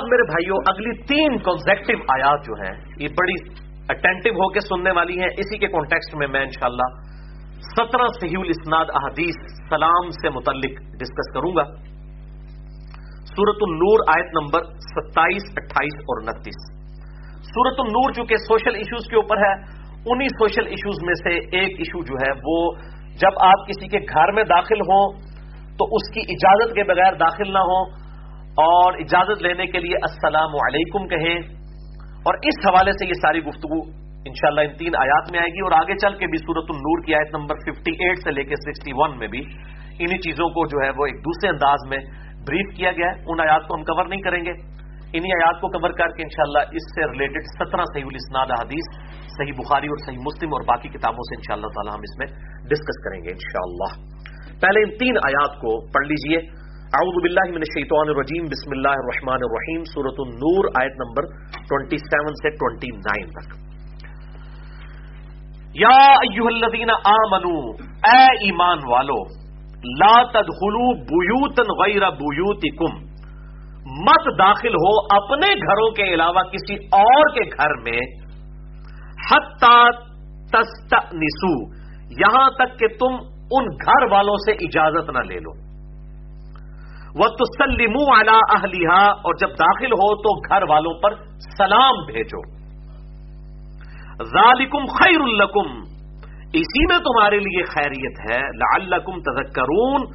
اب میرے بھائیوں اگلی تین کنزیکٹو آیات جو ہیں، یہ بڑی اٹینٹو ہو کے سننے والی ہیں۔ اسی کے کانٹیکسٹ میں میں انشاءاللہ سترہ صحیح الاسناد احادیث سلام سے متعلق ڈسکس کروں گا۔ سورت النور آیت نمبر ستائیس، اٹھائیس اور انتیس۔ سورت النور چونکہ سوشل ایشوز کے اوپر ہے، انہی سوشل ایشوز میں سے ایک ایشو جو ہے، وہ جب آپ کسی کے گھر میں داخل ہوں تو اس کی اجازت کے بغیر داخل نہ ہوں اور اجازت لینے کے لیے السلام علیکم کہیں۔ اور اس حوالے سے یہ ساری گفتگو انشاءاللہ ان تین آیات میں آئے گی اور آگے چل کے بھی سورت النور کی آیت نمبر 58 سے لے کے 61 میں بھی انہی چیزوں کو جو ہے وہ ایک دوسرے انداز میں بریف کیا گیا ہے۔ ان آیات کو ہم کور نہیں کریں گے۔ انہی آیات کو کور کر کے انشاءاللہ اس سے ریلیٹڈ سترہ صحیح الاسناد حدیث صحیح بخاری اور صحیح مسلم اور باقی کتابوں سے انشاءاللہ تعالی ہم اس میں ڈسکس کریں گے انشاءاللہ۔ پہلے ان تین آیات کو پڑھ لیجیے۔ اعوذ باللہ من الشیطان الرجیم، بسم اللہ الرحمن الرحیم، سورة النور، آیت نمبر 27 سے 29 تک۔ یا ایوہ الذین آمنو، اے ایمان والو، لا تدخلو بیوتا غیر بیوتکم۔ مت داخل ہو اپنے گھروں کے علاوہ کسی اور کے گھر میں۔ حتی تستأنسو، یہاں تک کہ تم ان گھر والوں سے اجازت نہ لے لو۔ وہ تسلیم اعلی اہلیہ اور جب داخل ہو تو گھر والوں پر سلام بھیجو۔ ذالکم خیر الکم اسی میں تمہارے لیے خیریت ہے۔ لعلکم تذکرون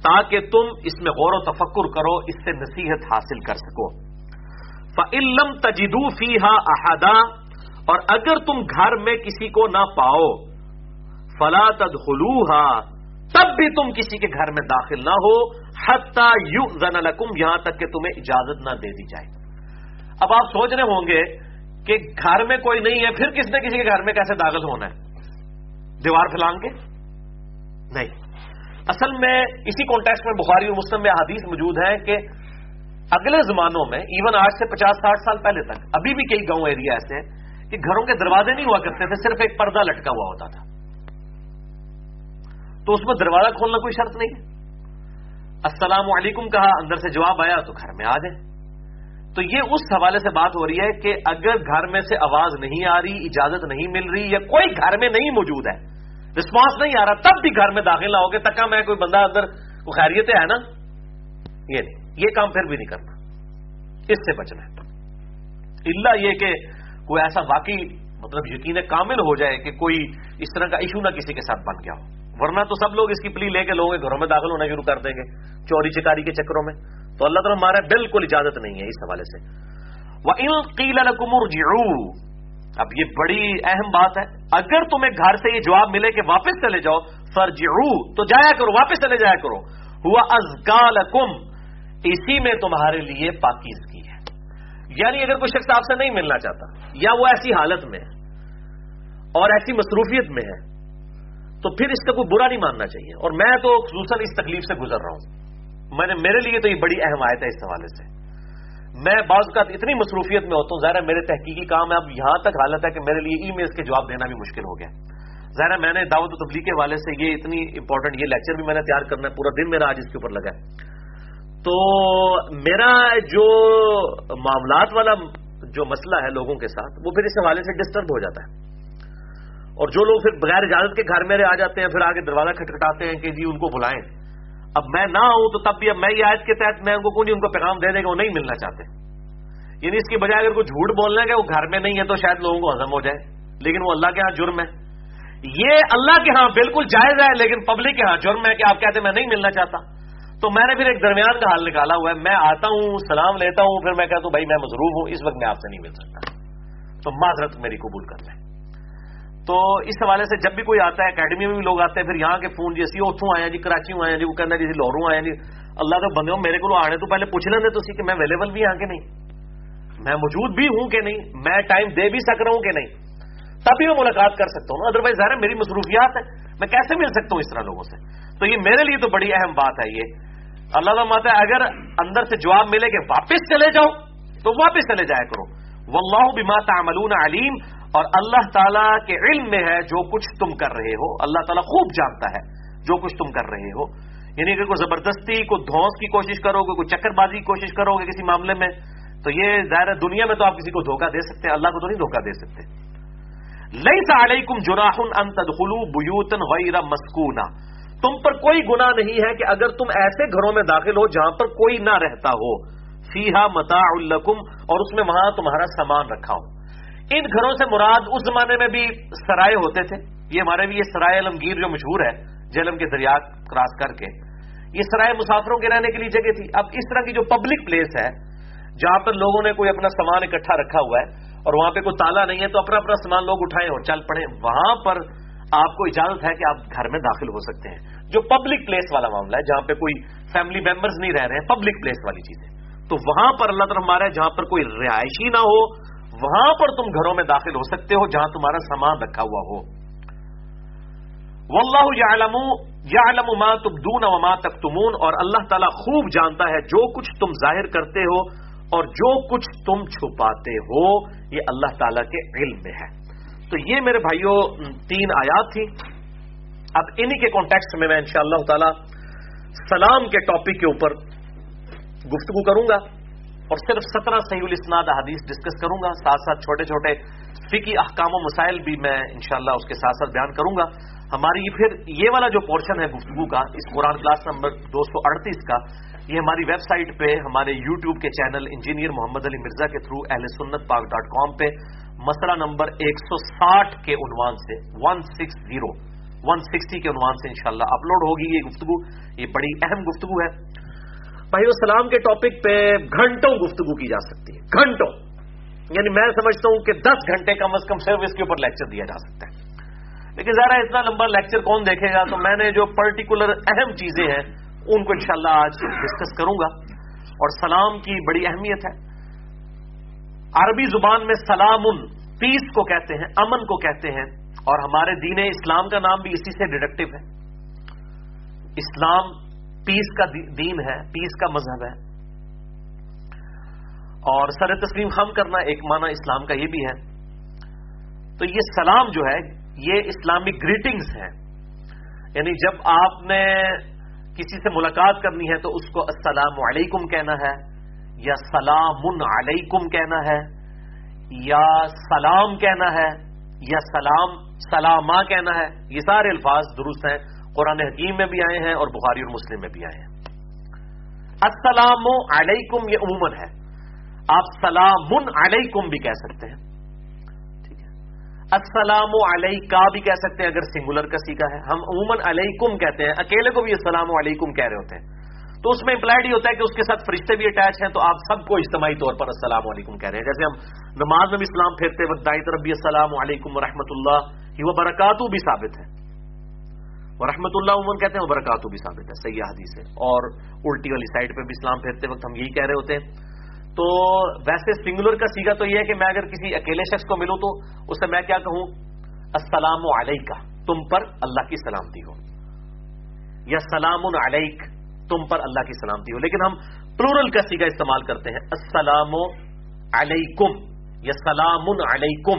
تاکہ تم اس میں غور و تفکر کرو، اس سے نصیحت حاصل کر سکو۔ فعلم تجدو فی احدا اور اگر تم گھر میں کسی کو نہ پاؤ، فلا تدخلوها۔ تب بھی تم کسی کے گھر میں داخل نہ ہو۔ حتی یو زن یہاں تک کہ تمہیں اجازت نہ دے دی جائے۔ اب آپ سوچ رہے ہوں گے کہ گھر میں کوئی نہیں ہے، پھر کس نے کسی کے گھر میں کیسے داخل ہونا ہے؟ دیوار پھیلان کے نہیں۔ اصل میں اسی کانٹیکس میں بخاری اور مسلم میں حدیث موجود ہے کہ اگلے زمانوں میں ایون آج سے پچاس ساٹھ سال پہلے تک، ابھی بھی کئی گاؤں ایریا ایسے ہیں کہ گھروں کے دروازے نہیں ہوا کرتے تھے، صرف ایک پردہ لٹکا ہوا ہوتا تھا۔ تو اس میں دروازہ کھولنا کوئی شرط نہیں ہے۔ السلام علیکم کہا، اندر سے جواب آیا تو گھر میں آ جائیں۔ تو یہ اس حوالے سے بات ہو رہی ہے کہ اگر گھر میں سے آواز نہیں آ رہی، اجازت نہیں مل رہی یا کوئی گھر میں نہیں موجود ہے رسپانس نہیں آ رہا، تب بھی گھر میں داخل نہ ہوگے۔ تک میں کوئی بندہ اندر کو خیریت ہے نا؟ یہ نہیں، یہ کام پھر بھی نہیں کرنا۔ اس سے بچنا ہے۔ اللہ یہ کہ کوئی ایسا واقعی مطلب یقین کامل ہو جائے کہ کوئی اس طرح کا ایشو نہ کسی کے ساتھ بن گیا ہو۔ ورنہ تو سب لوگ اس کی پلی لے کے لوگوں کے گھروں میں داخل ہونا شروع کر دیں گے چوری چکاری کے چکروں میں۔ تو اللہ تعالیٰ ہمارا بالکل اجازت نہیں ہے اس حوالے سے۔ اب یہ بڑی اہم بات ہے۔ اگر تمہیں گھر سے یہ جواب ملے کہ واپس چلے جاؤ فرجعو تو جایا کرو، واپس چلے جایا کرو۔ ہوا ازکال اسی میں تمہارے لیے پاکیزگی ہے۔ یعنی اگر کوئی شخص آپ سے نہیں ملنا چاہتا، یا وہ ایسی حالت میں ہے اور ایسی مصروفیت میں ہے تو پھر اس کا کوئی برا نہیں ماننا چاہیے۔ اور میں تو خصوصاً اس تکلیف سے گزر رہا ہوں۔ میں نے میرے لیے تو یہ بڑی اہم آیت ہے اس حوالے سے۔ میں بعض کا اتنی مصروفیت میں ہوتا ہوں، ظاہر میرے تحقیقی کام ہے اب یہاں تک حالت ہے کہ میرے لیے ای میل کے جواب دینا بھی مشکل ہو گیا۔ ظاہر میں نے دعوت و تبلیغ کے حوالے سے یہ اتنی امپورٹنٹ یہ لیکچر بھی میں نے تیار کرنا ہے، پورا دن میرا آج اس کے اوپر لگا ہے۔ تو میرا جو معاملات والا جو مسئلہ ہے لوگوں کے ساتھ، وہ پھر اس حوالے سے ڈسٹرب ہو جاتا ہے۔ اور جو لوگ پھر بغیر اجازت کے گھر میرے آ جاتے ہیں، پھر آگے دروازہ کھٹکھٹاتے ہیں کہ جی ان کو بلائیں۔ اب میں نہ ہوں تو تب بھی اب میں یہ آیت کے تحت میں ان کو کون ان کو پیغام دے دیں گے وہ نہیں ملنا چاہتے؟ یعنی اس کی بجائے اگر کوئی جھوٹ بولنا ہے کہ وہ گھر میں نہیں ہے تو شاید لوگوں کو ہزم ہو جائے۔ لیکن وہ اللہ کے ہاں جرم ہے۔ یہ اللہ کے ہاں بالکل جائز ہے، لیکن پبلک کے ہاں جرم ہے کہ آپ کہتے ہیں میں نہیں ملنا چاہتا۔ تو میں نے پھر ایک درمیان کا حال نکالا ہوا ہے۔ میں آتا ہوں، سلام لیتا ہوں، پھر میں کہتا ہوں، بھائی میں مصروف ہوں، اس وقت میں آپ سے نہیں مل سکتا۔ تو معذرت میری قبول کر لیں۔ تو اس حوالے سے جب بھی کوئی آتا ہے اکیڈمی میں بھی لوگ آتے ہیں، پھر یہاں کے فون جی اتوں آئے جی کراچی آئے جی وہ کہنا جی لاہوروں آئے جی۔ اللہ تو بندے ہو میرے کو آنے تو پہلے پوچھ لینا تو کہ میں اویلیبل بھی ہاں کہ نہیں؟ میں موجود بھی ہوں کہ نہیں؟ میں ٹائم دے بھی سک رہا ہوں کہ نہیں؟ تبھی میں ملاقات کر سکتا ہوں ادر وائز ظاہر میری مصروفیات ہے میں کیسے مل سکتا ہوں اس طرح لوگوں سے؟ تو یہ میرے لیے تو بڑی اہم بات ہے یہ۔ اللہ کا ماتا ہے، اگر اندر سے جواب ملے کہ واپس چلے جاؤ، تو واپس چلے جایا کرو۔ واللہ بما تعملون علیم اور اللہ تعالیٰ کے علم میں ہے جو کچھ تم کر رہے ہو۔ اللہ تعالیٰ خوب جانتا ہے جو کچھ تم کر رہے ہو۔ یعنی اگر کوئی زبردستی کو دھوس کی کوشش کرو گے کوئی چکر بازی کی کوشش کرو گے کسی معاملے میں، تو یہ ظاہر دنیا میں تو آپ کسی کو دھوکہ دے سکتے ہیں اللہ کو تو نہیں دھوکہ دے سکتے۔ لئی علیکم جراہن ان تدخلو بیوتن غیر مسکونا تم پر کوئی گنا نہیں ہے کہ اگر تم ایسے گھروں میں داخل ہو جہاں پر کوئی نہ رہتا ہو۔ فیحا متا الکم اور اس میں وہاں تمہارا سامان رکھا ہو۔ ان گھروں سے مراد اس زمانے میں بھی سرائے ہوتے تھے۔ یہ ہمارے بھی یہ سرائے علمگیر جو مشہور ہے، جیلم کے دریا کراس کر کے۔ یہ سرائے مسافروں کے رہنے کے لیے جگہ تھی۔ اب اس طرح کی جو پبلک پلیس ہے، جہاں پر لوگوں نے کوئی اپنا سامان اکٹھا رکھا ہوا ہے اور وہاں پہ کوئی تالا نہیں ہے، تو اپنا اپنا سامان لوگ اٹھائیں اور چل پڑے وہاں پر آپ کو اجازت ہے کہ آپ گھر میں داخل ہو سکتے ہیں۔ جو پبلک پلیس والا معاملہ ہے، جہاں پہ کوئی فیملی ممبرز نہیں رہ رہے ہیں پبلک پلیس والی چیزیں۔ تو وہاں پر اللہ تعالیٰ مارا ہے، جہاں پر کوئی رہائشی نہ ہو وہاں پر تم گھروں میں داخل ہو سکتے ہو جہاں تمہارا سامان رکھا ہوا ہو۔ واللہ یعلم یعلم ما تبدون وما تکتمون، اور اللہ تعالیٰ خوب جانتا ہے جو کچھ تم ظاہر کرتے ہو اور جو کچھ تم چھپاتے ہو، یہ اللہ تعالیٰ کے علم میں ہے۔ تو یہ میرے بھائیوں تین آیات تھی اب انہی کے کانٹیکس میں میں انشاءاللہ تعالی سلام کے ٹاپک کے اوپر گفتگو کروں گا۔ اور صرف سترہ صحیح الاسناد حدیث ڈسکس کروں گا، ساتھ ساتھ چھوٹے چھوٹے فکی احکام و مسائل بھی میں انشاءاللہ اس کے ساتھ ساتھ بیان کروں گا۔ ہماری پھر یہ والا جو پورشن ہے گفتگو کا، اس قرآن کلاس نمبر دو سو اڑتیس کا، یہ ہماری ویب سائٹ پہ، ہمارے یو ٹیوب کے چینل انجینئر محمد علی مرزا کے تھرو اہل سنت پاک ڈاٹ کام پہ مسئلہ نمبر ایک سو ساٹھ کے عنوان سے one six zero one sixty کے عنوان سے انشاءاللہ اپلوڈ ہوگی یہ گفتگو۔ یہ بڑی اہم گفتگو ہے۔ بھائی السلام کے ٹاپک پہ گھنٹوں گفتگو کی جا سکتی ہے، گھنٹوں۔ یعنی میں سمجھتا ہوں کہ دس گھنٹے کم از کم صرف اس کے اوپر لیکچر دیا جا سکتا ہے۔ لیکن ذرا اتنا لمبا لیکچر کون دیکھے گا؟ تو میں نے جو پرٹیکولر اہم چیزیں ہیں، ان کو انشاءاللہ آج ڈسکس کروں گا۔ اور سلام کی بڑی اہمیت ہے۔ عربی زبان میں سلام پیس کو کہتے ہیں، امن کو کہتے ہیں۔ اور ہمارے دین اسلام کا نام بھی اسی سے ڈیڈکٹیو ہے۔ اسلام پیس کا دین ہے پیس کا مذہب ہے۔ اور سر تسلیم خم کرنا ایک معنی اسلام کا یہ بھی ہے۔ تو یہ سلام جو ہے، یہ اسلامک گریٹنگز ہے یعنی جب آپ نے کسی سے ملاقات کرنی ہے تو اس کو السلام علیکم کہنا ہے، یا سلام علیکم کہنا ہے، یا سلام کہنا ہے، یا سلام، سلامہ کہنا ہے۔ یہ سارے الفاظ درست ہیں۔ قرآن حکیم میں بھی آئے ہیں اور بخاری اور مسلم میں بھی آئے ہیں۔ السلام علیکم، یہ عموماً ہے۔ آپ سلام علیکم بھی کہہ سکتے ہیں۔ السلام علیکہ بھی کہہ سکتے ہیں، اگر سنگولر کا سیکھا ہے۔ ہم عموماً علیکم کہتے ہیں۔ اکیلے کو بھی السلام علیکم کہہ رہے ہوتے ہیں۔ تو اس میں امپلائڈ ہی ہوتا ہے کہ اس کے ساتھ فرشتے بھی اٹیچ ہیں، تو آپ سب کو اجتماعی طور پر السلام علیکم کہہ رہے ہیں۔ جیسے ہم نماز میں بھی اسلام پھیرتے وقت دائیں طرف بھی السلام علیکم و اللہ یہ وہ برکاتو بھی ثابت ہے۔ وہ رحمت اللہ عموماً کہتے ہیں وہ برکاتو بھی ثابت ہے سیاح حدیث ہے۔ اور الٹی والی سائڈ پہ بھی اسلام پھیرتے وقت ہم یہی کہہ رہے ہوتے ہیں۔ تو ویسے سنگولر کا سیگا تو یہ ہے کہ میں اگر کسی اکیلے شخص کو ملوں تو اس سے میں کیا کہوں؟ السلام علیکہ تم پر اللہ کی سلامتی ہو۔ یا سلام علیک، تم پر اللہ کی سلامتی ہو۔ لیکن ہم پلورل کا سیگا استعمال کرتے ہیں۔ السلام علیکم، یا سلام علیکم۔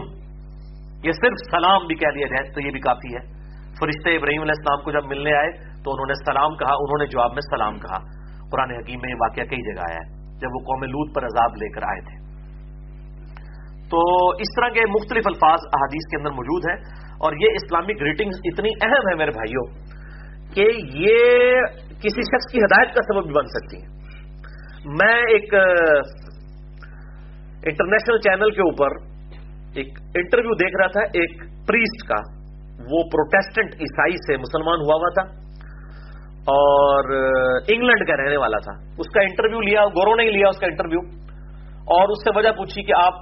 یہ صرف سلام بھی کہہ لیا جائے تو یہ بھی کافی ہے۔ فرشتے ابراہیم علیہ السلام کو جب ملنے آئے تو انہوں نے سلام کہا، انہوں نے جواب میں سلام کہا۔ قرآن حکیم میں یہ واقعہ کئی جگہ آیا ہے، جب وہ قوم لوت پر عذاب لے کر آئے تھے۔ تو اس طرح کے مختلف الفاظ احادیث کے اندر موجود ہیں اور یہ اسلامک گریٹنگ اتنی اہم ہے میرے بھائیوں کہ یہ کسی شخص کی ہدایت کا سبب بھی بن سکتی ہیں۔ میں ایک انٹرنیشنل چینل کے اوپر ایک انٹرویو دیکھ رہا تھا ایک پریسٹ کا۔ وہ پروٹیسٹنٹ عیسائی سے مسلمان ہوا ہوا تھا اور انگلینڈ کا رہنے والا تھا۔ اس کا انٹرویو لیا گورو نے لیا اس کا انٹرویو۔ اور اس سے وجہ پوچھی کہ آپ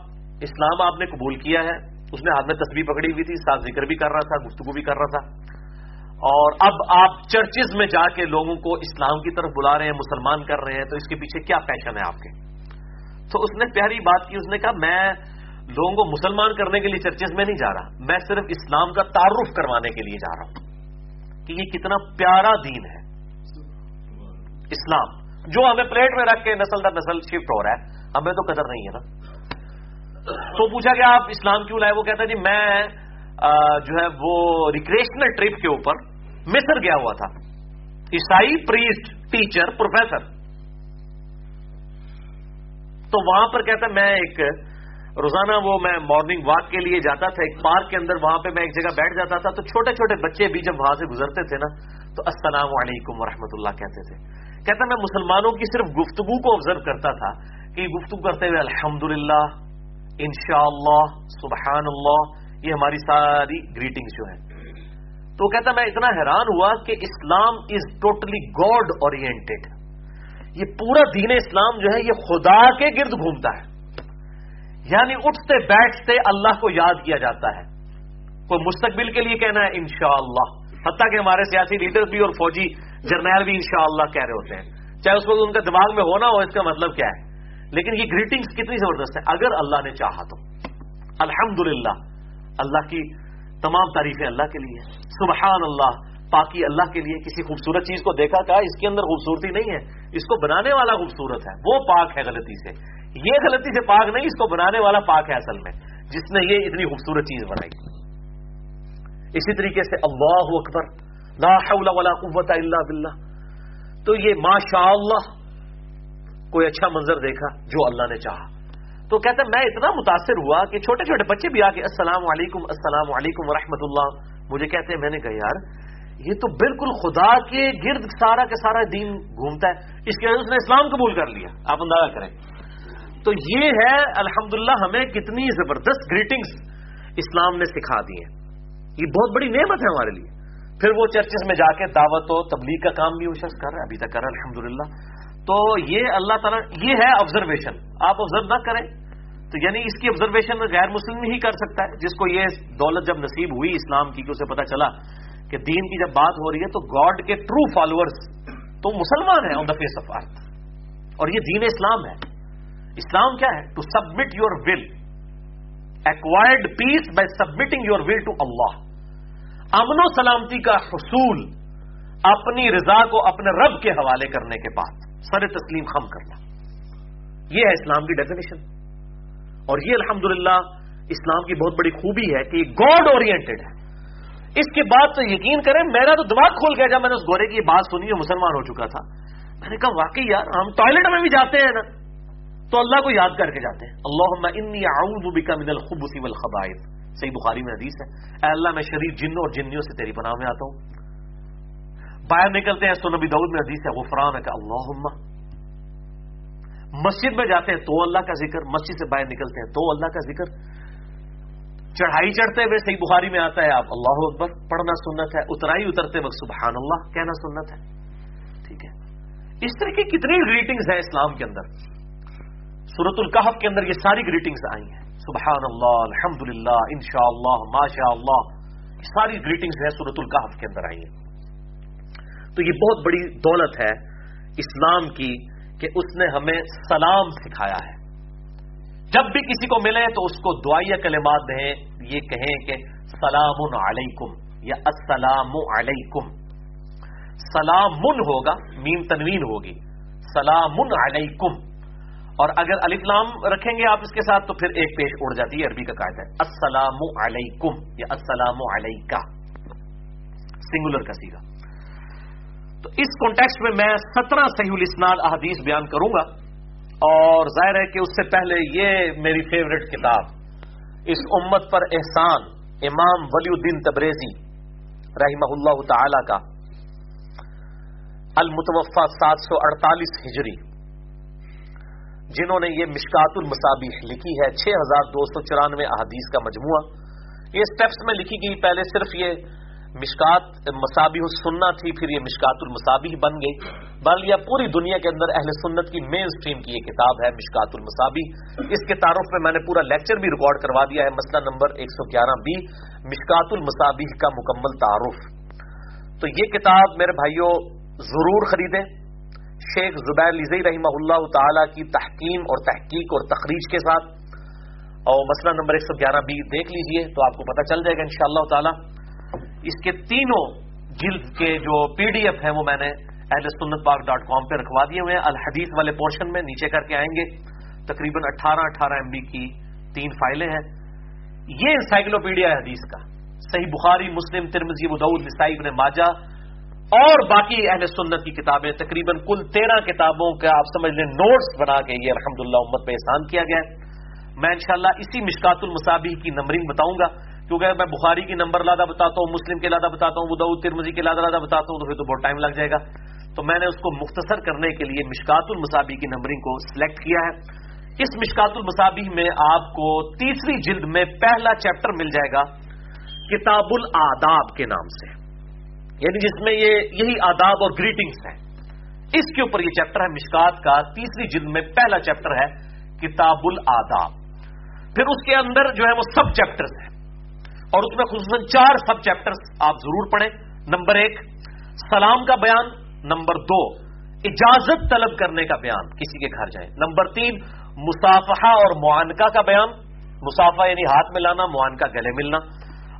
اسلام آپ نے قبول کیا ہے؟ اس نے ہاتھ میں تصویر پکڑی ہوئی تھی، ساتھ ذکر بھی کر رہا تھا، گفتگو بھی کر رہا تھا۔ اور اب آپ چرچز میں جا کے لوگوں کو اسلام کی طرف بلا رہے ہیں، مسلمان کر رہے ہیں، تو اس کے پیچھے کیا پیشن ہے آپ کے؟ تو اس نے پیاری بات کی، اس نے کہا، میں لوگوں کو مسلمان کرنے کے لیے چرچز میں نہیں جا رہا۔ میں صرف اسلام کا تعارف کروانے کے لیے جا رہا ہوں کہ یہ کتنا پیارا دین ہے۔ اسلام۔ جو ہمیں پلیٹ میں رکھ کے نسل در نسل شفٹ ہو رہا ہے، ہمیں تو قدر نہیں ہے نا۔ تو پوچھا کہ آپ اسلام کیوں لائے؟ وہ کہتا جی میں جو ہے وہ ریکریشنل ٹرپ کے اوپر مصر گیا ہوا تھا۔ عیسائی پریسٹ ٹیچر پروفیسر تو وہاں پر کہتا ہے، میں ایک روزانہ وہ میں مارننگ واک کے لیے جاتا تھا، ایک پارک کے اندر وہاں پہ میں ایک جگہ بیٹھ جاتا تھا، تو چھوٹے چھوٹے بچے بھی جب وہاں سے گزرتے تھے نا، تو السلام علیکم ورحمۃ اللہ کہتے تھے۔ کہتا میں مسلمانوں کی صرف گفتگو کو آبزرو کرتا تھا، کہ گفتگو کرتے ہوئے الحمد للہ ان شاء اللہ سبحان اللہ یہ ہماری ساری گریٹنگز جو ہے تو کہتا میں اتنا حیران ہوا کہ Islam is totally God oriented یہ پورا دین اسلام جو ہے، یہ خدا کے گرد گھومتا ہے۔ یعنی اٹھتے بیٹھتے اللہ کو یاد کیا جاتا ہے۔ کوئی مستقبل کے لیے کہنا ہے، انشاءاللہ۔ حتیٰ کہ ہمارے سیاسی لیڈر بھی اور فوجی جرنیل بھی انشاءاللہ کہہ رہے ہوتے ہیں۔ چاہے اس وقت ان کا دماغ میں ہونا ہو، اس کا مطلب کیا ہے؟ لیکن یہ گریٹنگز کتنی زبردست ہے اگر اللہ نے چاہا تو۔ الحمدللہ۔ اللہ کی تمام تعریفیں اللہ کے لیے سبحان اللہ پاکی اللہ کے لیے کسی خوبصورت چیز کو دیکھا، کہا، اس کے اندر خوبصورتی نہیں ہے۔ اس کو بنانے والا خوبصورت ہے۔ وہ پاک ہے غلطی سے۔ یہ غلطی سے پاک نہیں، اس کو بنانے والا پاک ہے اصل میں، جس نے یہ اتنی خوبصورت چیز بنائی۔ اسی طریقے سے اللہ اکبر، لا حول ولا قوت الا باللہ۔ تو یہ ماشاء اللہ کوئی اچھا منظر دیکھا جو اللہ نے چاہا۔ تو کہتے ہیں، میں اتنا متاثر ہوا کہ چھوٹے چھوٹے بچے بھی آ کے السلام علیکم السلام علیکم ورحمۃ اللہ مجھے کہتے ہیں، میں نے کہا، یار، یہ تو بالکل خدا کے گرد سارا کے سارا دین گھومتا ہے، اس کے وجہ نے اسلام قبول کر لیا۔ آپ اندازہ کریں۔ تو یہ ہے، الحمدللہ، ہمیں کتنی زبردست گریٹنگز اسلام نے سکھا دی ہیں۔ یہ بہت بڑی نعمت ہے ہمارے لیے۔ پھر وہ چرچز میں جا کے دعوت و تبلیغ کا کام بھی وہ شخص کر رہا ہے، ابھی تک کر رہا ہے، الحمدللہ۔ تو یہ اللہ تعالیٰ، یہ ہے آبزرویشن آپ آبزرو نہ کریں۔ تو یعنی اس کی آبزرویشن غیر مسلم ہی کر سکتا ہے، جس کو یہ دولت جب نصیب ہوئی اسلام کی، کہ اسے پتا چلا کہ دین کی جب بات ہو رہی ہے، تو گاڈ کے ٹرو فالوورز تو مسلمان ہیں آن دا فیس آف ارتھ اور یہ دین اسلام ہے۔ اسلام کیا ہے؟ To submit your will acquired peace by submitting your will to Allah امن و سلامتی کا حصول اپنی رضا کو اپنے رب کے حوالے کرنے کے بعد سر تسلیم خم کرنا. یہ ہے اسلام کی ڈیفینیشن اور یہ الحمدللہ اسلام کی بہت بڑی خوبی ہے کہ یہ گاڈ اورینٹیڈ ہے. اس کے بعد تو یقین کریں، میرا تو دماغ کھول گیا جب میں نے اس گورے کی بات سنی جو مسلمان ہو چکا تھا۔ میں نے کہا، واقعی یار، ہم ٹوائلٹ میں بھی جاتے ہیں نا۔ تو اللہ کو یاد کر کے جاتے ہیں۔ اللہ انی اعوذ بک من الخبث والخبائث۔ صحیح بخاری میں حدیث ہے۔ اے اللہ، میں شریف جنوں اور جنیوں سے تیری پناہ میں آتا ہوں۔ باہر نکلتے ہیں سنبی دعود میں حدیث ہے غفران کا اللہ مسجد میں جاتے ہیں تو اللہ کا ذکر، مسجد سے باہر نکلتے ہیں تو اللہ کا ذکر۔ چڑھائی چڑھتے ہوئے صحیح بخاری میں آتا ہے، آپ اللہ اکبر، پڑھنا سنت ہے اترائی اترتے وقت سبحان اللہ، کہنا سنت ہے۔ ٹھیک ہے۔ اس طرح کی کتنی گریٹنگز ہیں اسلام کے اندر۔ سورت القحف کے اندر یہ ساری گریٹنگز آئی ہیں۔ سبحان اللہ الحمد للہ ان شاء اللہ ماشاء اللہ ساری گریٹنگز ہیں سورت القحف کے اندر آئی ہیں۔ تو یہ بہت بڑی دولت ہے اسلام کی کہ اس نے ہمیں سلام سکھایا ہے۔ جب بھی کسی کو ملے تو اس کو دعائیا کلمات دیں، یہ کہیں کہ سلام علیکم یا السلام علیکم۔ سلام ہوگا، میم تنوین ہوگی۔ سلام علیکم۔ اور اگر الفلام رکھیں گے آپ اس کے ساتھ تو پھر ایک پیش اڑ جاتی ہے عربی کا قاعدہ ہے۔ السلام علیکم یا السلام علیکہ۔ سنگولر کا سیگا۔ تو اس کانٹیکس میں میں سترہ صحیح الاسناد احادیث بیان کروں گا اور ظاہر ہے کہ اس سے پہلے یہ میری فیوریٹ کتاب، اس امت پر احسان، امام ولی الدین تبریزی رحمہ اللہ تعالی کا المتوفا سات سو اڑتالیس ہجری۔ جنہوں نے یہ مشکات المصابیح لکھی ہے چھ ہزار دو سو چورانوے احادیث کا مجموعہ۔ یہ سٹیپس میں لکھی گئی، پہلے صرف یہ مشکات مسابی سننا تھی، پھر یہ مشکات المسابی بن گئی۔ بل یا پوری دنیا کے اندر اہل سنت کی مین سٹریم کی یہ کتاب ہے، مشکات المسابی اس کے تعارف میں میں نے پورا لیکچر بھی ریکارڈ کروا دیا ہے، مسئلہ نمبر ایک سو گیارہ بی، مشکات المسابی کا مکمل تعارف۔ تو یہ کتاب میرے بھائیوں ضرور خریدیں۔ شیخ زبیر لزئی رحمہ اللہ تعالی کی تحکیم اور تحقیق اور تخریج کے ساتھ۔ اور مسئلہ نمبر ایک سو گیارہ بی دیکھ لیجیے تو آپ کو پتہ چل جائے گا ان شاء اللہ تعالی۔ اس کے تینوں جلد کے جو پی ڈی ایف ہیں وہ میں نے اہل سنت پاک ڈاٹ کام پہ رکھوا دیے ہوئے ہیں۔ الحدیث والے پورشن میں نیچے کر کے آئیں گے۔ تقریباً اٹھارہ اٹھارہ ایم بی کی تین فائلیں ہیں۔ یہ انسائکلوپیڈیا ہے حدیث کا۔ صحیح بخاری، مسلم ترمزی ابود نسائی، ابن ماجہ اور باقی اہل سنت کی کتابیں، تقریباً کل تیرہ کتابوں کا آپ سمجھ لیں نوٹس بنا کے یہ الحمد امت پہ احسان کیا گیا ہے۔ میں انشاءاللہ اسی مشکات المصابی کی نمبرنگ بتاؤں گا، کیونکہ میں بخاری کی نمبر لادا بتاتا ہوں، مسلم کے لادا بتاتا ہوں بدعود ترمزی کے لادا لادا بتاتا ہوں، تو پھر تو بہت ٹائم لگ جائے گا۔ تو میں نے اس کو مختصر کرنے کے لیے مشکات المصابی کی نمبرنگ کو سلیکٹ کیا ہے۔ اس مشکات المصابی میں آپ کو تیسری جلد میں پہلا چیپٹر مل جائے گا کتاب الاداب کے نام سے۔ یعنی جس میں یہ یہی آداب اور گریٹنگس ہیں۔ اس کے اوپر یہ چیپٹر ہے مشکات کا۔ تیسری جلد میں پہلا چیپٹر ہے کتاب الاداب پھر اس کے اندر جو ہے وہ سب چیپٹرز ہیں۔ اور اس میں خصوصاً چار سب چیپٹرز آپ ضرور پڑھیں۔ نمبر ایک، سلام کا بیان۔ نمبر دو، اجازت طلب کرنے کا بیان۔ کسی کے گھر جائیں۔ نمبر تین مسافہ اور معانکہ کا بیان۔ مسافہ یعنی ہاتھ ملانا، معانکہ گلے ملنا۔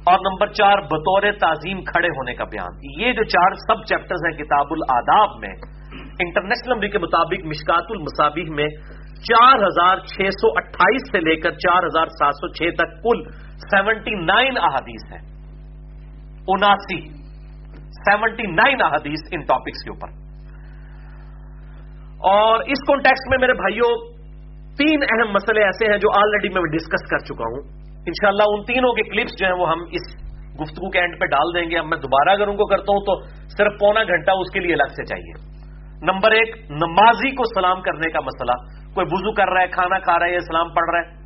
اور نمبر چار، بطور تعظیم کھڑے ہونے کا بیان۔ یہ جو چار سب چیپٹرز ہیں کتاب الاداب میں انٹرنیشنل نمبر کے مطابق مشکات المصابیح میں چار ہزار چھ سو اٹھائیس سے لے کر چار ہزار سات سو چھ تک کل سیونٹی نائن احادیث ہیں۔ اناسی، سیونٹی نائن احادیث ان ٹاپکس کے اوپر۔ اور اس کانٹیکس میں میرے بھائیوں تین اہم مسئلے ایسے ہیں جو آلریڈی میں ڈسکس کر چکا ہوں۔ انشاءاللہ ان تینوں کے کلپس جو ہیں وہ ہم اس گفتگو کے اینڈ پہ ڈال دیں گے۔ اب میں دوبارہ اگر ان کو کرتا ہوں تو صرف پونا گھنٹہ اس کے لیے الگ سے چاہیے۔ نمبر ایک، نمازی کو سلام کرنے کا مسئلہ۔ کوئی وضو کر رہا ہے، کھانا کھا رہا ہے یا سلام پڑھ رہا ہے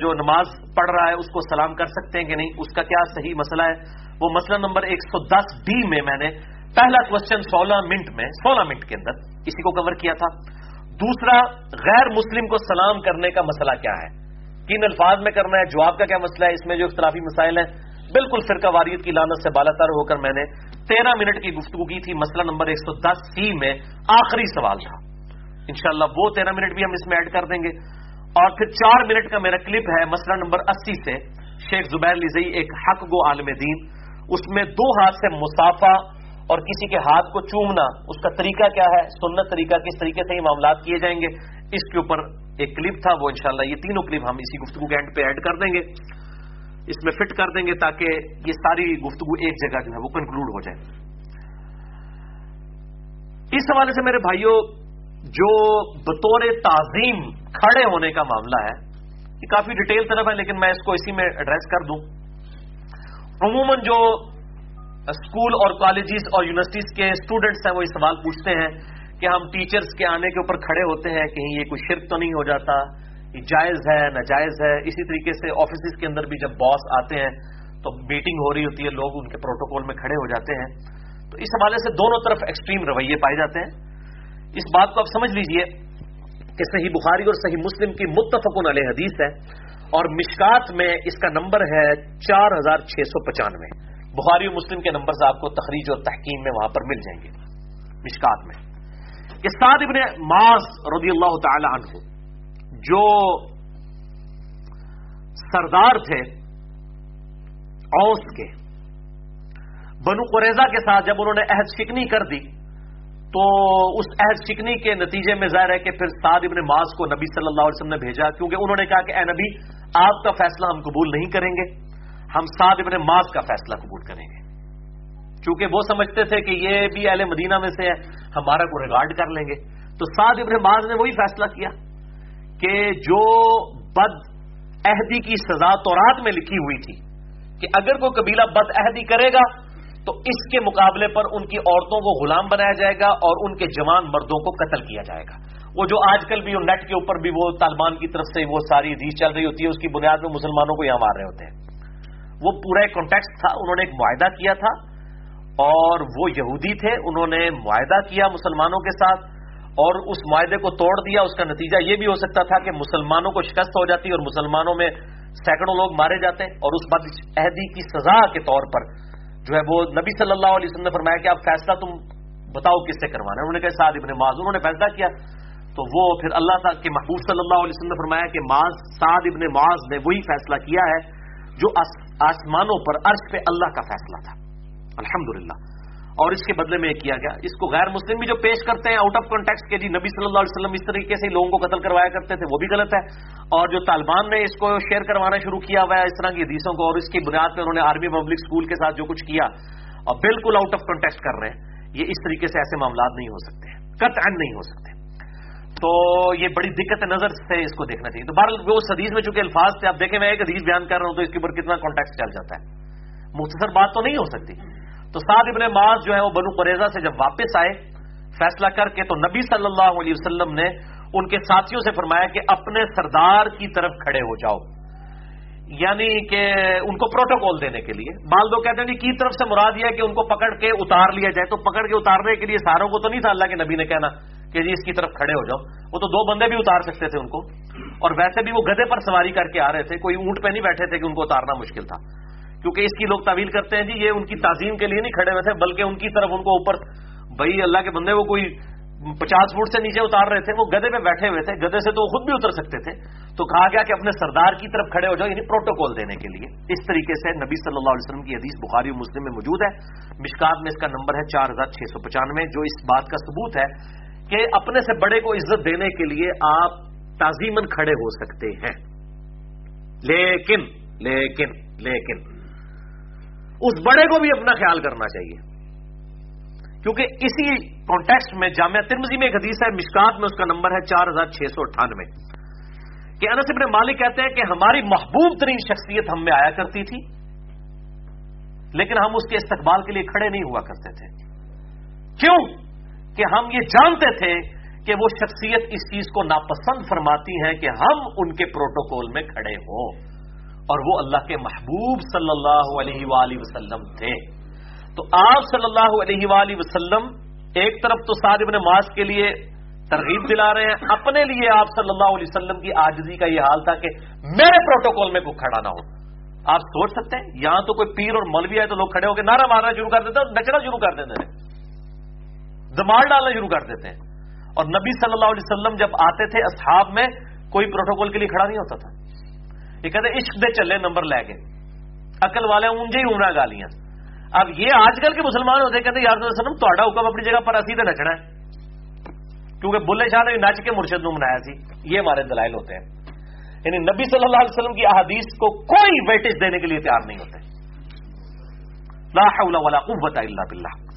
جو نماز پڑھ رہا ہے، اس کو سلام کر سکتے ہیں کہ نہیں؟ اس کا کیا صحیح مسئلہ ہے؟ وہ مسئلہ نمبر ایک سو دس ڈی میں میں نے پہلا کوشچن سولہ منٹ میں، سولہ منٹ کے اندر اسی کو کور کیا تھا۔ دوسرا، غیر مسلم کو سلام کرنے کا مسئلہ کیا ہے؟ کن الفاظ میں کرنا ہے، جواب کا کیا مسئلہ ہے؟ اس میں جو اختلافی مسائل ہیں، بالکل فرقہ واریت کی لانت سے بالا تر ہو کر میں نے تیرہ منٹ کی گفتگو کی تھی۔ مسئلہ نمبر ایک سو دس سی میں آخری سوال تھا۔ انشاءاللہ وہ تیرہ منٹ بھی ہم اس میں ایڈ کر دیں گے۔ اور پھر چار منٹ کا میرا کلپ ہے مسئلہ نمبر اسی سے۔ شیخ زبیر لزئی ایک حق گو عالم دین، اس میں دو ہاتھ سے مسافہ اور کسی کے ہاتھ کو چومنا، اس کا طریقہ کیا ہے؟ سنت طریقہ، کس طریقے سے یہ معاملات کیے جائیں گے؟ اس کے اوپر ایک کلپ تھا، وہ انشاءاللہ یہ تینوں کلپ ہم اسی گفتگو کے اینڈ پہ ایڈ کر دیں گے۔ اس میں فٹ کر دیں گے تاکہ یہ ساری گفتگو ایک جگہ جو ہے وہ کنکلوڈ ہو جائے۔ اس حوالے سے میرے بھائیوں جو بطور تعظیم کھڑے ہونے کا معاملہ ہے، یہ کافی ڈیٹیل طرف ہے، لیکن میں اس کو اسی میں ایڈریس کر دوں۔ عموماً جو اسکول اور کالجز اور یونیورسٹیز کے اسٹوڈنٹس ہیں، وہ یہ سوال پوچھتے ہیں کہ ہم ٹیچرز کے آنے کے اوپر کھڑے ہوتے ہیں، کہیں یہ کوئی شرک تو نہیں ہو جاتا؟ یہ جائز ہے، ناجائز ہے؟ اسی طریقے سے آفیسز کے اندر بھی جب باس آتے ہیں، تو میٹنگ ہو رہی ہوتی ہے، لوگ ان کے پروٹوکول میں کھڑے ہو جاتے ہیں۔ تو اس حوالے سے دونوں طرف ایکسٹریم رویے پائے جاتے ہیں۔ اس بات کو آپ سمجھ لیجیے کہ صحیح بخاری اور صحیح مسلم کی متفقن علیہ حدیث ہے اور مشکات میں اس کا نمبر ہے چار ہزار چھ سو پچانوے۔ بخاری اور مسلم کے نمبر سے آپ کو تخریج اور تحکیم میں وہاں پر مل جائیں گے مشکات میں۔ کہ سعد ابن معاذ رضی اللہ تعالی عنہ، جو سردار تھے اوس کے، بنو قریضہ کے ساتھ جب انہوں نے عہد شکنی کر دی، تو اس عہد شکنی کے نتیجے میں ظاہر ہے کہ پھر سعد ابن معاذ کو نبی صلی اللہ علیہ وسلم نے بھیجا، کیونکہ انہوں نے کہا کہ اے نبی، آپ کا فیصلہ ہم قبول نہیں کریں گے۔ ہم سعد ابن معاذ کا فیصلہ قبول کریں گے۔ چونکہ وہ سمجھتے تھے کہ یہ بھی اہل مدینہ میں سے ہے، ہمارا کو ریگارڈ کر لیں گے۔ تو سعد ابن باز نے وہی فیصلہ کیا کہ جو بد عہدی کی سزا تورات میں لکھی ہوئی تھی کہ اگر کوئی قبیلہ بد عہدی کرے گا، تو اس کے مقابلے پر ان کی عورتوں کو غلام بنایا جائے گا اور ان کے جوان مردوں کو قتل کیا جائے گا۔ وہ جو آج کل بھی نیٹ کے اوپر بھی وہ طالبان کی طرف سے وہ ساری ریچ چل رہی ہوتی ہے، اس کی بنیاد میں مسلمانوں کو یہاں مار رہے ہوتے ہیں۔ وہ پورا ایک کانٹیکس تھا، انہوں نے ایک معاہدہ کیا تھا اور وہ یہودی تھے، انہوں نے معاہدہ کیا مسلمانوں کے ساتھ اور اس معاہدے کو توڑ دیا۔ اس کا نتیجہ یہ بھی ہو سکتا تھا کہ مسلمانوں کو شکست ہو جاتی اور مسلمانوں میں سینکڑوں لوگ مارے جاتے اور اس بد عہدی کی سزا کے طور پر جو ہے وہ نبی صلی اللہ علیہ وسلم نے فرمایا کہ آپ فیصلہ تم بتاؤ کس سے کروانا ہے۔ انہوں نے کہا سعد ابن معاذ، انہوں نے فیصلہ کیا۔ تو وہ پھر اللہ تعالیٰ کے محبوب صلی اللہ علیہ وسلم نے فرمایا کہ معاذ، سعد ابن معاذ نے وہی فیصلہ کیا ہے جو آسمانوں پر عرش پہ اللہ کا فیصلہ تھا۔ الحمدللہ۔ اور اس کے بدلے میں یہ کیا گیا، اس کو غیر مسلم بھی جو پیش کرتے ہیں آؤٹ آف کانٹیکس کے جی نبی صلی اللہ علیہ وسلم اس طریقے سے لوگوں کو قتل کروایا کرتے تھے، وہ بھی غلط ہے۔ اور جو طالبان نے اس کو شیئر کروانا شروع کیا ہوا ہے، اس طرح کی حدیثوں کو، اور اس کی بنیاد پہ انہوں نے آرمی پبلک اسکول کے ساتھ جو کچھ کیا، اور بالکل آؤٹ آف کانٹیکس کر رہے ہیں۔ یہ اس طریقے سے ایسے معاملات نہیں ہو سکتے، قطعا نہیں ہو سکتے۔ تو یہ بڑی دقت نظر سے اس کو دیکھنا چاہیے۔ تو بہرحال وہ حدیث میں چونکہ الفاظ تھے، آپ دیکھیں، میں ایک حدیث بیان کر رہا ہوں تو اس کے اوپر کتنا کانٹیکٹ چل جاتا ہے۔ مختصر بات تو نہیں ہو سکتی۔ تو سعد ابن معاذ جو ہے، وہ بنو قریضہ سے جب واپس آئے، فیصلہ کر کے تو نبی صلی اللہ علیہ وسلم نے ان کے ساتھیوں سے فرمایا کہ اپنے سردار کی طرف کھڑے ہو جاؤ۔ یعنی کہ ان کو پروٹوکول دینے کے لیے۔ بال دو کہتے ہیں جی کی طرف سے مراد یہ ہے کہ ان کو پکڑ کے اتار لیا جائے۔ تو پکڑ کے اتارنے کے لیے ساروں کو تو نہیں تھا اللہ کے نبی نے کہنا کہ جی اس کی طرف کھڑے ہو جاؤ۔ وہ تو دو بندے بھی اتار سکتے تھے ان کو۔ اور ویسے بھی وہ گدے پر سواری کر کے آ رہے تھے۔ کوئی اونٹ پہ نہیں بیٹھے تھے کہ ان کو اتارنا مشکل تھا۔ کیونکہ اس کی لوگ تعویل کرتے ہیں جی یہ ان کی تعظیم کے لیے نہیں کھڑے ہوئے تھے، بلکہ ان کی طرف ان کو اوپر بھائی اللہ کے بندے، وہ کوئی پچاس فٹ سے نیچے اتار رہے تھے، وہ گدے پہ بیٹھے ہوئے تھے۔ گدے سے تو وہ خود بھی اتر سکتے تھے۔ تو کہا گیا کہ اپنے سردار کی طرف کھڑے ہو جاؤ یعنی پروٹوکول دینے کے لیے۔ اس طریقے سے نبی صلی اللہ علیہ وسلم کی حدیث بخاری مسلم میں موجود ہے۔ مشکات میں اس کا نمبر ہے چار ہزار چھ سو پچانوے، جو اس بات کا ثبوت ہے کہ اپنے سے بڑے کو عزت دینے کے لیے آپ تعظیمن کھڑے ہو سکتے ہیں۔ لیکن لیکن لیکن، اس بڑے کو بھی اپنا خیال کرنا چاہیے۔ کیونکہ اسی کانٹیکسٹ میں جامعہ ترمزی میں ایک حدیث ہے، مشکات میں اس کا نمبر ہے چار ہزار چھ سو اٹھانوے۔ کہ انس ابن مالک کہتے ہیں کہ ہماری محبوب ترین شخصیت ہم میں آیا کرتی تھی، لیکن ہم اس کے استقبال کے لیے کھڑے نہیں ہوا کرتے تھے۔ کیوں؟ کہ ہم یہ جانتے تھے کہ وہ شخصیت اس چیز کو ناپسند فرماتی ہیں کہ ہم ان کے پروٹوکول میں کھڑے ہوں۔ اور وہ اللہ کے محبوب صلی اللہ علیہ وآلہ وسلم تھے۔ تو آپ صلی اللہ علیہ وآلہ وسلم ایک طرف تو سعد ابن ماس کے لیے ترغیب دلا رہے ہیں، اپنے لیے آپ صلی اللہ علیہ وسلم کی آجزی کا یہ حال تھا کہ میرے پروٹوکول میں کوئی کھڑا نہ ہو۔ آپ سوچ سکتے ہیں، یہاں تو کوئی پیر اور مولوی ہے تو لوگ کھڑے ہو کے نعرہ مارنا شروع کر دیتے ہیں اور نچنا شروع کر دیتے ہیں، دماغ ڈالنا شروع کر دیتے ہیں۔ اور نبی صلی اللہ علیہ وسلم جب آتے تھے اصحاب میں، کوئی پروٹوکول کے لیے کھڑا نہیں ہوتا تھا۔ یہ کہتے عشق دے چلے، نمبر لے کے عقل والے اونجے ہی عمرہ گالیاں۔ اب یہ آج کل کے مسلمان ہوتے کہتے یار وسلم تا حکم اپنی جگہ پر اسی نچنا ہے۔ کیونکہ بلے شاہ نے نچ کے مرشد نو منایا سی۔ یہ ہمارے دلائل ہوتے ہیں۔ یعنی نبی صلی اللہ علیہ وسلم کی احادیث کو کوئی ویٹیج دینے کے لیے تیار نہیں ہوتے۔ لا حول ولا قوت الا باللہ۔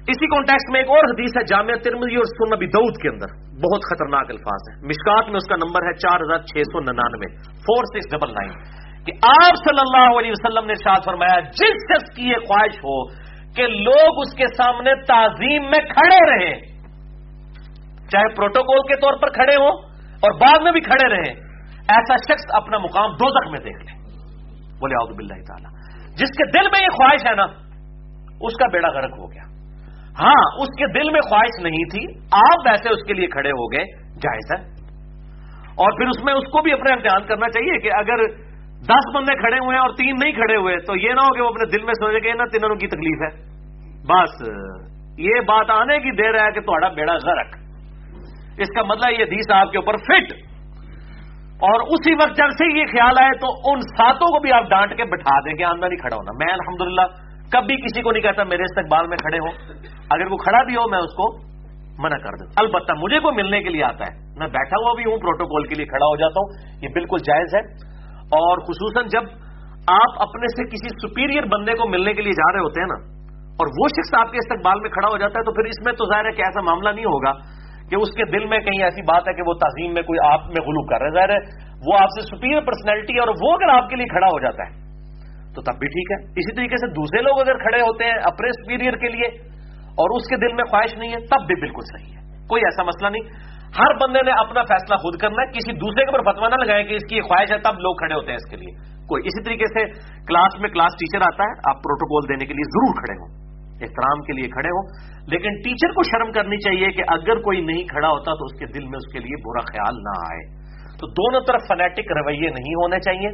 اسی کانٹیکس میں ایک اور حدیث ہے جامعہ ترمزی اور سن نبی دعود کے اندر۔ بہت خطرناک الفاظ ہے مشکات میں اس کا نمبر ہے چار ہزار چھ سو ننانوے۔ فور سکس ڈبل نائن کہ آپ صلی اللہ علیہ وسلم نے شاد فرمایا، جس شخص کی یہ خواہش ہو کہ لوگ اس کے سامنے تعظیم میں کھڑے رہیں، چاہے پروٹوکول کے طور پر کھڑے ہوں اور بعد میں بھی کھڑے رہیں، ایسا شخص اپنا مقام دو میں دیکھ لے۔ بولے آؤ باللہ تعالی۔ جس کے دل میں یہ خواہش ہے نا، اس کا بیڑا غرق ہو گیا۔ ہاں اس کے دل میں خواہش نہیں تھی، آپ ویسے اس کے لیے کھڑے ہو گئے، جائز ہے۔ اور پھر اس میں اس کو بھی اپنے امتحان کرنا چاہیے کہ اگر دس بندے کھڑے ہوئے ہیں اور تین نہیں کھڑے ہوئے، تو یہ نہ ہو کہ وہ اپنے دل میں سوچے کہ نہ تینوں کی تکلیف ہے۔ بس، یہ بات آنے کی دیر ہے کہ تھوڑا بیڑا غرق اس کا مطلب یہ دیس آپ کے اوپر فٹ۔ اور اسی وقت جب سے یہ خیال آئے تو ان ساتوں کو بھی آپ ڈانٹ کے بٹھا دیں کہ آندہ نہیں کھڑا ہونا۔ میں الحمدللہ کبھی کسی کو نہیں کہتا میرے استقبال میں کھڑے ہو۔ اگر وہ کھڑا بھی ہو، میں اس کو منع کر دوں البتہ مجھے کوئی ملنے کے لیے آتا ہے۔ میں بیٹھا ہوا بھی ہوں، پروٹوکول کے لیے کھڑا ہو جاتا ہوں۔ یہ بالکل جائز ہے۔ اور خصوصاً جب آپ اپنے سے کسی سپیریئر بندے کو ملنے کے لیے جا رہے ہوتے ہیں نا، اور وہ شخص آپ کے استقبال میں کھڑا ہو جاتا ہے، تو پھر اس میں تو ظاہر ہے کہ ایسا معاملہ نہیں ہوگا کہ اس کے دل میں کہیں ایسی بات ہے کہ وہ تعظیم میں کوئی آپ میں غلو کر رہا ہے۔ ظاہر ہے وہ آپ سے سپیریئر پرسنالٹی ہے اور وہ اگر آپ کے لیے کھڑا ہو جاتا ہے، تو تب بھی ٹھیک ہے۔ اسی طریقے سے دوسرے لوگ اگر کھڑے ہوتے ہیں اپنے سپیریئر کے لیے اور اس کے دل میں خواہش نہیں ہے، تب بھی بالکل صحیح ہے۔ کوئی ایسا مسئلہ نہیں۔ ہر بندے نے اپنا فیصلہ خود کرنا ہے، کسی دوسرے کے اوپر فتوا نہ لگائے کہ اس کی خواہش ہے، تب لوگ کھڑے ہوتے ہیں اس کے لیے۔ کوئی اسی طریقے سے کلاس میں کلاس ٹیچر آتا ہے، آپ پروٹوکول دینے کے لیے ضرور کھڑے ہوں، احترام کے لیے کھڑے ہوں۔ لیکن ٹیچر کو شرم کرنی چاہیے کہ اگر کوئی نہیں کھڑا ہوتا تو اس کے دل میں اس کے لیے برا خیال نہ آئے۔ تو دونوں طرف فنیٹک رویے نہیں ہونے چاہیے۔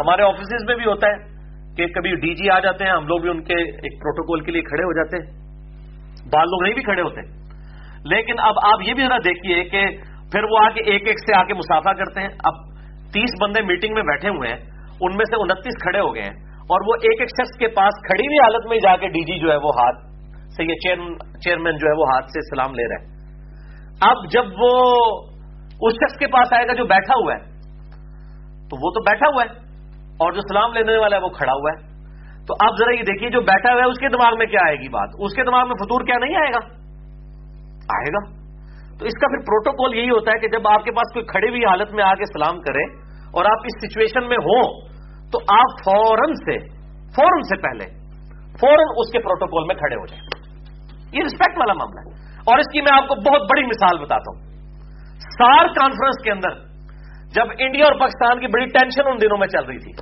ہمارے آفیسز میں بھی ہوتا ہے کہ کبھی ڈی جی آ جاتے ہیں، ہم لوگ بھی ان کے ایک پروٹوکول کے لیے کھڑے ہو جاتے ہیں۔ بال لوگ نہیں بھی کھڑے ہوتے۔ لیکن اب آپ یہ بھی ذرا دیکھیے کہ پھر وہ آ کے ایک ایک سے آ کے مسافہ کرتے ہیں۔ اب تیس بندے میٹنگ میں بیٹھے ہوئے ہیں، ان میں سے انتیس کھڑے ہو گئے ہیں۔ اور وہ ایک ایک شخص کے پاس کھڑی ہوئی حالت میں جا کے ڈی جی جو ہے وہ ہاتھ سے یہ چیئرمین جو ہے وہ ہاتھ سے سلام لے رہے ہیں۔ اب جب وہ اس شخص کے پاس آئے گا جو بیٹھا ہوا ہے، تو وہ تو بیٹھا ہوا ہے اور جو سلام لینے والا ہے وہ کھڑا ہوا ہے۔ تو آپ ذرا یہ دیکھیے جو بیٹھا ہوا ہے، اس کے دماغ میں کیا آئے گی بات؟ اس کے دماغ میں فطور کیا نہیں آئے گا؟ آئے گا۔ تو اس کا پھر پروٹوکول یہی ہوتا ہے کہ جب آپ کے پاس کوئی کھڑی ہوئی حالت میں آ کے سلام کرے اور آپ اس سچویشن میں ہوں، تو آپ فوراً سے فوراً سے پہلے، فوراً اس کے پروٹوکول میں کھڑے ہو جائیں۔ یہ رسپیکٹ والا معاملہ ہے۔ اور اس کی میں آپ کو بہت بڑی مثال بتاتا ہوں۔ سار کانفرنس کے اندر جب انڈیا اور پاکستان کی بڑی ٹینشن ان دنوں میں چل رہی تھی،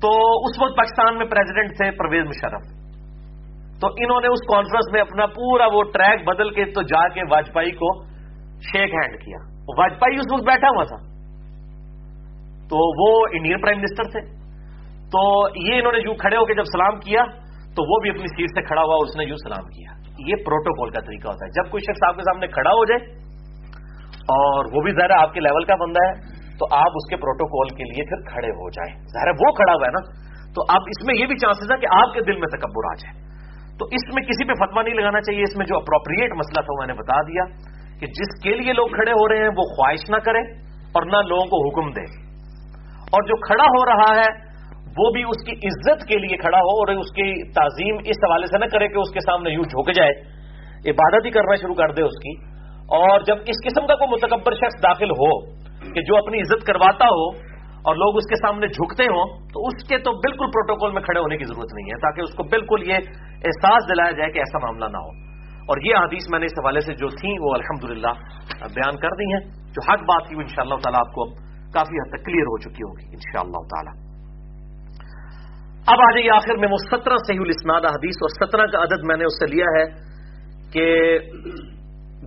تو اس وقت پاکستان میں پریزیڈنٹ تھے پرویز مشرف۔ تو انہوں نے اس کانفرنس میں اپنا پورا وہ ٹریک بدل کے تو جا کے واجپئی کو شیک ہینڈ کیا۔ واجپئی اس وقت بیٹھا ہوا تھا۔ تو وہ انڈین پرائم منسٹر تھے۔ تو یہ انہوں نے یوں کھڑے ہو کے جب سلام کیا، تو وہ بھی اپنی سیٹ سے کھڑا ہوا اس نے یوں سلام کیا۔ یہ پروٹوکول کا طریقہ ہوتا ہے۔ جب کوئی شخص آپ کے سامنے کھڑا ہو جائے اور وہ بھی ظاہر آپ کے لیول کا بندہ ہے، تو آپ اس کے پروٹوکول کے لیے پھر کھڑے ہو جائیں۔ ظاہر وہ کھڑا ہوا ہے نا۔ تو اب اس میں یہ بھی چانسز ہے کہ آپ کے دل میں تکبر آ جائے۔ تو اس میں کسی پہ فتوا نہیں لگانا چاہیے، اس میں جو اپروپریٹ مسئلہ تھا میں نے بتا دیا کہ جس کے لیے لوگ کھڑے ہو رہے ہیں، وہ خواہش نہ کرے اور نہ لوگوں کو حکم دے اور جو کھڑا ہو رہا ہے، وہ بھی اس کی عزت کے لیے کھڑا ہو اور اس کی تعظیم اس حوالے سے نہ کرے کہ اس کے سامنے یوں جھک جائے۔ عبادت ہی کرنا شروع کر دے اس کی۔ اور جب اس قسم کا کوئی متکبر شخص داخل ہو کہ جو اپنی عزت کرواتا ہو اور لوگ اس کے سامنے جھکتے ہوں، تو اس کے تو بالکل پروٹوکول میں کھڑے ہونے کی ضرورت نہیں ہے، تاکہ اس کو بالکل یہ احساس دلایا جائے کہ ایسا معاملہ نہ ہو۔ اور یہ حدیث میں نے اس حوالے سے جو تھیں وہ الحمد بیان کر دی ہیں، جو حق بات تھی وہ ان شاء اللہ تعالیٰ آپ کو کافی حد تک کلیئر ہو چکی ہوگی ان شاء اللہ تعالیٰ۔ اب آ جائیے آخر میں وہ سترہ صحیح الاسناد حدیث، اور سترہ کا عدد میں نے اس سے لیا ہے کہ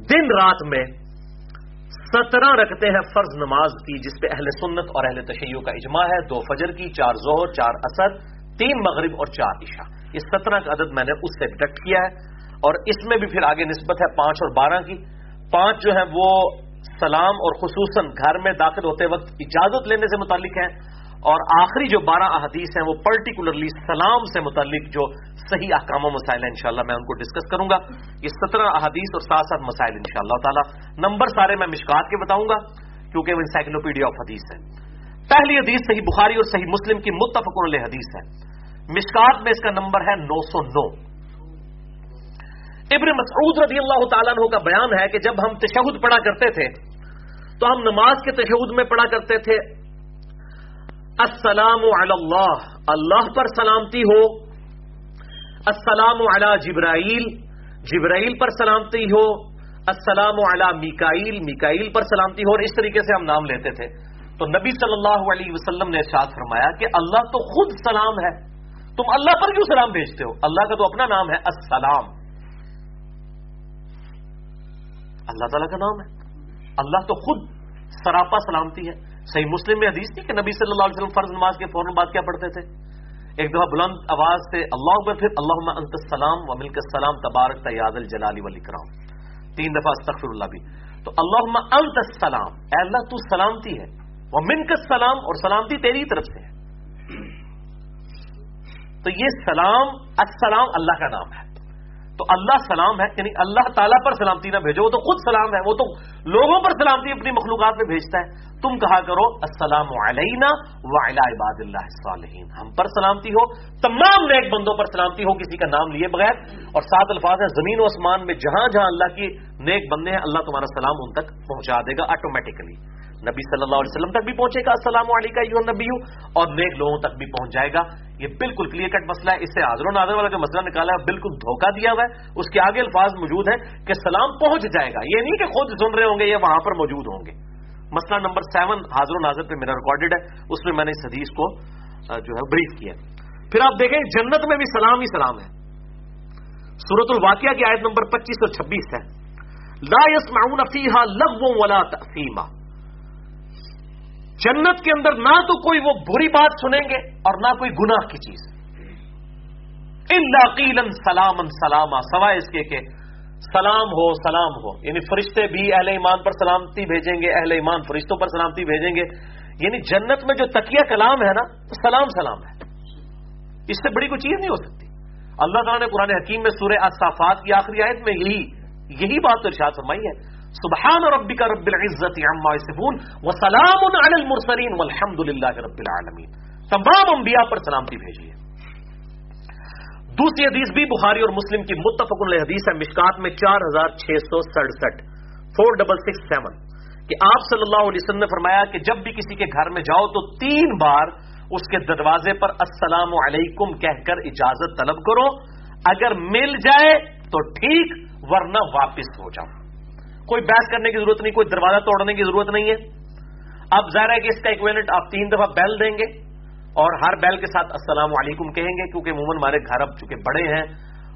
دن رات میں سترہ رکھتے ہیں فرض نماز کی، جس پہ اہل سنت اور اہل تشیعوں کا اجماع ہے۔ دو فجر کی، چار زہر چار اسد تین مغرب اور چار عشاء۔ یہ سترہ کا عدد میں نے اس سے ڈکٹ کیا ہے۔ اور اس میں بھی پھر آگے نسبت ہے پانچ اور بارہ کی۔ پانچ جو ہے وہ سلام اور خصوصاً گھر میں داخل ہوتے وقت اجازت لینے سے متعلق ہیں۔ اور آخری جو بارہ احادیث ہیں وہ پرٹیکولرلی سلام سے متعلق جو صحیح احکام و مسائل ہیں، انشاءاللہ میں ان کو ڈسکس کروں گا۔ یہ سترہ احادیث اور ساتھ ساتھ مسائل، انشاءاللہ تعالی۔ نمبر سارے میں مشکات کے بتاؤں گا، کیونکہ وہ انسائکلوپیڈیا آف حدیث ہے پہلی حدیث صحیح بخاری اور صحیح مسلم کی متفق حدیث ہے۔ مشکات میں اس کا نمبر ہے نو سو نو۔ ابن مسعود رضی اللہ تعالیٰ عنہ کا بیان ہے کہ جب ہم تشہد پڑھا کرتے تھے، تو ہم نماز کے تشہد میں پڑھا کرتے تھے۔ السلام علی اللہ. اللہ پر سلامتی ہو. السلام علی جبرائیل. جبرائیل پر سلامتی ہو. السلام علی میکائیل. میکائیل پر سلامتی ہو. اور اس طریقے سے ہم نام لیتے تھے. تو نبی صلی اللہ علیہ وسلم نے ارشاد فرمایا کہ اللہ تو خود سلام ہے. تم اللہ پر کیوں سلام بھیجتے ہو؟ اللہ کا تو اپنا نام ہے السلام. اللہ تعالیٰ کا نام ہے. اللہ تو خود سراپا سلامتی ہے. صحیح مسلم میں حدیث تھی کہ نبی صلی اللہ علیہ وسلم فرض نماز کے فوراً بعد کیا پڑھتے تھے؟ ایک دفعہ بلند آواز سے اللہ اکبر، پھر اللہ انت السلام و ملک السلام، تبارک تیاد الجلالی والاکرام۔ تین دفعہ استغفر اللہ بھی۔ تو اللہ انت السلام، اے اللہ تو سلامتی ہے وہ منک السلام، اور سلامتی تیری طرف سے ہے۔ تو یہ سلام، السلام اللہ کا نام ہے۔ تو اللہ سلام ہے یعنی اللہ تعالیٰ پر سلامتی نہ بھیجو، وہ تو خود سلام ہے، وہ تو لوگوں پر سلامتی اپنی مخلوقات میں بھیجتا ہے۔ تم کہا کرو، السلام علینا وعلی عباد اللہ الصالحین۔ ہم پر سلامتی ہو، تمام نیک بندوں پر سلامتی ہو، کسی کا نام لیے بغیر۔ اور سات الفاظ ہیں، زمین و آسمان میں جہاں جہاں اللہ کی نیک بندے ہیں، اللہ تمہارا سلام ان تک پہنچا دے گا آٹومیٹکلی نبی صلی اللہ علیہ وسلم تک بھی پہنچے گا، السلام علیکم نبی اور نیک لوگوں تک بھی پہنچ جائے گا۔ یہ بالکل کلیئر کٹ مسئلہ ہے۔ اس سے حاضر و نادر والا جو مسئلہ نکالا ہے، بالکل دھوکہ دیا ہوا ہے۔ اس کے آگے الفاظ موجود ہیں کہ سلام پہنچ جائے گا۔ یہ نہیں کہ خود سن رہے ہوں گے یا وہاں پر موجود ہوں گے۔ مسئلہ نمبر سیون حاضر و ناظر پہ میرا ریکارڈیڈ ہے۔ اس میں میں نے اس حدیث کو جو ہے بریف کیا پھر آپ دیکھیں، جنت میں بھی سلام ہی سلام ہے۔ سورت الواقعہ کی آیت نمبر پچیس اور چھبیس ہے۔ لا يسمعون فيها لغو ولا تأثیما جنت کے اندر نہ تو کوئی وہ بری بات سنیں گے اور نہ کوئی گناہ کی چیز۔ اللہ قیلن سلامن سلاما، سوائے اس کے کہ سلام ہو سلام ہو۔ یعنی فرشتے بھی اہل ایمان پر سلامتی بھیجیں گے، اہل ایمان فرشتوں پر سلامتی بھیجیں گے۔ یعنی جنت میں جو تکیہ کلام ہے نا سلام سلام ہے۔ اس سے بڑی کوئی چیز نہیں ہو سکتی۔ اللہ تعالیٰ نے قرآن حکیم میں سورہ اصافات کی آخری آیت میں یہی یہی بات ارشاد فرمائی ہے۔ سبحان ربک رب العزت عما یصفون وسلام علی المرسلین والحمد للہ رب العالمین۔ تمام انبیاء پر سلامتی بھیجیے۔ دوسری حدیث بھی بخاری اور مسلم کی متفق علیہ حدیث ہے، مشکات میں چار ہزار چھ سو سڑسٹھ۔ فور ڈبل سکس سیون کہ آپ صلی اللہ علیہ وسلم نے فرمایا کہ جب بھی کسی کے گھر میں جاؤ تو تین بار اس کے دروازے پر السلام علیکم کہہ کر اجازت طلب کرو۔ اگر مل جائے تو ٹھیک، ورنہ واپس ہو جاؤ۔ کوئی بحث کرنے کی ضرورت نہیں، کوئی دروازہ توڑنے کی ضرورت نہیں ہے۔ اب ظاہر ہے کہ اس کا اکویلنٹ آپ تین دفعہ بیل دیں گے اور ہر بیل کے ساتھ السلام علیکم کہیں گے، کیونکہ عموماً ہمارے گھر اب چونکہ بڑے ہیں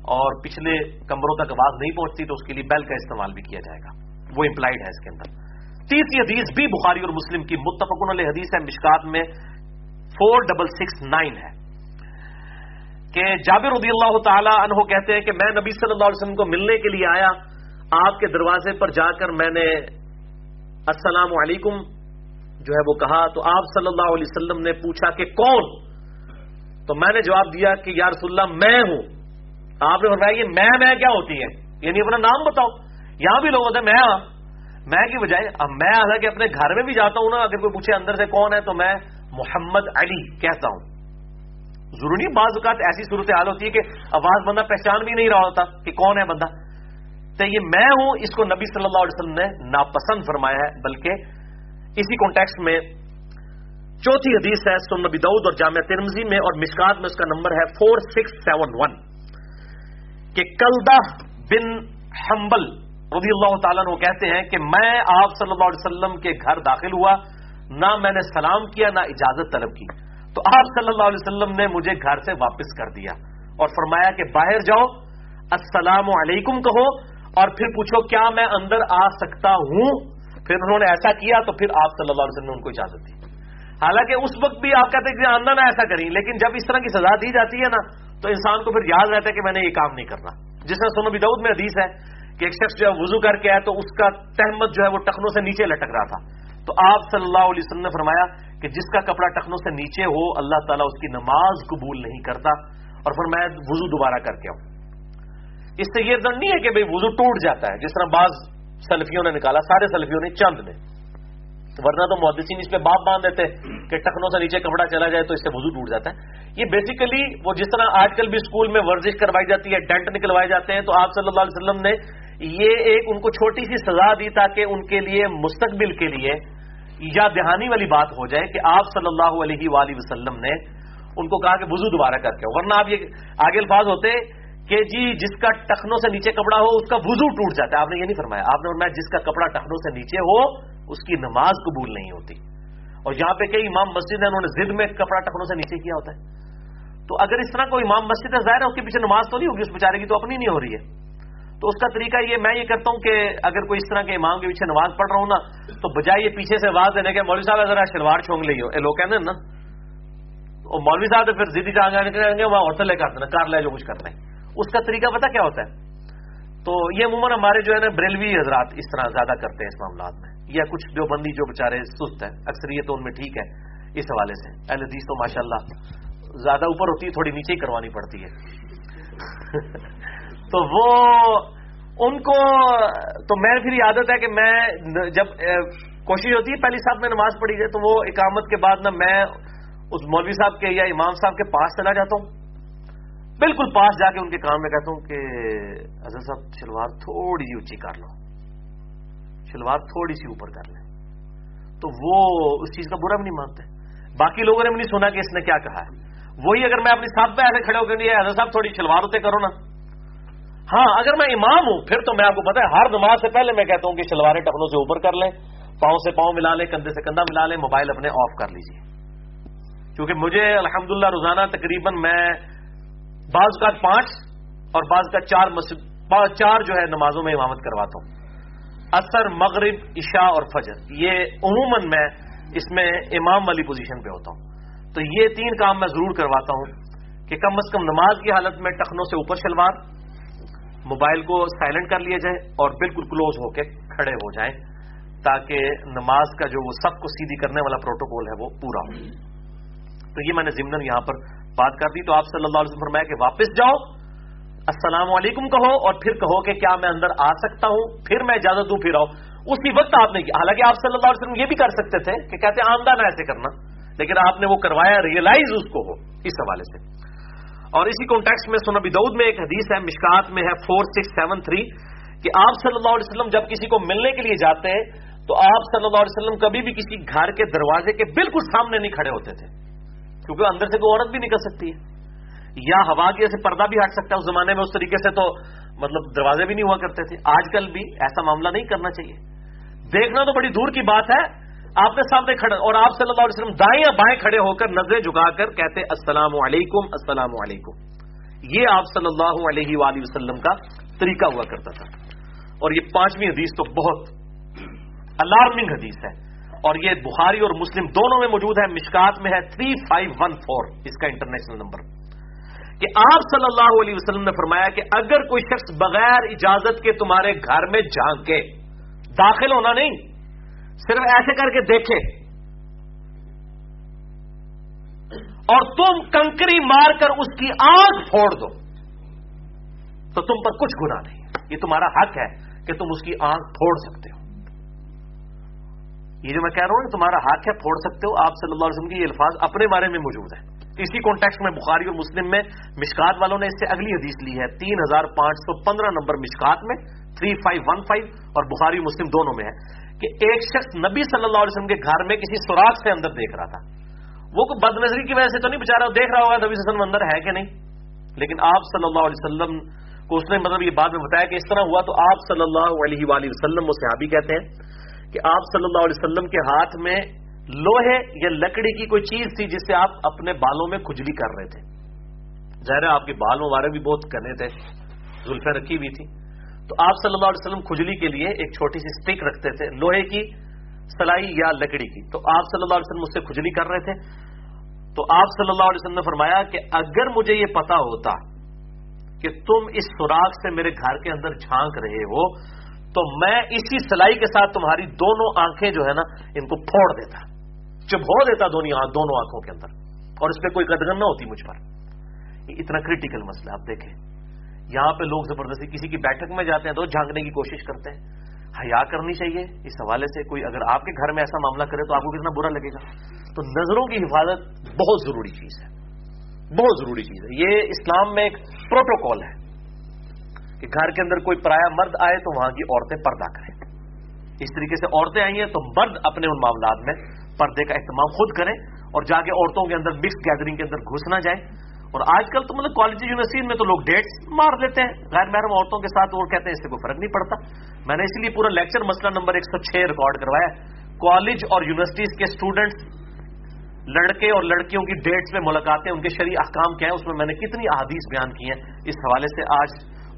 اور پچھلے کمروں تک آواز نہیں پہنچتی، تو اس کے لیے بیل کا استعمال بھی کیا جائے گا۔ وہ امپلائڈ ہے اس کے اندر۔ تیسری حدیث بھی بخاری اور مسلم کی، متفقن علیہ حدیث ہے، مشکات میں فور ڈبل سکس نائن ہے۔ کہ جابر رضی اللہ تعالی عنہ کہتے ہیں کہ میں نبی صلی اللہ علیہ وسلم کو ملنے کے لیے آیا، آپ کے دروازے پر جا کر میں نے السلام علیکم جو ہے وہ کہا، تو آپ صلی اللہ علیہ وسلم نے پوچھا کہ کون؟ تو میں نے جواب دیا کہ یا رسول اللہ، میں ہوں۔ آپ نے فرمایا یہ میں میں کیا ہوتی ہے؟ یعنی اپنا نام بتاؤ۔ یہاں بھی لوگ ہوتے ہیں، میں ہاں۔ میں کی بجائے، اب میں حالانکہ اپنے گھر میں بھی جاتا ہوں نا، اگر کوئی پوچھے اندر سے کون ہے، تو میں محمد علی کہتا ہوں۔ ضروری بعض اوقات ایسی صورت حال ہوتی ہے کہ آواز بندہ پہچان بھی نہیں رہا ہوتا کہ کون ہے بندہ۔ تو یہ میں ہوں، اس کو نبی صلی اللہ علیہ وسلم نے ناپسند فرمایا ہے، بلکہ اسی کانٹیکس میں چوتھی حدیث ہے سن نبی دعود اور جامعہ ترمزی میں، اور مشکات میں اس کا نمبر ہے فور سکس سیون ون، کہ کلدہ بن حنبل رضی اللہ تعالیٰ وہ کہتے ہیں کہ میں آپ صلی اللہ علیہ وسلم کے گھر داخل ہوا، نہ میں نے سلام کیا، نہ اجازت طلب کی۔ تو آپ صلی اللہ علیہ وسلم نے مجھے گھر سے واپس کر دیا اور فرمایا کہ باہر جاؤ، السلام علیکم کہو اور پھر پوچھو کیا میں اندر آ سکتا ہوں؟ پھر انہوں نے ایسا کیا تو پھر آپ صلی اللہ علیہ وسلم نے ان کو اجازت دی۔ حالانکہ اس وقت بھی آپ کہتے ہیں کہ آندہ نہ ایسا کریں، لیکن جب اس طرح کی سزا دی جاتی ہے نا، تو انسان کو پھر یاد رہتا ہے کہ میں نے یہ کام نہیں کرنا۔ جس طرح سونو دعود میں حدیث ہے کہ ایک شخص جو ہے وضو کر کے آیا تو اس کا تحمد جو ہے وہ ٹخنوں سے نیچے لٹک رہا تھا۔ تو آپ صلی اللہ علیہ وسلم نے فرمایا کہ جس کا کپڑا ٹخنوں سے نیچے ہو، اللہ تعالیٰ اس کی نماز قبول نہیں کرتا۔ اور پھر میں وضو دوبارہ کر کے آؤں۔ اس سے یہ دن نہیں ہے کہ بھئی وضو ٹوٹ جاتا ہے۔ جس طرح بعض سلفیوں نے نکالا، سارے سلفیوں نے چند نے ورنہ تو محدثین اس پہ باپ باندھ دیتے کہ ٹخنوں سے نیچے کپڑا چلا جائے تو اس سے وضو ٹوٹ جاتا ہے۔ یہ بیسیکلی وہ جس طرح آج کل بھی اسکول میں ورزش کروائی جاتی ہے ڈینٹ نکلوائے جاتے ہیں، تو آپ صلی اللہ علیہ وسلم نے یہ ایک ان کو چھوٹی سی سزا دی تاکہ ان کے لیے مستقبل کے لیے ایجاد دہانی والی بات ہو جائے کہ آپ صلی اللہ علیہ وآلہ وسلم نے ان کو کہا کہ وضو دوبارہ کر کے ورنہ آپ یہ آگے الفاظ ہوتے کہ جی جس کا ٹخنوں سے نیچے کپڑا ہو، اس کا وضو ٹوٹ جاتا ہے۔ آپ نے یہ نہیں فرمایا۔ آپ نے فرمایا جس کا کپڑا ٹخنوں سے نیچے ہو، اس کی نماز قبول نہیں ہوتی۔ اور یہاں پہ کئی امام مسجد ہیں، انہوں نے ضد میں کپڑا ٹخنوں سے نیچے کیا ہوتا ہے۔ تو اگر اس طرح کوئی امام مسجد ہے، ظاہر ہے اس کے پیچھے نماز تو نہیں ہوگی، اس بیچارے کی تو اپنی نہیں ہو رہی ہے۔ تو اس کا طریقہ یہ میں یہ کرتا ہوں کہ اگر کوئی اس طرح کے امام کے پیچھے نماز پڑھ رہا ہوں نا، تو بجائے یہ پیچھے سے آواز دینے کے، مولوی صاحب ذرا شلوار چھونگ لی یہ لوگ کہنے نا اور مولوی صاحب تو پھر ضدی جہاں گے، وہاں ہوٹل لے کر دینا کار لے جو کچھ کرنا ہیں اس کا طریقہ پتا کیا ہوتا ہے؟ تو یہ عموماً ہمارے جو ہے نا، بریلوی حضرات اس طرح زیادہ کرتے ہیں اس معاملات میں۔ یا کچھ جو بندی جو بےچارے سست ہیں، اکثریت تو ان میں ٹھیک ہے، اس حوالے سے۔ اہل حدیث تو ماشاء اللہ زیادہ اوپر ہوتی ہے، تھوڑی نیچے ہی کروانی پڑتی ہے۔ تو وہ ان کو تو میں پھر عادت ہے کہ میں جب کوشش ہوتی ہے، پہلی صاحب میں نماز پڑھی جائے تو وہ اقامت کے بعد نا میں اس مولوی صاحب کے یا امام صاحب کے پاس چلا جاتا ہوں۔ بالکل پاس جا کے ان کے کام میں کہتا ہوں کہ اظہر صاحب، شلوار تھوڑی سی اونچی کر لو۔ شلوار تھوڑی سی اوپر کر لیں۔ تو وہ اس چیز کا برا بھی نہیں مانتے۔ باقی لوگوں نے بھی نہیں سنا کہ اس نے کیا کہا ہے۔ وہی اگر میں اپنی صاحب پہ ایسے کھڑے ہو کے نہیں اظہر صاحب، تھوڑی شلوار ہوتے کرو نا۔ ہاں اگر میں امام ہوں، پھر تو میں آپ کو پتا ہے، ہر نماز سے پہلے میں کہتا ہوں کہ شلواریں ٹپنوں سے اوپر کر لیں، پاؤں سے پاؤں ملا لیں، کندھے سے کندھا ملا لیں، موبائل اپنے آف کر لیجیے کیونکہ مجھے الحمدللہ روزانہ تقریباً میں بعض کا پانچ اور بعض کا چار مسجد چار جو ہے نمازوں میں امامت کرواتا ہوں۔ اثر مغرب، عشاء اور فجر، یہ عموماً میں اس میں امام والی پوزیشن پہ ہوتا ہوں۔ تو یہ تین کام میں ضرور کرواتا ہوں کہ کم از کم نماز کی حالت میں ٹخنوں سے اوپر شلوار موبائل کو سائلنٹ کر لیا جائے اور بالکل کلوز ہو کے کھڑے ہو جائیں تاکہ نماز کا جو وہ سب کو سیدھی کرنے والا پروٹوکول ہے وہ پورا ہو تو یہ میں نے ضمن یہاں پر بات کر دی۔ تو آپ صلی اللہ علیہ وسلم فرمایا کہ واپس جاؤ، السلام علیکم کہو اور پھر کہو کہ کیا میں اندر آ سکتا ہوں، پھر میں اجازت دوں، پھر آؤ۔ اسی وقت آپ نے کیا۔ حالانکہ آپ صلی اللہ علیہ وسلم یہ بھی کر سکتے تھے کہ کہتے آمدہ نہ ایسے کرنا، لیکن آپ نے وہ کروایا ریئلائز اس کو ہو، اس حوالے سے۔ اور اسی کانٹیکس میں سنبی دعود میں ایک حدیث ہے، مشکات میں ہے فور سکس سیون تھری کہ آپ صلی اللہ علیہ وسلم جب کسی کو ملنے کے لیے جاتے ہیں، تو آپ صلی اللہ علیہ وسلم کبھی بھی کسی گھر کے دروازے کے بالکل سامنے نہیں کھڑے ہوتے تھے، کیونکہ اندر سے کوئی عورت بھی نکل سکتی ہے۔ یا ہوا کی ایسے پردہ بھی ہٹ سکتا ہے، اس زمانے میں اس طریقے سے تو مطلب دروازے بھی نہیں ہوا کرتے تھے۔ آج کل بھی ایسا معاملہ نہیں کرنا چاہیے۔ دیکھنا تو بڑی دور کی بات ہے آپ نے سامنے کھڑے اور آپ صلی اللہ علیہ وسلم دائیں بائیں کھڑے ہو کر نظریں جھکا کر کہتے السلام علیکم السلام علیکم۔ یہ آپ صلی اللہ علیہ وآلہ وسلم کا طریقہ ہوا کرتا تھا۔ اور یہ پانچویں حدیث تو بہت الارمنگ حدیث ہے۔ اور یہ بخاری اور مسلم دونوں میں موجود ہے، مشکات میں ہے تھری فائیو ون فور اس کا انٹرنیشنل نمبر کہ آپ صلی اللہ علیہ وسلم نے فرمایا کہ اگر کوئی شخص بغیر اجازت کے تمہارے گھر میں جھانکے، داخل ہونا نہیں صرف ایسے کر کے دیکھے۔ اور تم کنکری مار کر اس کی آنکھ پھوڑ دو۔ تو تم پر کچھ گنا نہیں یہ تمہارا حق ہے کہ تم اس کی آنکھ پھوڑ سکتے ہو۔ یہ جو میں کہہ رہا ہوں تمہارا حق ہے، پھوڑ سکتے ہو۔ آپ صلی اللہ علیہ وسلم کی یہ الفاظ اپنے بارے میں موجود ہے اسی کانٹیکس میں بخاری اور مسلم میں مشکات والوں نے اس سے اگلی حدیث لی ہے۔ تین ہزار پانچ سو پندرہ نمبر مشکات میں تھری فائیو ون فائیو اور بخاری مسلم دونوں میں ہے۔ کہ ایک شخص نبی صلی اللہ علیہ وسلم کے گھر میں کسی سوراخ سے اندر دیکھ رہا تھا۔ وہ کوئی بد نظری کی وجہ سے تو نہیں بچا رہا دیکھ رہا ہوگا نبی صلی اللہ علیہ وسلم اندر ہے کہ نہیں۔ لیکن آپ صلی اللہ علیہ وسلم کو اس نے مطلب یہ بات میں بتایا کہ اس طرح ہوا تو آپ صلی اللہ علیہ وآلہ وسلم وہ صحابی کہتے ہیں کہ آپ صلی اللہ علیہ وسلم کے ہاتھ میں لوہے یا لکڑی کی کوئی چیز تھی جس سے آپ اپنے بالوں میں کھجلی کر رہے تھے۔ ظاہر ہے آپ کے بال مبارک بھی بہت کرنے تھے، زلفیں رکھی ہوئی تھی تو آپ صلی اللہ علیہ وسلم کھجلی کے لیے ایک چھوٹی سی اسٹک رکھتے تھے، لوہے کی، سلائی یا لکڑی کی۔ تو آپ صلی اللہ علیہ وسلم اس سے کھجلی کر رہے تھے۔ تو آپ صلی اللہ علیہ وسلم نے فرمایا کہ اگر مجھے یہ پتا ہوتا کہ تم اس سوراخ سے میرے گھر کے اندر جھانک رہے ہو، تو میں اسی سلائی کے ساتھ تمہاری دونوں آنکھیں جو ہے نا، ان کو پھوڑ دیتا۔ چبھو دیتا دونوں آنکھوں کے اندر۔ اور اس پہ کوئی قدر نہ ہوتی مجھ پر۔ یہ اتنا کریٹیکل مسئلہ آپ دیکھیں۔ یہاں پہ لوگ زبردستی کسی کی بیٹھک میں جاتے ہیں تو جھانکنے کی کوشش کرتے ہیں۔ حیا کرنی چاہیے۔ اس حوالے سے کوئی اگر آپ کے گھر میں ایسا معاملہ کرے تو آپ کو کتنا برا لگے گا۔ تو نظروں کی حفاظت بہت ضروری چیز ہے۔ بہت ضروری چیز ہے۔ یہ اسلام میں ایک پروٹوکال ہے کہ گھر کے اندر کوئی پرایا مرد آئے تو وہاں کی عورتیں پردہ کریں۔ اس طریقے سے عورتیں آئی ہیں تو مرد اپنے ان معاملات میں پردے کا اہتمام خود کریں اور جا کے عورتوں کے اندر مکس گیدرنگ کے اندر گھس نہ جائیں۔ اور آج کل تو مطلب کالج یونیورسٹی میں تو لوگ ڈیٹس مار لیتے ہیں۔ غیر محرم عورتوں کے ساتھ وہ کہتے ہیں اس سے کوئی فرق نہیں پڑتا۔ میں نے اسی لیے پورا لیکچر مسئلہ نمبر ایک سو چھ ریکارڈ کروایا۔ کالج اور یونیورسٹیز کے اسٹوڈنٹس لڑکے اور لڑکیوں کی ڈیٹس میں ملاقاتیں، ان کے شریع احکام کیا ہیں، اس میں میں نے کتنی احادیث بیان کی ہیں۔ اس حوالے سے آج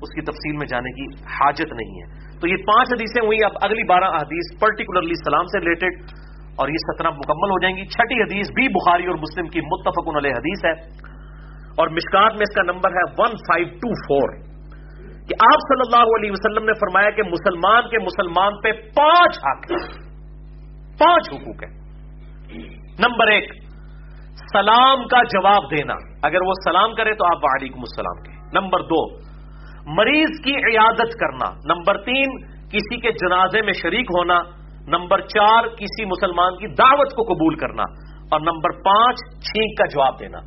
اس کی تفصیل میں جانے کی حاجت نہیں ہے۔ تو یہ پانچ حدیثیں ہوئی اب اگلی بارہ احادیث پرٹیکولرلی سلام سے ریلیٹڈ اور یہ سترہ مکمل ہو جائیں گی۔ چھٹی حدیث بھی بخاری اور مسلم کی متفق علیہ حدیث ہے۔ اور مشکات میں اس کا نمبر ہے ون فائیو ٹو فور کہ آپ صلی اللہ علیہ وسلم نے فرمایا کہ مسلمان کے مسلمان پہ پانچ حق پانچ حقوق ہیں۔ نمبر ایک، سلام کا جواب دینا۔ اگر وہ سلام کرے تو آپ وعلیکم السلام کے نمبر دو، مریض کی عیادت کرنا۔ نمبر تین، کسی کے جنازے میں شریک ہونا۔ نمبر چار، کسی مسلمان کی دعوت کو قبول کرنا۔ اور نمبر پانچ، چھینک کا جواب دینا۔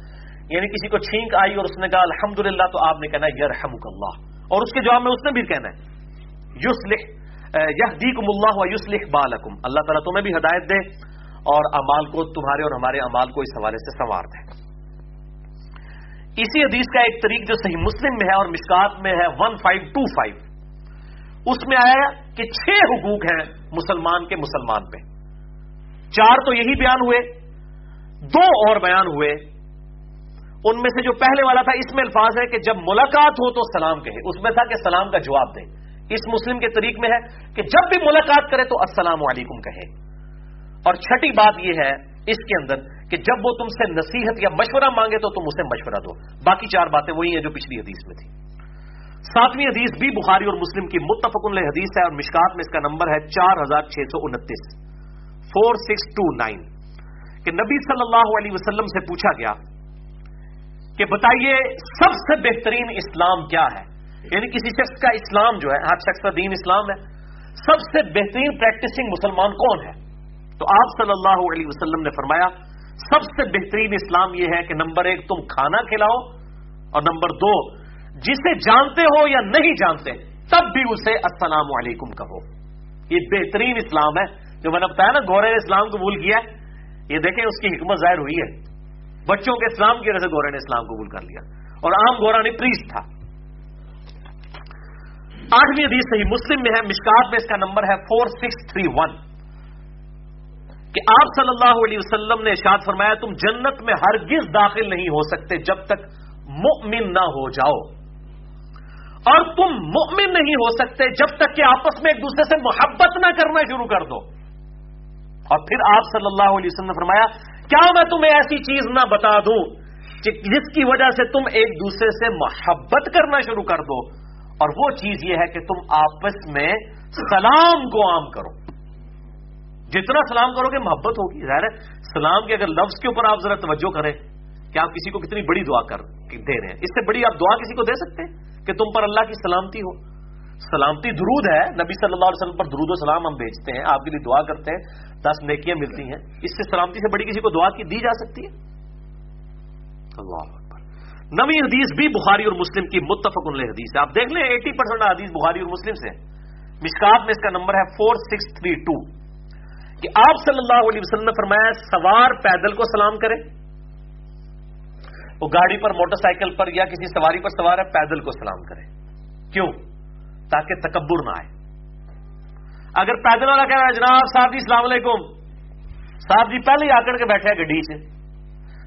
یعنی کسی کو چھینک آئی اور اس نے کہا الحمد تو آپ نے کہنا یار اللہ۔ اور اس کے جواب میں اس نے بھی کہنا ہے۔ یوس لکھ یہ اللہ یوس لکھ بالکم۔ اللہ تعالیٰ تمہیں بھی ہدایت دے اور امال کو تمہارے اور ہمارے امال کو اس حوالے سے سنوار دے۔ اسی حدیث کا ایک طریق جو صحیح مسلم میں ہے اور مشکات میں ہے ون فائیو ٹو فائیو اس میں آیا کہ چھ حقوق ہیں مسلمان کے مسلمان پہ چار تو یہی بیان ہوئے، دو اور بیان ہوئے۔ ان میں سے جو پہلے والا تھا اس میں الفاظ ہے کہ جب ملاقات ہو تو سلام کہے اس میں تھا کہ سلام کا جواب دے اس مسلم کے طریق میں ہے کہ جب بھی ملاقات کرے تو السلام علیکم کہے اور چھٹی بات یہ ہے اس کے اندر کہ جب وہ تم سے نصیحت یا مشورہ مانگے تو تم اسے مشورہ دو باقی چار باتیں وہی ہیں جو پچھلی حدیث میں تھی ساتویں حدیث بھی بخاری اور مسلم کی متفق حدیث ہے اور مشکات میں اس کا نمبر ہے چار ہزار چھ سو انتیس فور سکس ٹو نائن کہ نبی صلی اللہ علیہ وسلم سے پوچھا گیا کہ بتائیے سب سے بہترین اسلام کیا ہے؟ یعنی کسی شخص کا اسلام جو ہے، ہر شخص کا دین اسلام ہے۔ سب سے بہترین پریکٹسنگ مسلمان کون ہے؟ تو آپ صلی اللہ علیہ وسلم نے فرمایا، سب سے بہترین اسلام یہ ہے کہ نمبر ایک، تم کھانا کھلاؤ، اور نمبر دو، جسے جانتے ہو یا نہیں جانتے، تب بھی اسے السلام علیکم کہو۔ یہ بہترین اسلام ہے۔ جو میں نے بتایا نا، گورے نے اسلام قبول کیا ہے، یہ دیکھیں، اس کی حکمت ظاہر ہوئی ہے۔ بچوں کے اسلام کی وجہ سے گورے نے اسلام قبول کر لیا اور عام گورا نے پریس تھا۔ آٹھویں حدیث صحیح مسلم میں ہے، مشکات میں اس کا نمبر ہے فور سکس تھری ون کہ آپ صلی اللہ علیہ وسلم نے اشاد فرمایا، تم جنت میں ہرگز داخل نہیں ہو سکتے جب تک مؤمن نہ ہو جاؤ۔ اور تم مؤمن نہیں ہو سکتے جب تک کہ آپس میں ایک دوسرے سے محبت نہ کرنا شروع کر دو۔ اور پھر آپ صلی اللہ علیہ وسلم نے فرمایا کیا میں تمہیں ایسی چیز نہ بتا دوں جس کی وجہ سے تم ایک دوسرے سے محبت کرنا شروع کر دو؟ اور وہ چیز یہ ہے کہ تم آپس میں سلام کو عام کرو۔ جتنا سلام کرو گے محبت ہوگی۔ ظاہر ہے، سلام کے اگر لفظ کے اوپر آپ ذرا توجہ کریں کہ آپ کسی کو کتنی بڑی دعا کر دے رہے ہیں؟ اس سے بڑی آپ دعا کسی کو دے سکتے ہیں کہ تم پر اللہ کی سلامتی ہو؟ سلامتی درود ہے۔ نبی صلی اللہ علیہ وسلم پر درود و سلام ہم بیچتے ہیں، آپ کے لیے دعا کرتے ہیں۔ دس نیکیاں ملتی ہیں۔ اس سے سلامتی سے بڑی کسی کو دعا کی دی جا سکتی ہے؟ اللہ نوی حدیث بھی بخاری اور مسلم کی متفق حدیث ہے۔ آپ دیکھ لیں ایٹی پرسینٹ حدیث بخاری اور مسلم سے۔ مشکات میں اس کا نمبر ہے فور سکس تھری ٹو کہ آپ صلی اللہ علیہ وسلم نے فرمایا سوار پیدل کو سلام کرے وہ گاڑی پر، موٹر سائیکل پر یا کسی سواری پر سوار ہے، پیدل کو سلام کرے کیوں؟ تاکہ تکبر نہ آئے۔ اگر پیدل والا کہہ رہا ہے، جناب صاحب جی السلام علیکم۔ صاحب جی پہلے ہی آ کر کے بیٹھے گڈی سے۔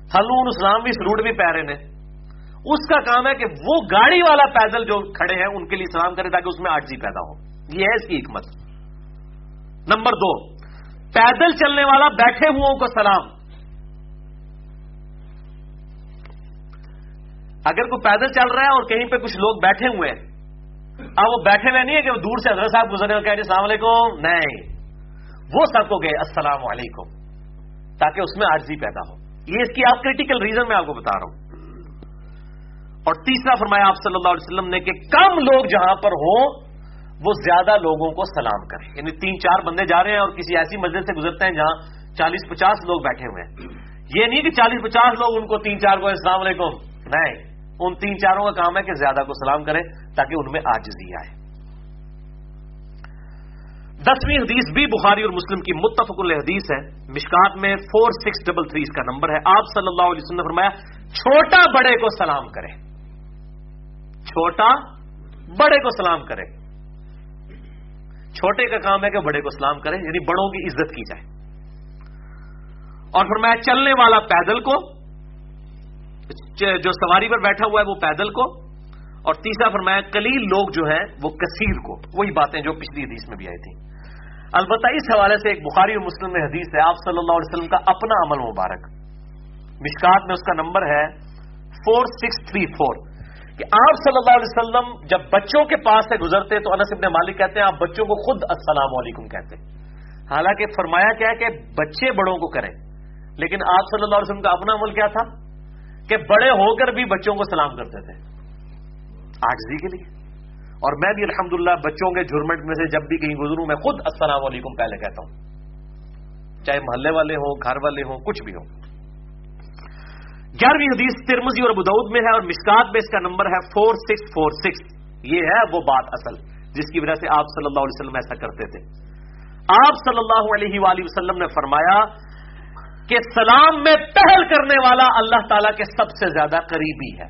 تھلو اسلام بھی سروٹ بھی پہ رہے ہیں۔ اس کا کام ہے کہ وہ گاڑی والا پیدل جو کھڑے ہیں، ان کے لیے سلام کرے تاکہ اس میں آٹزی جی پیدا ہو یہ ہے اس کی حکمت۔ نمبر دو، پیدل چلنے والا بیٹھے ہو کو سلام۔ اگر کوئی پیدل چل رہا ہے اور کہیں پہ کچھ لوگ بیٹھے ہوئے ہیں اب وہ بیٹھے ہوئے نہیں ہے کہ وہ دور سے حضرت صاحب گزرے اور کہہ رہے السلام علیکم؟ نہیں۔ وہ سب کو گئے السلام علیکم، تاکہ اس میں آرزی پیدا ہو۔ یہ اس کی آپ کریٹیکل ریزن میں آپ کو بتا رہا ہوں۔ اور تیسرا فرمایا آپ صلی اللہ علیہ وسلم نے کہ کم لوگ جہاں پر ہوں، وہ زیادہ لوگوں کو سلام کریں۔ یعنی تین چار بندے جا رہے ہیں اور کسی ایسی مسجد سے گزرتے ہیں جہاں چالیس پچاس لوگ بیٹھے ہوئے ہیں۔ یہ نہیں کہ چالیس پچاس لوگ ان کو تین چار کو السلام علیکم۔ نہیں۔ ان تین چاروں کا کام ہے کہ زیادہ کو سلام کریں تاکہ ان میں آجزی آئے۔ دسویں حدیث بھی بخاری اور مسلم کی متفق الحدیث ہے۔ مشکات میں فور سکس ڈبل تھری اس کا نمبر ہے۔ آپ صلی اللہ علیہ وسلم نے فرمایا، چھوٹا بڑے کو سلام کرے چھوٹا بڑے کو سلام کرے چھوٹے کا کام ہے کہ بڑے کو سلام کرے یعنی بڑوں کی عزت کی جائے۔ اور پھر میں چلنے والا پیدل کو جو سواری پر بیٹھا ہوا ہے وہ پیدل کو، اور تیسرا فرمایا کلیل لوگ جو ہیں وہ کثیر کو۔ وہی باتیں جو پچھلی حدیث میں بھی آئی تھیں۔ البتہ اس حوالے سے ایک بخاری اور مسلم میں حدیث ہے، آپ صلی اللہ علیہ وسلم کا اپنا عمل مبارک۔ مشکات میں اس کا نمبر ہے فور سکس تھری فور کہ آپ صلی اللہ علیہ وسلم جب بچوں کے پاس سے گزرتے تو انس ابن مالک کہتے ہیں، آپ بچوں کو خود السلام علیکم کہتے حالانکہ فرمایا کیا ہے کہ بچے بڑوں کو کریں۔ لیکن آپ صلی اللہ علیہ وسلم کا اپنا عمل کیا تھا؟ کہ بڑے ہو کر بھی بچوں کو سلام کرتے تھے۔ آجزی کے لیے۔ اور میں بھی الحمدللہ بچوں کے جھرمٹ میں سے جب بھی کہیں گزروں، میں خود السلام علیکم پہلے کہتا ہوں۔ چاہے محلے والے ہوں، گھر والے ہوں، کچھ بھی ہوں۔ گیارہویں حدیث ترمزی اور بدعود میں ہے اور مشکات میں اس کا نمبر ہے فور سکس فور سکس یہ ہے وہ بات اصل، جس کی وجہ سے آپ صلی اللہ علیہ وسلم ایسا کرتے تھے۔ آپ صلی اللہ علیہ وآلہ وسلم نے فرمایا کہ سلام میں پہل کرنے والا اللہ تعالیٰ کے سب سے زیادہ قریبی ہے۔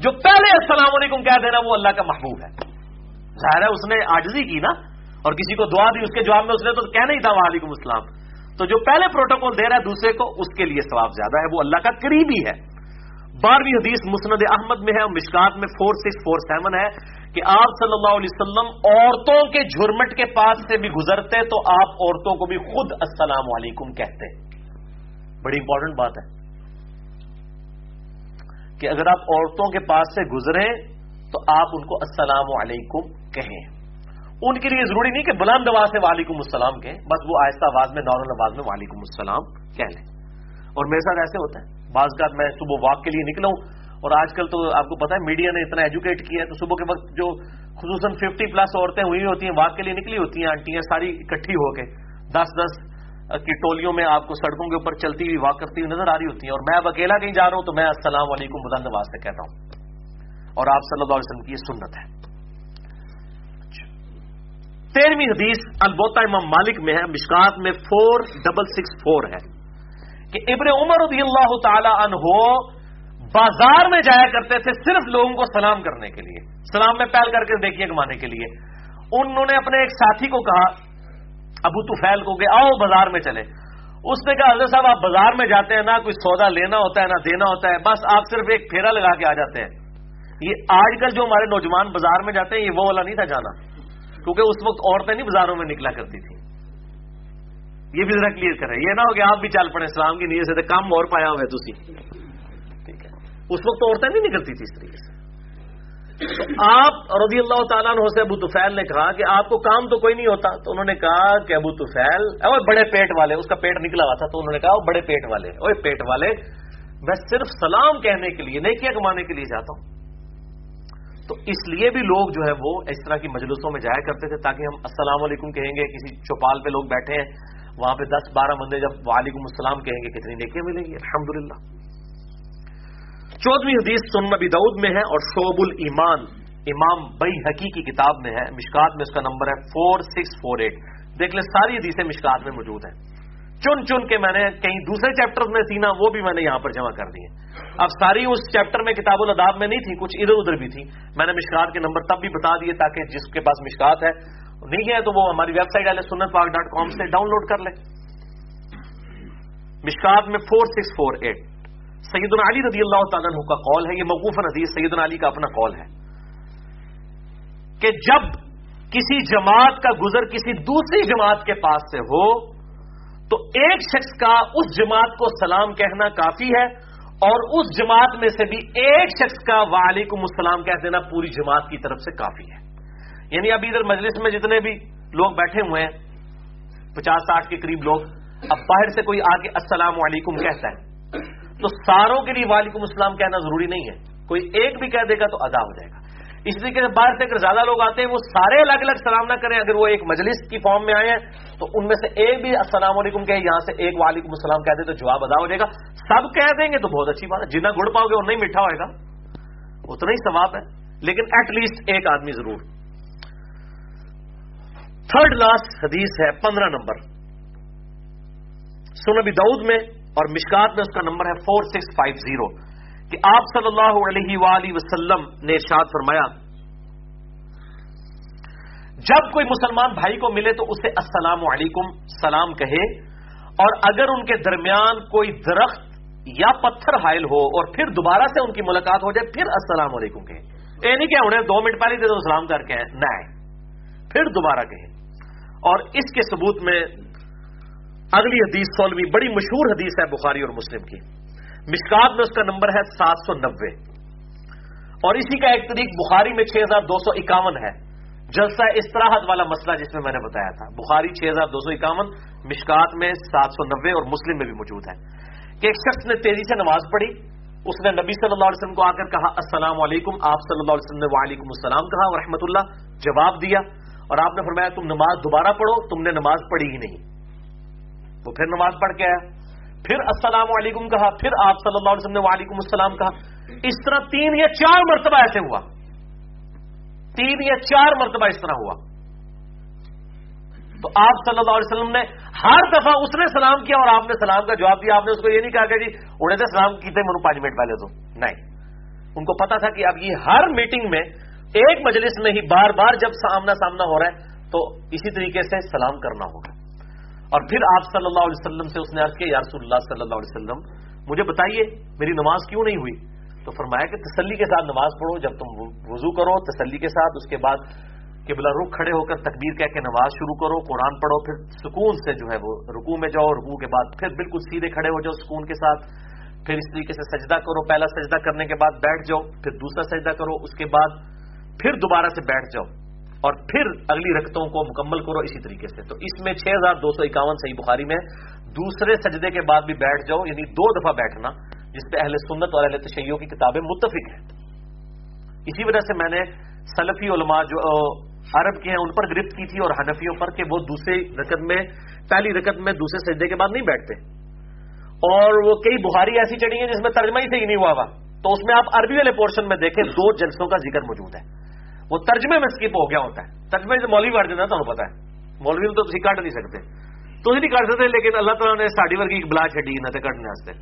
جو پہلے السلام علیکم کہہ دینا وہ اللہ کا محبوب ہے۔ ظاہر ہے اس نے آجزی کی نا، اور کسی کو دعا دی، اس کے جواب میں اس نے تو کہنا ہی تھا وعلیکم السلام۔ تو جو پہلے پروٹوکول دے رہا ہے، دوسرے کو اس کے لیے ثواب زیادہ ہے، وہ اللہ کا قریبی ہے۔ بارہویں حدیث مسند احمد میں ہے، اور مشکات میں فور سکس فور سیون ہے کہ آپ صلی اللہ علیہ وسلم عورتوں کے جھرمٹ کے پاس سے بھی گزرتے تو آپ عورتوں کو بھی خود السلام علیکم کہتے۔ بڑی امپورٹنٹ بات ہے کہ اگر آپ عورتوں کے پاس سے گزریں تو آپ ان کو السلام علیکم کہیں۔ ان کے لیے ضروری نہیں کہ بلند آواز سے وعلیکم السلام کہیں، بس وہ آہستہ آواز میں، نارمل آواز میں وعلیکم السلام کہہ لیں۔ اور میرے ساتھ ایسے ہوتا ہے۔ بعض کا میں صبح واک کے لیے نکلا ہوں اور آج کل تو آپ کو پتا ہے میڈیا نے اتنا ایجوکیٹ کیا ہے تو صبح کے وقت جو خصوصاً ففٹی پلس عورتیں ہوئی ہوتی ہیں، واک کے لیے نکلی ہوتی ہیں، آنٹیاں ساری اکٹھی ہو کے، دس دس کی ٹولیوں میں آپ کو سڑکوں کے اوپر چلتی ہوئی واک کرتی ہوئی نظر آ رہی ہوتی ہیں اور میں اب اکیلا کہیں جا رہا ہوں تو میں السلام علیکم بلند آواز سے کہتا ہوں۔ اور آپ صلی اللہ علیہ وسلم کی یہ سنت ہے۔ اچھا۔ تیرہویں حدیث البوتا امام مالک میں ہے، مشکات میں فور ڈبل سکس فور ہے کہ ابن عمر رضی اللہ تعالی عنہ بازار میں جایا کرتے تھے صرف لوگوں کو سلام کرنے کے لیے۔ سلام میں پہل کر کے دیکھیے کمانے کے لیے۔ انہوں نے اپنے ایک ساتھی کو کہا ابو تو فیل کو کہ آؤ بازار میں چلے۔ اس نے کہا، حضرت صاحب، آپ بازار میں جاتے ہیں، نہ کوئی سودا لینا ہوتا ہے، نہ دینا ہوتا ہے، بس آپ صرف ایک پھیرا لگا کے آ جاتے ہیں۔ یہ آج کل جو ہمارے نوجوان بازار میں جاتے ہیں، یہ وہ والا نہیں تھا جانا، کیونکہ اس وقت عورتیں نہیں بازاروں میں نکلا کرتی تھی یہ بھی ذرا کلیئر کریں۔ یہ نہ ہو کہ آپ بھی چل پڑے، اسلام کی نیت سے کام اور پایا ہوئے تھی ٹھیک ہے۔ اس وقت عورتیں نہیں نکلتی تھی اس طریقے سے۔ آپ رضی اللہ تعالیٰ عنہ سے ابو توفیل نے کہا کہ آپ کو کام تو کوئی نہیں ہوتا، تو انہوں نے کہا کہ ابو توفیل اور بڑے پیٹ والے، اس کا پیٹ نکلا ہوا تھا، تو انہوں نے کہا بڑے پیٹ والے اوے پیٹ والے، میں صرف سلام کہنے کے لیے نہیں کیا کمانے کے لیے جاتا ہوں۔ تو اس لیے بھی لوگ جو ہے وہ اس طرح کی مجلسوں میں جایا کرتے تھے، تاکہ ہم السلام علیکم کہیں گے، کسی چوپال پہ لوگ بیٹھے ہیں، وہاں پہ دس بارہ بندے جب وعلیکم السلام کہیں گے، کتنی نیکیاں ملیں گی؟ الحمدللہ۔ چودہویں حدیث سن نبی دعود میں ہے اور شعب المان امام بئی حقی کی کتاب میں ہے۔ مشکات میں اس کا نمبر ہے فور سکس فور ایٹ دیکھ لیں، ساری حدیثیں مشکات میں موجود ہیں۔ چن چن کے میں نے کہیں دوسرے چیپٹر میں تھی نا، وہ بھی میں نے یہاں پر جمع کر دی ہیں۔ اب ساری اس چیپٹر میں کتاب الاداب میں نہیں تھی، کچھ ادھر ادھر بھی تھی۔ میں نے مشکات کے نمبر تب بھی بتا دیے تاکہ جس کے پاس مشکات ہے، نہیں ہے تو وہ ہماری ویب سائٹ والے سنت پاک ڈاٹ کام سے ڈاؤن لوڈ کر لیں۔ مشکات میں فور سکس فور ایٹ سید علی رضی اللہ تعالیٰ کا قول ہے، یہ موقوف عزیز سید علی کا اپنا قول ہے کہ جب کسی جماعت کا گزر کسی دوسری جماعت کے پاس سے ہو، تو ایک شخص کا اس جماعت کو سلام کہنا کافی ہے اور اس جماعت میں سے بھی ایک شخص کا وعلیکم السلام کہہ دینا پوری جماعت کی طرف سے کافی ہے۔ یعنی ابھی ادھر مجلس میں جتنے بھی لوگ بیٹھے ہوئے ہیں، پچاس ساٹھ کے قریب لوگ، اب باہر سے کوئی آگے السلام علیکم کہتا ہے۔ تو ساروں کے لیے وعلیکم السلام کہنا ضروری نہیں ہے۔ کوئی ایک بھی کہہ دے گا تو ادا ہو جائے گا۔ اس طریقے سے باہر سے اگر زیادہ لوگ آتے ہیں، وہ سارے الگ الگ سلام نہ کریں۔ اگر وہ ایک مجلس کی فارم میں آئے ہیں، تو ان میں سے ایک بھی السلام علیکم کہ یہاں سے ایک وعلیکم السلام کہہ دے تو جواب ادا ہو جائے گا۔ سب کہہ دیں گے تو بہت اچھی بات ہے۔ جتنا گڑ پاؤ گے، اتنا ہی میٹھا ہوئے گا۔ اتنا ہی ثواب ہے۔ لیکن ایٹ لیسٹ ایک آدمی ضرور۔ تھرڈ لاسٹ حدیث ہے، پندرہ نمبر۔ سنبی دعود میں اور مشکات میں اس کا نمبر ہے فور سکس فائیو زیرو کہ آپ صلی اللہ علیہ وآلہ وسلم نے ارشاد فرمایا، جب کوئی مسلمان بھائی کو ملے تو اسے السلام علیکم، سلام کہے، اور اگر ان کے درمیان کوئی درخت یا پتھر حائل ہو اور پھر دوبارہ سے ان کی ملاقات ہو جائے، پھر السلام علیکم کہیں یہ نہیں کہ انہیں دو منٹ پہلے دے دو، سلام کر کے نہ پھر دوبارہ کہیں اور اس کے ثبوت میں اگلی حدیث سولہویں بڑی مشہور حدیث ہے بخاری اور مسلم کی۔ مشکات میں اس کا نمبر ہے سات سو نبے اور اسی کا ایک طریق بخاری میں چھ ہزار دو سو اکاون ہے۔ جلسہ استراحت والا مسئلہ جس میں میں نے بتایا تھا۔ بخاری چھ ہزار دو سو اکاون، مشکات میں سات سو نبے اور مسلم میں بھی موجود ہے۔ کہ ایک شخص نے تیزی سے نماز پڑھی، اس نے نبی صلی اللہ علیہ وسلم کو آ کر کہا، السلام علیکم، آپ صلی اللہ علیہ وسلم نے وعلیکم السلام کہا ورحمۃ اللہ جواب دیا اور آپ نے فرمایا، تم نماز دوبارہ پڑھو، تم نے نماز پڑھی ہی نہیں۔ وہ پھر نماز پڑھ کے آیا۔ پھر السلام علیکم کہا، پھر آپ صلی اللہ علیہ وسلم نے وعلیکم السلام کہا۔ اس طرح تین یا چار مرتبہ ایسے ہوا۔ تین یا چار مرتبہ اس طرح ہوا۔ تو آپ صلی اللہ علیہ وسلم نے ہر دفعہ اس نے سلام کیا اور آپ نے سلام کا جواب دیا۔ آپ نے اس کو یہ نہیں کہا کہ جی انہیں سے سلام کیتے منو پانچ منٹ پہلے تو۔ نہیں۔ ان کو پتا تھا کہ اب یہ ہر میٹنگ میں ایک مجلس میں ہی بار بار جب سامنا سامنا ہو رہا ہے، تو اسی طریقے سے سلام کرنا ہوگا۔ اور پھر آپ صلی اللہ علیہ وسلم سے اس نے عرض کیا، یا رسول اللہ صلی اللہ علیہ وسلم، مجھے بتائیے، میری نماز کیوں نہیں ہوئی؟ تو فرمایا کہ تسلی کے ساتھ نماز پڑھو، جب تم وضو کرو، تسلی کے ساتھ، اس کے بعد کہ بلا رخ کھڑے ہو کر تکبیر کہہ کے نماز شروع کرو، قرآن پڑھو، پھر سکون سے جو ہے وہ رکو میں جاؤ رکو کے بعد پھر بالکل سیدھے کھڑے ہو جاؤ سکون کے ساتھ، پھر اس طریقے سے سجدہ کرو، پہلا سجدہ کرنے کے بعد بیٹھ جاؤ، پھر دوسرا سجدہ کرو، اس کے بعد پھر دوبارہ سے بیٹھ جاؤ۔ اور پھر اگلی رکتوں کو مکمل کرو اسی طریقے سے۔ تو اس میں چھ ہزار دو سو اکاون صحیح بخاری میں دوسرے سجدے کے بعد بھی بیٹھ جاؤ یعنی دو دفعہ بیٹھنا، جس پہ اہل سنت اور اہل تشیعوں کی کتابیں متفق ہیں۔ اسی وجہ سے میں نے سلفی علماء جو عرب کے ہیں، ان پر گرفت کی تھی اور حنفیوں پر کہ وہ دوسری رکت میں، پہلی رکت میں دوسرے سجدے کے بعد نہیں بیٹھتے۔ اور وہ کئی بہاری ایسی چڑھی ہیں جس میں ترجمہ ہی سے ہی نہیں ہوا ہوا۔ تو اس میں آپ عربی والے پورشن میں دیکھیں، دو جلسوں کا ذکر موجود ہے۔ وہ ترجمے میں اسکپ ہو گیا ہوتا ہے۔ ترجمے سے مولوی کاٹ دینا تمہیں پتا ہے۔ مولوی تو تھی کٹ نہیں سکتے۔ تو نہیں کٹ سکتے، لیکن اللہ تعالیٰ نے ساڑی ورگی ایک بلا چڈی نہ کٹنے واسطے۔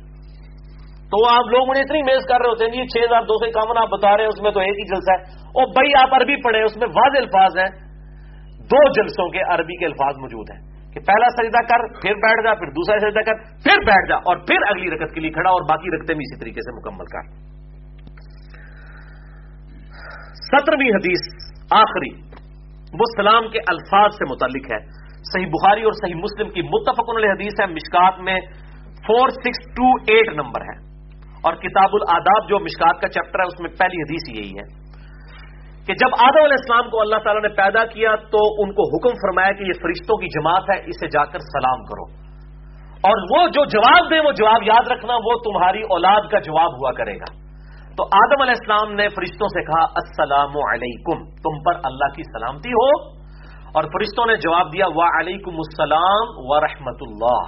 تو آپ لوگ انہیں اتنی میز کر رہے ہوتے ہیں جی چھ ہزار دو سو اکاون آپ بتا رہے ہیں، اس میں تو ایک ہی جلسہ ہے۔ اور بھائی آپ عربی پڑھے اس میں واضح الفاظ ہیں۔ دو جلسوں کے عربی کے الفاظ موجود ہیں۔ کہ پہلا سجدہ کر، پھر بیٹھ جا، پھر دوسرا سجدہ کر، پھر بیٹھ جا، اور پھر اگلی رکت کے لیے کھڑا اور باقی رکھتے بھی اسی طریقے سے مکمل کر۔ سترویں حدیث آخری وہ سلام کے الفاظ سے متعلق ہے۔ صحیح بخاری اور صحیح مسلم کی متفق علیہ حدیث ہے، مشکات میں four six two eight number ہے۔ اور کتاب الاداب جو مشکات کا چیپٹر ہے، اس میں پہلی حدیث یہی ہے کہ جب آدم علیہ السلام کو اللہ تعالیٰ نے پیدا کیا تو ان کو حکم فرمایا کہ یہ فرشتوں کی جماعت ہے، اسے جا کر سلام کرو۔ اور وہ جو جواب دیں وہ جواب یاد رکھنا، وہ تمہاری اولاد کا جواب ہوا کرے گا۔ تو آدم علیہ السلام نے فرشتوں سے کہا، السلام علیکم. تم پر اللہ کی سلامتی ہو۔ اور فرشتوں نے جواب دیا و علیکم السلام و رحمت اللہ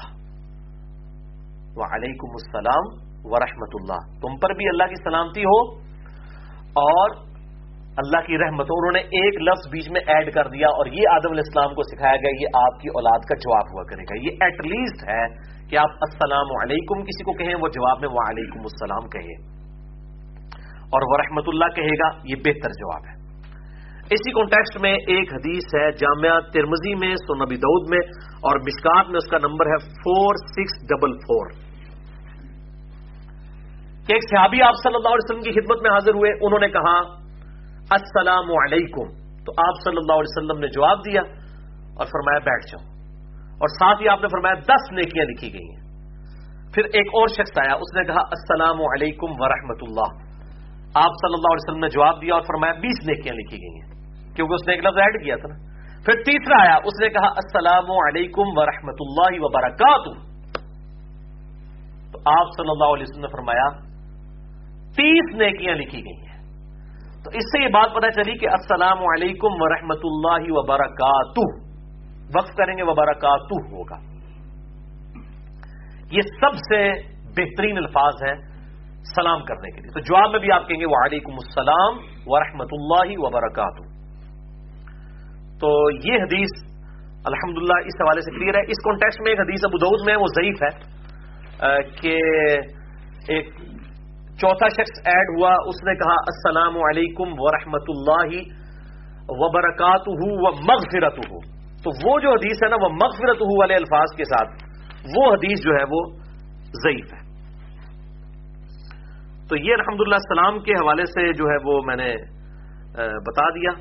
و علیکم السلام و رحمت اللہ تم پر بھی اللہ کی سلامتی ہو۔ اور اللہ کی رحمت انہوں نے ایک لفظ بیچ میں ایڈ کر دیا اور یہ آدم علیہ السلام کو سکھایا گیا، یہ آپ کی اولاد کا جواب ہوا کرے گا۔ یہ ایٹ لیسٹ ہے کہ آپ السلام علیکم کسی کو کہیں، وہ جواب میں وہ علیکم السلام کہے اور وہ رحمت اللہ کہے گا، یہ بہتر جواب ہے۔ اسی کانٹیکسٹ میں ایک حدیث ہے جامعہ ترمزی میں سونبی دعود میں، اور مشکات میں اس کا نمبر ہے فور سکس ڈبل فور کہ ایک صحابی آپ صلی اللہ علیہ وسلم کی خدمت میں حاضر ہوئے، انہوں نے کہا، السلام علیکم۔ تو آپ صلی اللہ علیہ وسلم نے جواب دیا اور فرمایا، بیٹھ جاؤ۔ اور ساتھ ہی آپ نے فرمایا، دس نیکیاں لکھی گئی ہیں۔ پھر ایک اور شخص آیا، اس نے کہا، السلام علیکم ورحمۃ اللہ۔ آپ صلی اللہ علیہ وسلم نے جواب دیا اور فرمایا بیس نیکیاں لکھی گئی ہیں۔ کیونکہ اس نے ایک لفظ ایڈ کیا تھا نا۔ پھر تیسرا آیا، اس نے کہا، السلام علیکم ورحمۃ اللہ وبرکاتہ۔ تو آپ صلی اللہ علیہ وسلم نے فرمایا، تیس نیکیاں لکھی گئی ہیں۔ تو اس سے یہ بات پتہ چلی کہ السلام علیکم ورحمۃ اللہ وبرکاتہ۔ وقف کریں گے، وبرکاتہ ہوگا۔ یہ سب سے بہترین الفاظ ہیں۔ سلام کرنے کے لیے۔ تو جواب میں بھی آپ کہیں گے، وعلیکم السلام ورحمۃ اللہ وبرکاتہ۔ تو یہ حدیث الحمدللہ اس حوالے سے کلیئر ہے۔ اس کانٹیکس میں ایک حدیث ابو دعود میں وہ ضعیف ہے کہ ایک چوتھا شخص ایڈ ہوا، اس نے کہا، السلام علیکم ورحمۃ اللہ وبرکات و مغفرت ہو تو وہ جو حدیث ہے نا، وہ مغفرت ہو والے الفاظ کے ساتھ، وہ حدیث جو ہے وہ ضعیف ہے۔ تو یہ الحمدللہ السلام کے حوالے سے جو ہے وہ میں نے بتا دیا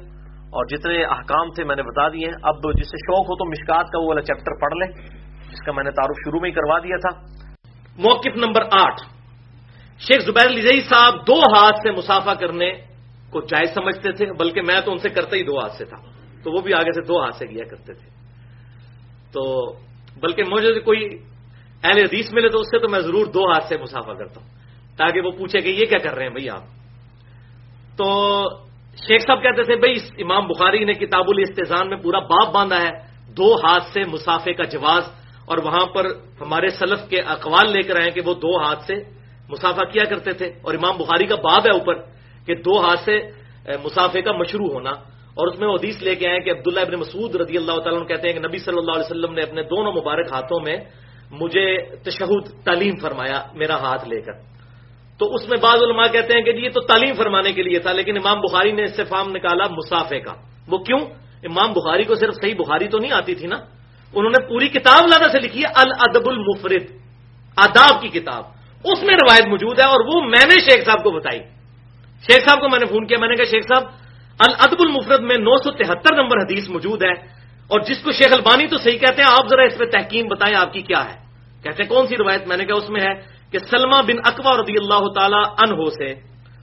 اور جتنے احکام تھے میں نے بتا دیے اب جسے شوق ہو تو مشکات کا وہ والا چیپٹر پڑھ لے جس کا میں نے تعارف شروع میں ہی کروا دیا تھا۔ موقف نمبر آٹھ۔ شیخ زبیر لزئی صاحب دو ہاتھ سے مسافہ کرنے کو جائز سمجھتے تھے، بلکہ میں تو ان سے کرتا ہی دو ہاتھ سے تھا۔ تو وہ بھی آگے سے دو ہاتھ سے کیا کرتے تھے۔ تو بلکہ مجھے کوئی اہل حدیث ملے تو اس سے تو میں ضرور دو ہاتھ سے مسافہ کرتا ہوں۔ تاکہ وہ پوچھے کہ یہ کیا کر رہے ہیں بھائی آپ؟ تو شیخ صاحب کہتے تھے، بھائی، امام بخاری نے کتاب الاستحزان میں پورا باپ باندھا ہے، دو ہاتھ سے مسافے کا جواز، اور وہاں پر ہمارے سلف کے اقوال لے کر آئے کہ وہ دو ہاتھ سے مسافہ کیا کرتے تھے، اور امام بخاری کا باب ہے اوپر کہ دو ہاتھ سے مسافے کا مشروع ہونا۔ اور اس میں حدیث لے کے آئے کہ عبداللہ ابن مسعود رضی اللہ تعالیٰ کہتے ہیں کہ نبی صلی اللہ علیہ وسلم نے اپنے دونوں مبارک ہاتھوں میں مجھے تشہد، تعلیم فرمایا، میرا ہاتھ لے کر۔ تو اس میں بعض علماء کہتے ہیں کہ جی یہ تو تعلیم فرمانے کے لیے تھا، لیکن امام بخاری نے اس سے فام نکالا مسافے کا۔ وہ کیوں؟ امام بخاری کو صرف صحیح بخاری تو نہیں آتی تھی نا؟ انہوں نے پوری کتاب لادا سے لکھی ہے، الادب المفرد، آداب کی کتاب۔ اس میں روایت موجود ہے اور وہ میں نے شیخ صاحب کو بتائی۔ شیخ صاحب کو میں نے فون کیا، میں نے کہا، شیخ صاحب، الادب المفرد میں نو سو تہتر نمبر حدیث موجود ہے اور جس کو شیخ البانی تو صحیح کہتے ہیں، آپ ذرا اس پہ تحقیم بتائیں آپ کی کیا ہے۔ کہتے ہیں، کون سی روایت میں نے کہا، اس میں ہے۔ کہ سلما بن اکبر رضی اللہ تعالی انہو سے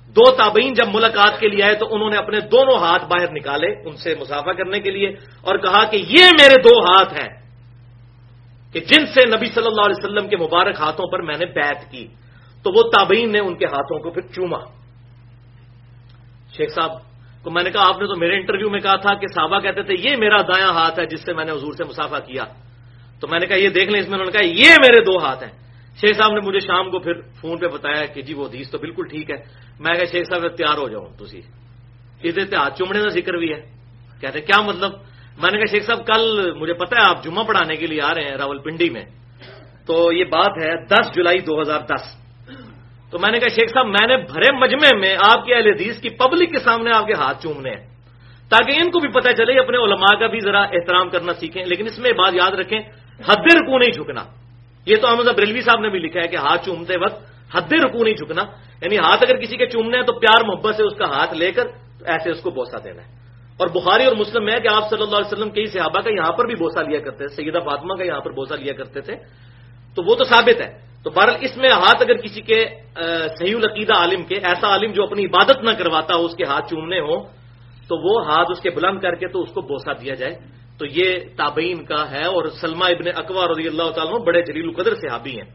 دو تابعین جب ملاقات کے لیے آئے تو انہوں نے اپنے دونوں ہاتھ باہر نکالے ان سے مسافہ کرنے کے لیے اور کہا کہ یہ میرے دو ہاتھ ہیں کہ جن سے نبی صلی اللہ علیہ وسلم کے مبارک ہاتھوں پر میں نے بیت کی۔ تو وہ تابعین نے ان کے ہاتھوں کو پھر چوما۔ شیخ صاحب تو میں نے کہا، آپ نے تو میرے انٹرویو میں کہا تھا کہ صحابہ کہتے تھے، یہ میرا دایاں ہاتھ ہے جس سے میں نے حضور سے مسافہ کیا۔ تو میں نے کہا، یہ دیکھ لیں اس میں، انہوں نے کہا، یہ میرے دو ہاتھ ہیں۔ شیخ صاحب نے مجھے شام کو پھر فون پہ بتایا کہ جی وہ حدیث تو بالکل ٹھیک ہے۔ میں کہا، شیخ صاحب، تیار ہو جاؤں تھی یہ ہاتھ چومنے کا ذکر بھی ہے۔ کہتے، کیا مطلب؟ میں نے کہا، شیخ صاحب، کل مجھے پتا ہے آپ جمعہ پڑھانے کے لیے آ رہے ہیں راول پنڈی میں۔ تو یہ بات ہے دس جولائی دو ہزار دس۔ تو میں نے کہا، شیخ صاحب، میں نے بھرے مجمع میں آپ کے اہل حدیث کی پبلک کے سامنے آپ کے ہاتھ چومنے ہیں۔ تاکہ ان کو بھی پتہ چلے، اپنے علماء کا بھی ذرا احترام کرنا سیکھیں۔ لیکن اس میں بات یاد رکھیں، حد رکو نہیں جھکنا۔ یہ تو احمد بریلوی صاحب نے بھی لکھا ہے کہ ہاتھ چومتے وقت حد رکو نہیں جھکنا یعنی ہاتھ اگر کسی کے چومنے ہیں تو پیار محبت سے اس کا ہاتھ لے کر ایسے اس کو بوسا دینا ہے۔ اور بخاری اور مسلم میں کہ آپ صلی اللہ علیہ وسلم کئی صحابہ کا یہاں پر بھی بوسا لیا کرتے تھے، سیدہ فاطمہ کا یہاں پر بوسا لیا کرتے تھے۔ تو وہ تو ثابت ہے۔ تو بہرحال اس میں ہاتھ اگر کسی کے صحیح العقیدہ عالم کے، ایسا عالم جو اپنی عبادت نہ کرواتا ہو، اس کے ہاتھ چومنے ہوں، تو وہ ہاتھ اس کے بلند کر کے تو اس کو بوسا دیا جائے۔ تو یہ تابعین کا ہے اور سلما ابن اکوا رضی اللہ تعالیٰ بڑے جلیل القدر صحابی ہیں۔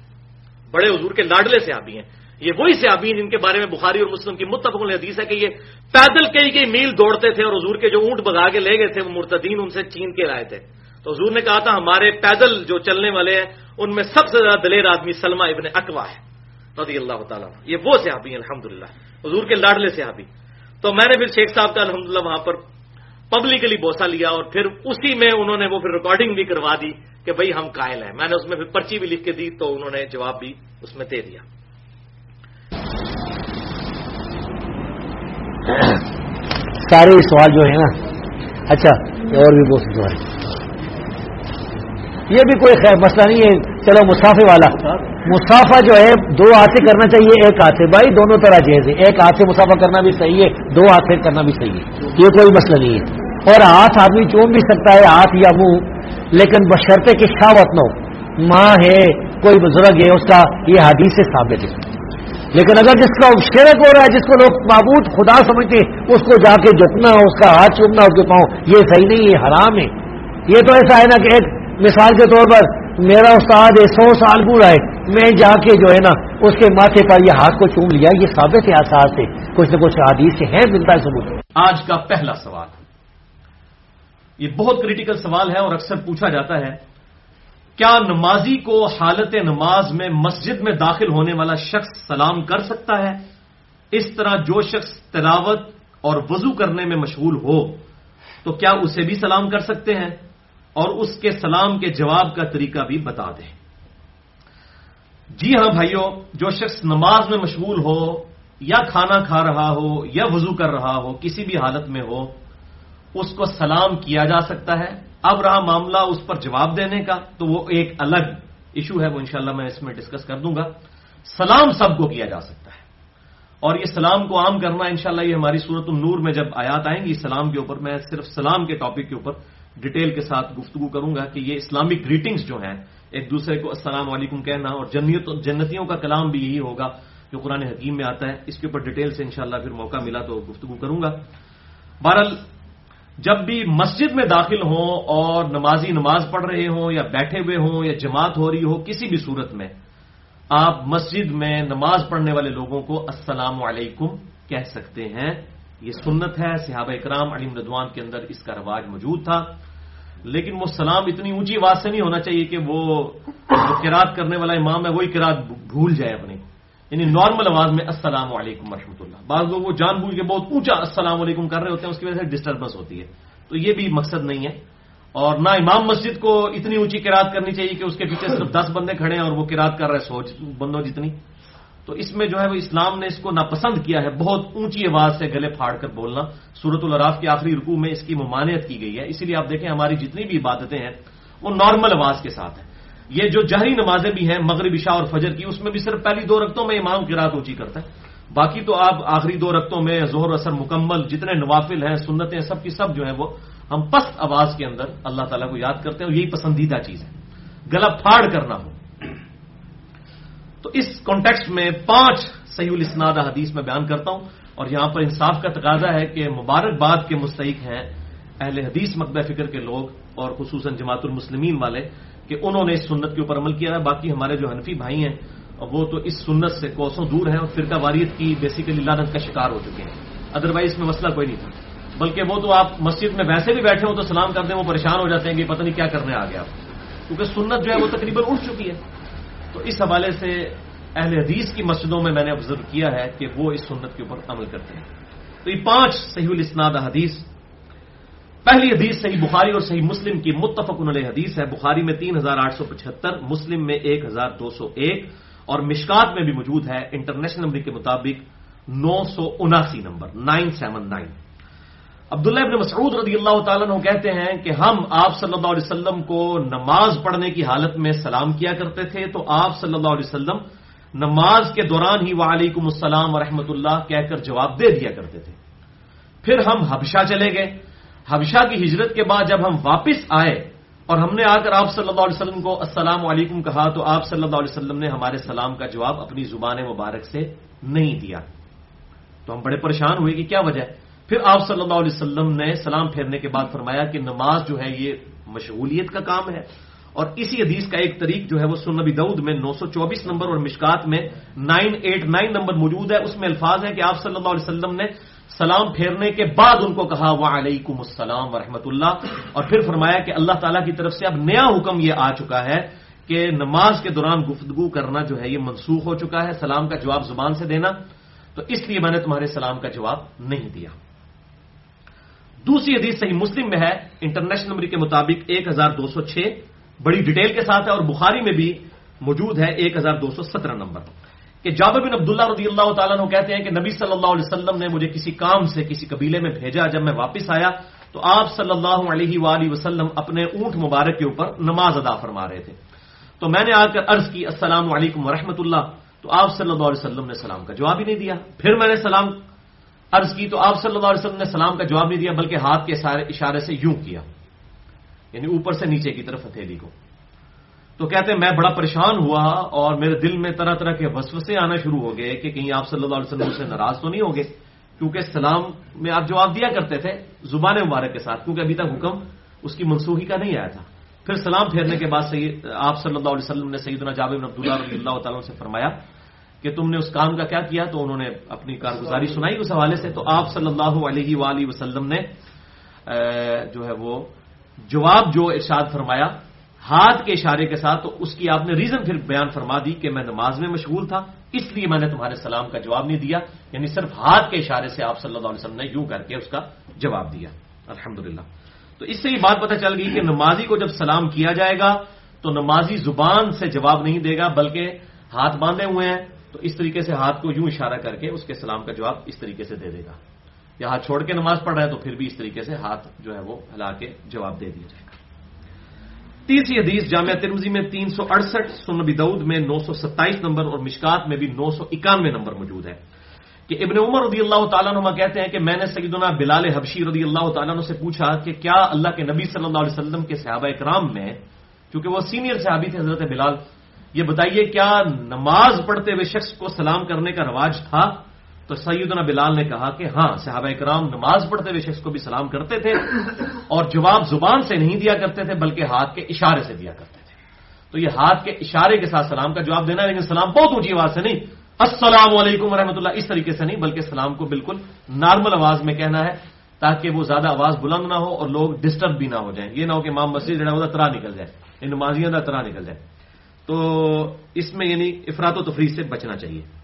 بڑے حضور کے لاڈلے صحابی ہیں۔ یہ وہی صحابی ہیں جن کے بارے میں بخاری اور مسلم کی متفق حدیث ہے کہ یہ پیدل کئی کئی میل دوڑتے تھے اور حضور کے جو اونٹ بگا کے لے گئے تھے، وہ مرتدین ان سے چین کے لائے تھے۔ تو حضور نے کہا تھا، ہمارے پیدل جو چلنے والے ہیں، ان میں سب سے زیادہ دلیر آدمی سلما ابن اکوا ہے۔ رضی اللہ تعالیٰ یہ وہ صحابی ہیں الحمد حضور کے لاڈلے صحابی۔ تو میں نے پھر شیخ صاحب کا الحمد وہاں پر پبلکلی بوسا لیا اور پھر اسی میں انہوں نے وہ پھر ریکارڈنگ بھی کروا دی کہ بھائی ہم قائل ہیں۔ میں نے اس میں پھر پرچی بھی لکھ کے دی تو انہوں نے جواب بھی اس میں دے دیا۔ سارے سوال جو ہے نا اچھا اور بھی بہت سوال یہ بھی کوئی خیر، مسئلہ نہیں ہے۔ چلو مسافے والا۔ مسافہ جو ہے، دو ہاتھ سے کرنا چاہیے، ایک ہاتھ سے بھائی، دونوں طرح جیز ہے ایک ہاتھ سے مسافہ کرنا بھی صحیح ہے، دو ہاتھ سے کرنا بھی صحیح ہے۔ یہ کوئی مسئلہ نہیں ہے۔ اور ہاتھ آدمی چوم بھی سکتا ہے ہاتھ یا منہ، لیکن بشرطے کی شاوت نہ ہو۔ ماں ہے، کوئی بزرگ ہے، اس کا یہ حدیث سے ثابت ہے۔ لیکن اگر جس کا شرک ہو رہا ہے، جس کو لوگ معبود خدا سمجھتے اس کو جا کے جھکنا اس کا ہاتھ چومنا، اس کے پاؤں، یہ صحیح نہیں، یہ حرام ہے۔ یہ تو ایسا ہے نا کہ ایک مثال کے طور پر میرا استاد ہے، سو سال بوڑھا ہے، میں جا کے جو ہے نا اس کے ماتھے پر یہ ہاتھ کو چوم لیا، یہ ثابت ہے احساس سے کچھ نہ کچھ حادیث سے ہے، ملتا ہے ثبوت۔ آج کا پہلا سوال۔ یہ بہت کریٹیکل سوال ہے اور اکثر پوچھا جاتا ہے، کیا نمازی کو حالت نماز میں مسجد میں داخل ہونے والا شخص سلام کر سکتا ہے؟ اس طرح جو شخص تلاوت اور وضو کرنے میں مشغول ہو، تو کیا اسے بھی سلام کر سکتے ہیں؟ اور اس کے سلام کے جواب کا طریقہ بھی بتا دیں۔ جی ہاں بھائیوں جو شخص نماز میں مشغول ہو، یا کھانا کھا رہا ہو، یا وضو کر رہا ہو، کسی بھی حالت میں ہو اس کو سلام کیا جا سکتا ہے۔ اب رہا معاملہ اس پر جواب دینے کا، تو وہ ایک الگ ایشو ہے، وہ انشاءاللہ میں اس میں ڈسکس کر دوں گا۔ سلام سب کو کیا جا سکتا ہے۔ اور یہ سلام کو عام کرنا انشاءاللہ یہ ہماری صورت النور میں جب آیات آئیں گی، سلام کے اوپر، میں صرف سلام کے ٹاپک کے اوپر ڈیٹیل کے ساتھ گفتگو کروں گا کہ یہ اسلامک گریٹنگز جو ہیں، ایک دوسرے کو السلام علیکم کہنا اور جنیت، جنتیوں کا کلام بھی یہی ہوگا جو قرآن حکیم میں آتا ہے۔ اس کے اوپر ڈیٹیل سے انشاءاللہ پھر موقع ملا تو گفتگو کروں گا۔ بہرحال جب بھی مسجد میں داخل ہوں اور نمازی نماز پڑھ رہے ہوں یا بیٹھے ہوئے ہوں یا جماعت ہو رہی ہو، کسی بھی صورت میں آپ مسجد میں نماز پڑھنے والے لوگوں کو السلام علیکم کہہ سکتے ہیں۔ یہ سنت ہے، صحابہ اکرام علیم ردوان کے اندر اس کا رواج موجود تھا۔ لیکن وہ سلام اتنی اونچی آواز سے نہیں ہونا چاہیے کہ وہ کراط کرنے والا امام ہے، وہی کراط بھول جائے اپنی یعنی نارمل آواز میں السلام علیکم ورحمۃ اللہ۔ بعض لوگ وہ جان بوجھ کے بہت اونچا السلام علیکم کر رہے ہوتے ہیں، اس کی وجہ سے ڈسٹربنس ہوتی ہے۔ تو یہ بھی مقصد نہیں ہے۔ اور نہ امام مسجد کو اتنی اونچی کراط کرنی چاہیے کہ اس کے پیچھے صرف دس بندے کھڑے ہیں اور وہ کراط کر رہے سوچ بندوں جتنی۔ تو اس میں جو ہے وہ اسلام نے اس کو ناپسند کیا ہے، بہت اونچی آواز سے گلے پھاڑ کر بولنا۔ سورت الراف کے آخری رکوع میں اس کی ممانعت کی گئی ہے۔ اسی لیے آپ دیکھیں ہماری جتنی بھی عبادتیں ہیں، وہ نارمل آواز کے ساتھ ہیں۔ یہ جو جہری نمازیں بھی ہیں، مغرب، عشاء اور فجر کی، اس میں بھی صرف پہلی دو رقطوں میں امام کی رات اونچی کرتا ہے۔ باقی تو آپ آخری دو رقطوں میں زہر اثر مکمل، جتنے نوافل ہیں، سنتیں سب کی سب جو ہے وہ ہم پست آواز کے اندر اللہ تعالیٰ کو یاد کرتے ہیں اور یہی پسندیدہ چیز ہے۔ گلا پھاڑ کرنا ہو۔ تو اس کانٹیکسٹ میں پانچ صحیح الاسناد حدیث میں بیان کرتا ہوں اور یہاں پر انصاف کا تقاضا ہے کہ مبارکباد کے مستحق ہیں اہل حدیث مقبہ فکر کے لوگ اور خصوصاً جماعت المسلمین والے۔ کہ انہوں نے اس سنت کے اوپر عمل کیا ہے، باقی ہمارے جو حنفی بھائی ہیں وہ تو اس سنت سے کوسوں دور ہیں اور فرقہ واریت کی بیسیکلی لانت کا شکار ہو چکے ہیں۔ ادروائز اس میں مسئلہ کوئی نہیں تھا۔ بلکہ وہ تو آپ مسجد میں ویسے بھی بیٹھے ہو تو سلام کر دیں، وہ پریشان ہو جاتے ہیں کہ پتہ نہیں کیا کرنے آ گیا کیونکہ سنت جو ہے وہ تقریباً اٹھ چکی ہے۔ تو اس حوالے سے اہل حدیث کی مسجدوں میں میں نے آبزرو کیا ہے کہ وہ اس سنت کے اوپر عمل کرتے ہیں۔ تو یہ پانچ صحیح الاسناد حدیث پہلی حدیث صحیح بخاری اور صحیح مسلم کی متفق علیہ حدیث ہے۔ بخاری میں تین ہزار آٹھ سو پچہتر، مسلم میں ایک ہزار دو سو ایک اور مشکات میں بھی موجود ہے۔ انٹرنیشنل نمبر کے مطابق نو سو اناسی نمبر، نائن سیون نائن۔ عبداللہ ابن مسعود رضی اللہ تعالیٰ عنہ کہتے ہیں کہ ہم آپ صلی اللہ علیہ وسلم کو نماز پڑھنے کی حالت میں سلام کیا کرتے تھے تو آپ صلی اللہ علیہ وسلم نماز کے دوران ہی وعلیکم السلام ورحمۃ اللہ کہہ کر جواب دے دیا کرتے تھے۔ پھر ہم حبشہ چلے گئے۔ حبشہ کی ہجرت کے بعد جب ہم واپس آئے اور ہم نے آ کر آپ صلی اللہ علیہ وسلم کو السلام علیکم کہا تو آپ صلی اللہ علیہ وسلم نے ہمارے سلام کا جواب اپنی زبان مبارک سے نہیں دیا۔ تو ہم بڑے پریشان ہوئے کہ کیا وجہ؟ ہے پھر آپ صلی اللہ علیہ وسلم نے سلام پھیرنے کے بعد فرمایا کہ نماز جو ہے یہ مشغولیت کا کام ہے اور اسی حدیث کا ایک طریق جو ہے وہ سنبی دعود میں نو سو چوبیس نمبر اور مشکات میں نائن ایٹ نائن نمبر موجود ہے۔ اس میں الفاظ ہے کہ آپ صلی اللہ علیہ وسلم نے سلام پھیرنے کے بعد ان کو کہا، وعلیکم السلام ورحمۃ اللہ۔ اور پھر فرمایا کہ اللہ تعالیٰ کی طرف سے اب نیا حکم یہ آ چکا ہے کہ نماز کے دوران گفتگو کرنا جو ہے یہ منسوخ ہو چکا ہے، سلام کا جواب زبان سے دینا۔ تو اس لیے میں نے تمہارے سلام کا جواب نہیں دیا۔ دوسری حدیث صحیح مسلم میں ہے، انٹرنیشنل نمبر کے مطابق ایک ہزار دو سو چھ، بڑی ڈیٹیل کے ساتھ ہے اور بخاری میں بھی موجود ہے ایک ہزار دو سو سترہ نمبر۔ کہ جاب بن عبداللہ رضی اللہ تعالیٰ نے کہتے ہیں کہ نبی صلی اللہ علیہ وسلم نے مجھے کسی کام سے کسی قبیلے میں بھیجا جب میں واپس آیا تو آپ صلی اللہ علیہ وآلہ وسلم اپنے اونٹ مبارک کے اوپر نماز ادا فرما رہے تھے۔ تو میں نے آ کر عرض کی، السلام علیکم ورحمۃ اللہ۔ تو آپ صلی اللہ علیہ وسلم نے سلام کا جواب ہی نہیں دیا۔ پھر میں نے سلام عرض کی تو آپ صلی اللہ علیہ وسلم نے سلام کا جواب نہیں دیا، بلکہ ہاتھ کے اشارے سے یوں کیا یعنی اوپر سے نیچے کی طرف ہتھیلی کو۔ تو کہتے ہیں، میں بڑا پریشان ہوا اور میرے دل میں طرح طرح کے وسوسے آنا شروع ہو گئے کہ کہیں آپ صلی اللہ علیہ وسلم سے ناراض تو نہیں ہوگے کیونکہ سلام میں آپ جواب دیا کرتے تھے زبان مبارک کے ساتھ، کیونکہ ابھی تک حکم اس کی منسوخی کا نہیں آیا تھا۔ پھر سلام پھیرنے کے بعد آپ صلی اللہ علیہ وسلم نے سیدنا جاب عبداللہ رضی اللہ تعالیٰ سے فرمایا کہ تم نے اس کام کا کیا کیا؟ تو انہوں نے اپنی کارگزاری سنائی اس حوالے سے۔ تو آپ صلی اللہ علیہ وآلہ وسلم نے جو ہے وہ جواب جو ارشاد فرمایا ہاتھ کے اشارے کے ساتھ تو اس کی آپ نے ریزن پھر بیان فرما دی کہ میں نماز میں مشغول تھا، اس لیے میں نے تمہارے سلام کا جواب نہیں دیا یعنی صرف ہاتھ کے اشارے سے آپ صلی اللہ علیہ وسلم نے یوں کر کے اس کا جواب دیا۔ الحمد تو اس سے یہ بات پتہ چل گئی کہ نمازی کو جب سلام کیا جائے گا تو نمازی زبان سے جواب نہیں دے گا، بلکہ ہاتھ باندھے ہوئے ہیں، تو اس طریقے سے ہاتھ کو یوں اشارہ کر کے اس کے سلام کا جواب اس طریقے سے دے دے گا۔ یا ہاتھ چھوڑ کے نماز پڑھ رہا ہے تو پھر بھی اس طریقے سے ہاتھ جو ہے وہ ہلا کے جواب دے دیا جائے گا۔ تیسری حدیث جامعہ ترمزی میں تین سو اڑسٹھ سنبی دعود میں نو سو ستائیس نمبر اور مشکات میں بھی نو سو اکانوے نمبر موجود ہے کہ ابن عمر رضی اللہ تعالیٰ نما کہتے ہیں کہ میں نے سیدنا بلال حبشی رضی اللہ تعالیٰ سے پوچھا کہ کیا اللہ کے نبی صلی اللہ علیہ وسلم کے صحابہ اکرام میں کیونکہ وہ سینئر صحابی تھے حضرت بلال، یہ بتائیے کیا نماز پڑھتے ہوئے شخص کو سلام کرنے کا رواج تھا؟ تو سیدنا بلال نے کہا کہ ہاں صحابہ کرام نماز پڑھتے ہوئے شخص کو بھی سلام کرتے تھے اور جواب زبان سے نہیں دیا کرتے تھے، بلکہ ہاتھ کے اشارے سے دیا کرتے تھے۔ تو یہ ہاتھ کے اشارے کے ساتھ سلام کا جواب دینا لیکن سلام بہت اونچی آواز سے نہیں۔ السلام علیکم ورحمۃ اللہ، اس طریقے سے نہیں، بلکہ سلام کو بالکل نارمل آواز میں کہنا ہے تاکہ وہ زیادہ آواز بلند نہ ہو اور لوگ ڈسٹرب بھی نہ ہو جائیں۔ یہ نہ ہو کہ مام مسجد جو ہے وہ ترا نکل جائے۔ نمازیاں کا ترا نکل جائے۔ تو اس میں یعنی افراد و تفریح سے بچنا چاہیے۔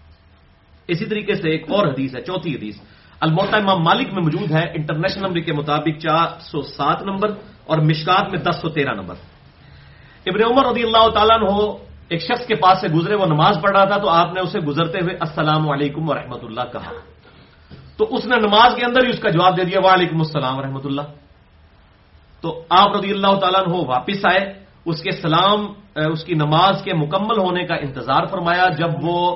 اسی طریقے سے ایک اور حدیث ہے، چوتھی حدیث۔ الموتا امام مالک میں موجود ہے، انٹرنیشنل نمبر کے مطابق چار سو سات نمبر اور مشکات میں دس سو تیرہ نمبر۔ ابن عمر رضی اللہ تعالیٰ ہو ایک شخص کے پاس سے گزرے، وہ نماز پڑھ رہا تھا، تو آپ نے اسے گزرتے ہوئے السلام علیکم و اللہ کہا۔ تو اس نے نماز کے اندر ہی اس کا جواب دے دیا، وعلیکم السلام و اللہ۔ تو آپ رضی اللہ تعالیٰ ہو واپس آئے، اس کے سلام، اس کی نماز کے مکمل ہونے کا انتظار فرمایا، جب وہ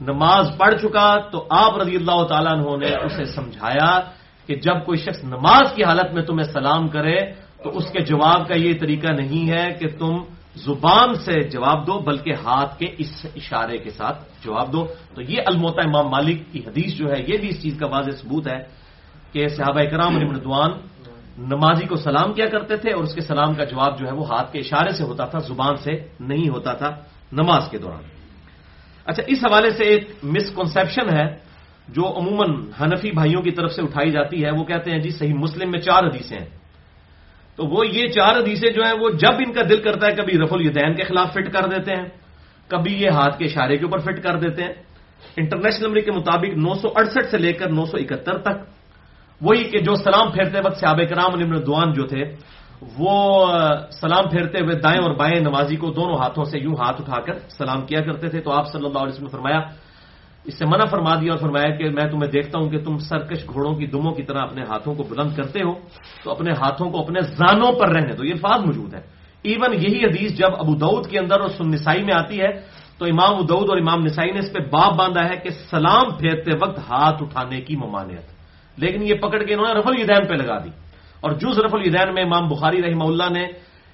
نماز پڑھ چکا تو آپ رضی اللہ تعالیٰ عنہ نے اسے سمجھایا کہ جب کوئی شخص نماز کی حالت میں تمہیں سلام کرے تو اس کے جواب کا یہ طریقہ نہیں ہے کہ تم زبان سے جواب دو، بلکہ ہاتھ کے اس اشارے کے ساتھ جواب دو۔ تو یہ الموتا امام مالک کی حدیث جو ہے، یہ بھی اس چیز کا واضح ثبوت ہے کہ صحابہ کرام مردوان نمازی کو سلام کیا کرتے تھے اور اس کے سلام کا جواب جو ہے وہ ہاتھ کے اشارے سے ہوتا تھا، زبان سے نہیں ہوتا تھا نماز کے دوران۔ اچھا اس حوالے سے ایک مسکنسپشن ہے جو عموماً حنفی بھائیوں کی طرف سے اٹھائی جاتی ہے۔ وہ کہتے ہیں جی صحیح مسلم میں چار حدیثیں ہیں۔ تو وہ یہ چار حدیثیں جو ہیں، وہ جب ان کا دل کرتا ہے، کبھی رف الیدین کے خلاف فٹ کر دیتے ہیں، کبھی یہ ہاتھ کے اشارے کے اوپر فٹ کر دیتے ہیں۔ انٹرنیشنل نمبر کے مطابق نو سو اڑسٹھ سے لے کر نو سو اکہتر تک۔ وہی کہ جو سلام پھیرتے وقت صحابہ کرام علیہ دوان جو تھے وہ سلام پھیرتے ہوئے دائیں اور بائیں نمازی کو دونوں ہاتھوں سے یوں ہاتھ اٹھا کر سلام کیا کرتے تھے تو آپ صلی اللہ علیہ وسلم نے فرمایا، اس سے منع فرما دیا اور فرمایا کہ میں تمہیں دیکھتا ہوں کہ تم سرکش گھوڑوں کی دموں کی طرح اپنے ہاتھوں کو بلند کرتے ہو، تو اپنے ہاتھوں کو اپنے زانوں پر رہنے دو۔ یہ الفاظ موجود ہے ایون یہی حدیث جب ابو دعود کے اندر اور سن نسائی میں آتی ہے، تو امام ادعود اور امام نسائی نے اس پہ باپ باندھا ہے کہ سلام پھیرتے وقت ہاتھ اٹھانے کی ممانعت۔ لیکن یہ پکڑ کے انہوں نے رفل الدین پہ لگا دی۔ اور جز رف الدین میں امام بخاری رحمہ اللہ نے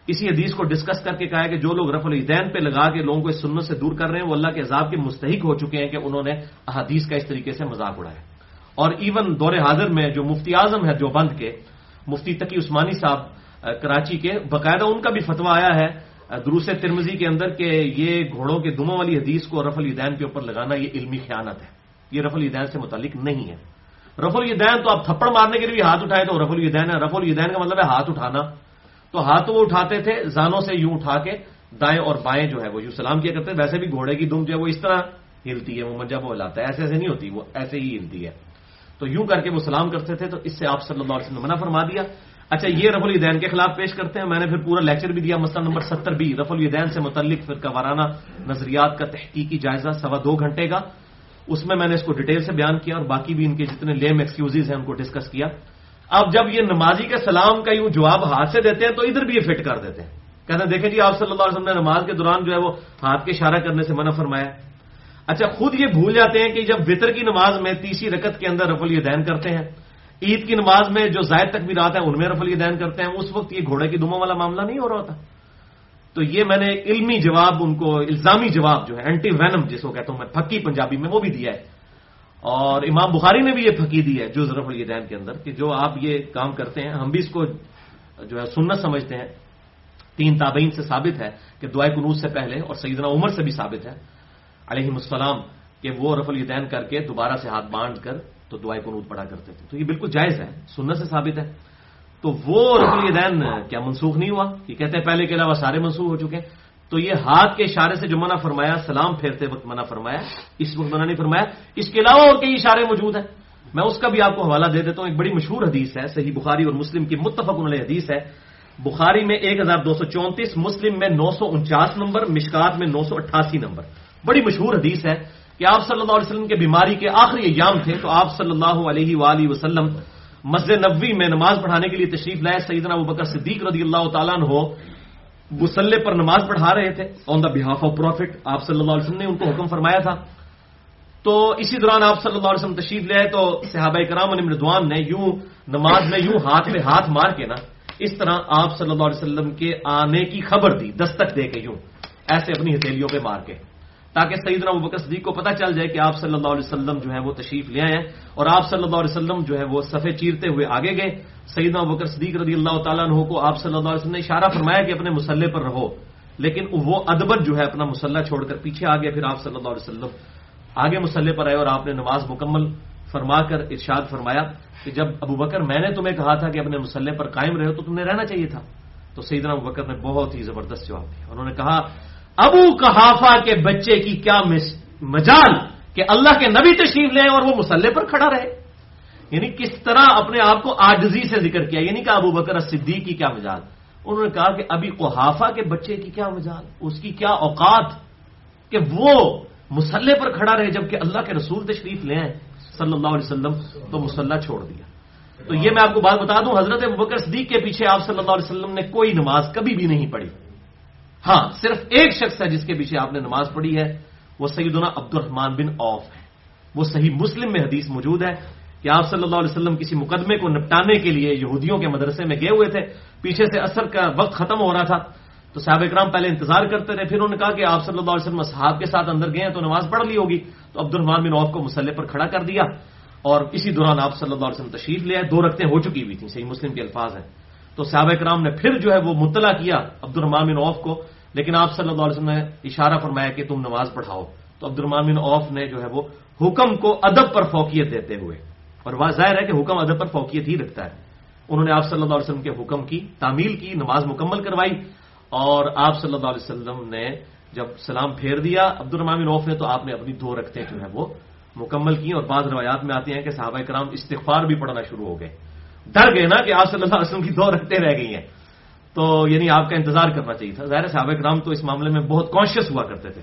اسی حدیث کو ڈسکس کر کے کہا ہے کہ جو لوگ رف الدین پہ لگا کے لوگوں کو اس سنت سے دور کر رہے ہیں، وہ اللہ کے عذاب کے مستحق ہو چکے ہیں کہ انہوں نے احادیث کا اس طریقے سے مذاق اڑایا۔ اور ایون دور حاضر میں جو مفتی اعظم ہے جو بند کے، مفتی تقی عثمانی صاحب کراچی کے، باقاعدہ ان کا بھی فتویٰ آیا ہے دروس ترمزی کے اندر کہ یہ گھوڑوں کے دموں والی حدیث کو رف الدین کے اوپر لگانا یہ علمی خیانت ہے۔ یہ رف الدین سے متعلق نہیں ہے۔ رف الدین تو آپ تھپڑ مارنے کے لیے ہاتھ اٹھائے تو رف الدین ہے۔ رف الدین کا مطلب ہے ہاتھ اٹھانا۔ تو ہاتھ وہ اٹھاتے تھے، زانوں سے یوں اٹھا کے دائیں اور بائیں جو ہے وہ یوں سلام کیا کرتے ویسے بھی گھوڑے کی دم جو ہے وہ اس طرح ہلتی ہے، وہ منجا وہ ہلاتا ہے۔ ایسے ایسے نہیں ہوتی، وہ ایسے ہی ہلتی ہے۔ تو یوں کر کے وہ سلام کرتے تھے۔ تو اس سے آپ صلی اللہ علیہ وسلم منع فرما دیا۔ اچھا یہ رف الدین کے خلاف پیش کرتے ہیں۔ میں نے پھر پورا لیکچر بھی دیا، مسئلہ نمبر ستر بھی رف الدین سے متعلق فرقہ وارانہ نظریات کا تحقیقی جائزہ سوا دو گھنٹے کا۔ اس میں میں نے اس کو ڈیٹیل سے بیان کیا اور باقی بھی ان کے جتنے لیم ایکسکیوز ہیں ان کو ڈسکس کیا۔ اب جب یہ نمازی کے سلام کا یوں جواب ہاتھ سے دیتے ہیں تو ادھر بھی یہ فٹ کر دیتے ہیں۔ کہتے ہیں، دیکھیں جی آپ صلی اللہ علیہ وسلم نے نماز کے دوران جو ہے وہ ہاتھ کے اشارہ کرنے سے منع فرمایا۔ اچھا خود یہ بھول جاتے ہیں کہ جب وطر کی نماز میں تیسری رکت کے اندر رف الدین کرتے ہیں، عید کی نماز میں جو زائد تک بھی رات ہے ان میں رف الدین کرتے ہیں، اس وقت یہ گھوڑے کی دموں والا معاملہ نہیں ہو رہا ہوتا۔ تو یہ میں نے علمی جواب ان کو، الزامی جواب جو ہے اینٹی وینم جس کو کہتا ہوں میں پھکی پنجابی میں، وہ بھی دیا ہے۔ اور امام بخاری نے بھی یہ پھکی دی ہے، جو ضرف الدین کے اندر، کہ جو آپ یہ کام کرتے ہیں، ہم بھی اس کو جو ہے سنت سمجھتے ہیں۔ تین تابعین سے ثابت ہے کہ دعائے قنوط سے پہلے اور سیدنا عمر سے بھی ثابت ہے۔ علیہ السلام، کہ وہ رف الدین کر کے دوبارہ سے ہاتھ باندھ کر تو دعائیں قنوط پڑا کرتے تھے۔ تو یہ بالکل جائز ہے، سنت سے ثابت ہے۔ تو وہ رف الدین کیا منسوخ نہیں ہوا؟ یہ کہتے ہیں پہلے کے علاوہ سارے منسوخ ہو چکے ہیں۔ تو یہ ہاتھ کے اشارے سے جو منع فرمایا، سلام پھیرتے وقت منع فرمایا، اس وقت منع نہیں فرمایا۔ اس کے علاوہ اور کئی اشارے موجود ہیں۔ میں اس کا بھی آپ کو حوالہ دے دیتا ہوں۔ ایک بڑی مشہور حدیث ہے، صحیح بخاری اور مسلم کی متفق علیہ حدیث ہے۔ بخاری میں ایک ہزار دو سو چونتیس، مسلم میں نو سو انچاس نمبر، مشکات میں نو سو اٹھاسی نمبر۔ بڑی مشہور حدیث ہے کہ آپ صلی اللہ علیہ وسلم کے بیماری کے آخری ایام تھے، تو آپ صلی اللہ علیہ وآلہ وسلم مسجد نبوی میں نماز پڑھانے کے لیے تشریف لائے سیدنا ابو بکر صدیق رضی اللہ تعالیٰ ہو مسلح پر نماز پڑھا رہے تھے۔ آن دا بہاف آف پروفٹ آپ صلی اللہ علیہ وسلم نے ان کو حکم فرمایا تھا۔ تو اسی دوران آپ صلی اللہ علیہ وسلم تشریف لے تو صحابہ کرام علی مردوان نے یوں نماز میں یوں ہاتھ میں ہاتھ مار کے نا اس طرح آپ صلی اللہ علیہ وسلم کے آنے کی خبر دی، دستک دے کے یوں، ایسے اپنی ہتھیلیوں پہ مار کے۔ تاکہ سیدنا ابو بکر صدیق کو پتہ چل جائے کہ آپ صلی اللہ علیہ وسلم جو ہے وہ تشریف لے آئے اور آپ صلی اللہ علیہ وسلم جو ہے وہ صفے چیرتے ہوئے آگے گئے۔ سیدنا ابو بکر صدیق رضی اللہ تعالیٰ عنہ کو آپ صلی اللہ علیہ وسلم نے اشارہ فرمایا کہ اپنے مسلح پر رہو۔ لیکن وہ ادبت جو ہے اپنا مسلح چھوڑ کر پیچھے آ گیا پھر آپ صلی اللہ علیہ وسلم آگے مسلح پر آئے اور آپ نے نماز مکمل فرما کر ارشاد فرمایا کہ جب ابو بکر، میں نے تمہیں کہا تھا کہ اپنے مسلح پر قائم رہے تو تم نے رہنا چاہیے تھا۔ تو سیدنا ابو بکر نے بہت ہی زبردست جواب دیا۔ انہوں نے کہا ابو کہافا کے بچے کی کیا مجال کہ اللہ کے نبی تشریف لیں اور وہ مسلح پر کھڑا رہے؟ یعنی کس طرح اپنے آپ کو آجزی سے ذکر کیا؟ یعنی کہ ابو بکر صدیق کی کیا مجال؟ انہوں نے کہا کہ ابھی کوحافہ کے بچے کی کیا مجال؟ اس کی کیا اوقات کہ وہ مسلح پر کھڑا رہے جبکہ اللہ کے رسول تشریف لے آئے، صلی اللہ علیہ وسلم تو مسلح چھوڑ دیا۔ تو یہ میں آپ کو بات بتا دوں، حضرت بکر صدیق کے پیچھے آپ صلی اللہ علیہ وسلم نے کوئی نماز کبھی بھی نہیں پڑھی۔ ہاں صرف ایک شخص ہے جس کے پیچھے آپ نے نماز پڑھی ہے، وہ سیدنا عبد الرحمان بن اوف ہے۔ وہ صحیح مسلم میں حدیث موجود ہے کہ آپ صلی اللہ علیہ وسلم کسی مقدمے کو نپٹانے کے لیے یہودیوں کے مدرسے میں گئے ہوئے تھے۔ پیچھے سے اثر کا وقت ختم ہو رہا تھا۔ تو صاحب اکرام پہلے انتظار کرتے رہے، پھر انہوں نے کہا کہ آپ صلی اللہ علیہ وسلم صحاب کے ساتھ اندر گئے ہیں تو نماز پڑھ لی ہوگی۔ تو عبد الرحمان بن اوف کو مسلح پر کھڑا کر دیا اور اسی دوران آپ صلی اللہ علیہ وسلم تشریف لے آئے۔ دو رکھتے ہو چکی ہوئی تھیں، صحیح مسلم کے الفاظ ہیں۔ تو صحابہ کرام نے پھر جو ہے وہ مطلع کیا عبد الرحمان بن اوف کو۔ لیکن آپ صلی اللہ علیہ وسلم نے اشارہ فرمایا کہ تم نماز پڑھاؤ۔ تو عبد الرحمان بن اوف نے جو ہے وہ حکم کو ادب پر فوقیت دیتے ہوئے، اور وہ ظاہر ہے کہ حکم ادب پر فوقیت ہی رکھتا ہے۔ انہوں نے آپ صلی اللہ علیہ وسلم کے حکم کی، تعمیل کی، نماز مکمل کروائی، اور آپ صلی اللہ علیہ وسلم نے جب سلام پھیر دیا عبد الرحمان بن اوف نے، تو آپ نے اپنی دو رکھتے جو ہے وہ مکمل کی اور بعض روایات میں آتی ہیں کہ صحابہ کرام استغفار بھی پڑھنا شروع ہو گئے۔ ڈر گئے نا کہ آپ صلی اللہ علیہ وسلم کی دو رکھتے رہ گئی ہیں۔ تو یعنی آپ کا انتظار کرنا چاہیے تھا۔ ظاہر صحابہ کرام تو اس معاملے میں بہت کانشیس ہوا کرتے تھے۔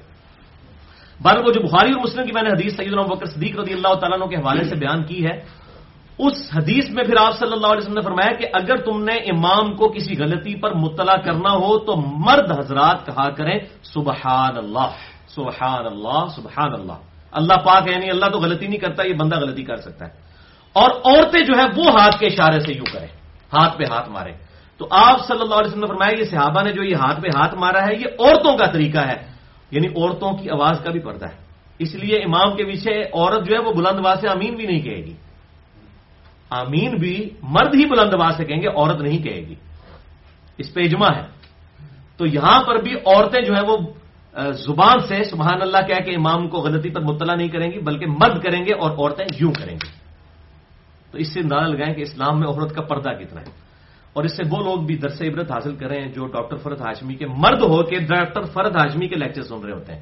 بار وہ جو بخاری اور مسلم کی میں نے حدیث سعید بکر صدیق رضی اللہ تعالیٰ کے حوالے سے بیان کی ہے، اس حدیث میں پھر آپ صلی اللہ علیہ وسلم نے فرمایا کہ اگر تم نے امام کو کسی غلطی پر مطلع کرنا ہو تو مرد حضرات کہا کریں سبحان اللہ سبحان اللہ سبحان اللہ اللہ پاک ہے یعنی اللہ تو غلطی نہیں کرتا، یہ بندہ غلطی کر سکتا ہے۔ اور عورتیں جو ہے وہ ہاتھ کے اشارے سے یوں کریں، ہاتھ پہ ہاتھ مارے۔ تو آپ صلی اللہ علیہ وسلم نے فرمایا یہ صحابہ نے جو یہ ہاتھ پہ ہاتھ مارا ہے، یہ عورتوں کا طریقہ ہے۔ یعنی عورتوں کی آواز کا بھی پردہ ہے۔ اس لیے امام کے پیچھے عورت جو ہے وہ بلند آواز سے امین بھی نہیں کہے گی۔ آمین بھی مرد ہی بلند آواز سے کہیں گے، عورت نہیں کہے گی۔ اس پہ اجماع ہے۔ تو یہاں پر بھی عورتیں جو ہے وہ زبان سے سبحان اللہ کہہ کے امام کو غلطی پر مطلع نہیں کریں گی، بلکہ مرد کریں گے اور عورتیں یوں کریں گی۔ تو اس سے اندازہ لگائیں کہ اسلام میں عورت کا پردہ کتنا ہے۔ اور اس سے وہ لوگ بھی درس عبرت حاصل کریں جو ڈاکٹر فرد ہاشمی کے مرد ہو کے ڈاکٹر فرد ہاشمی کے لیکچر سن رہے ہوتے ہیں۔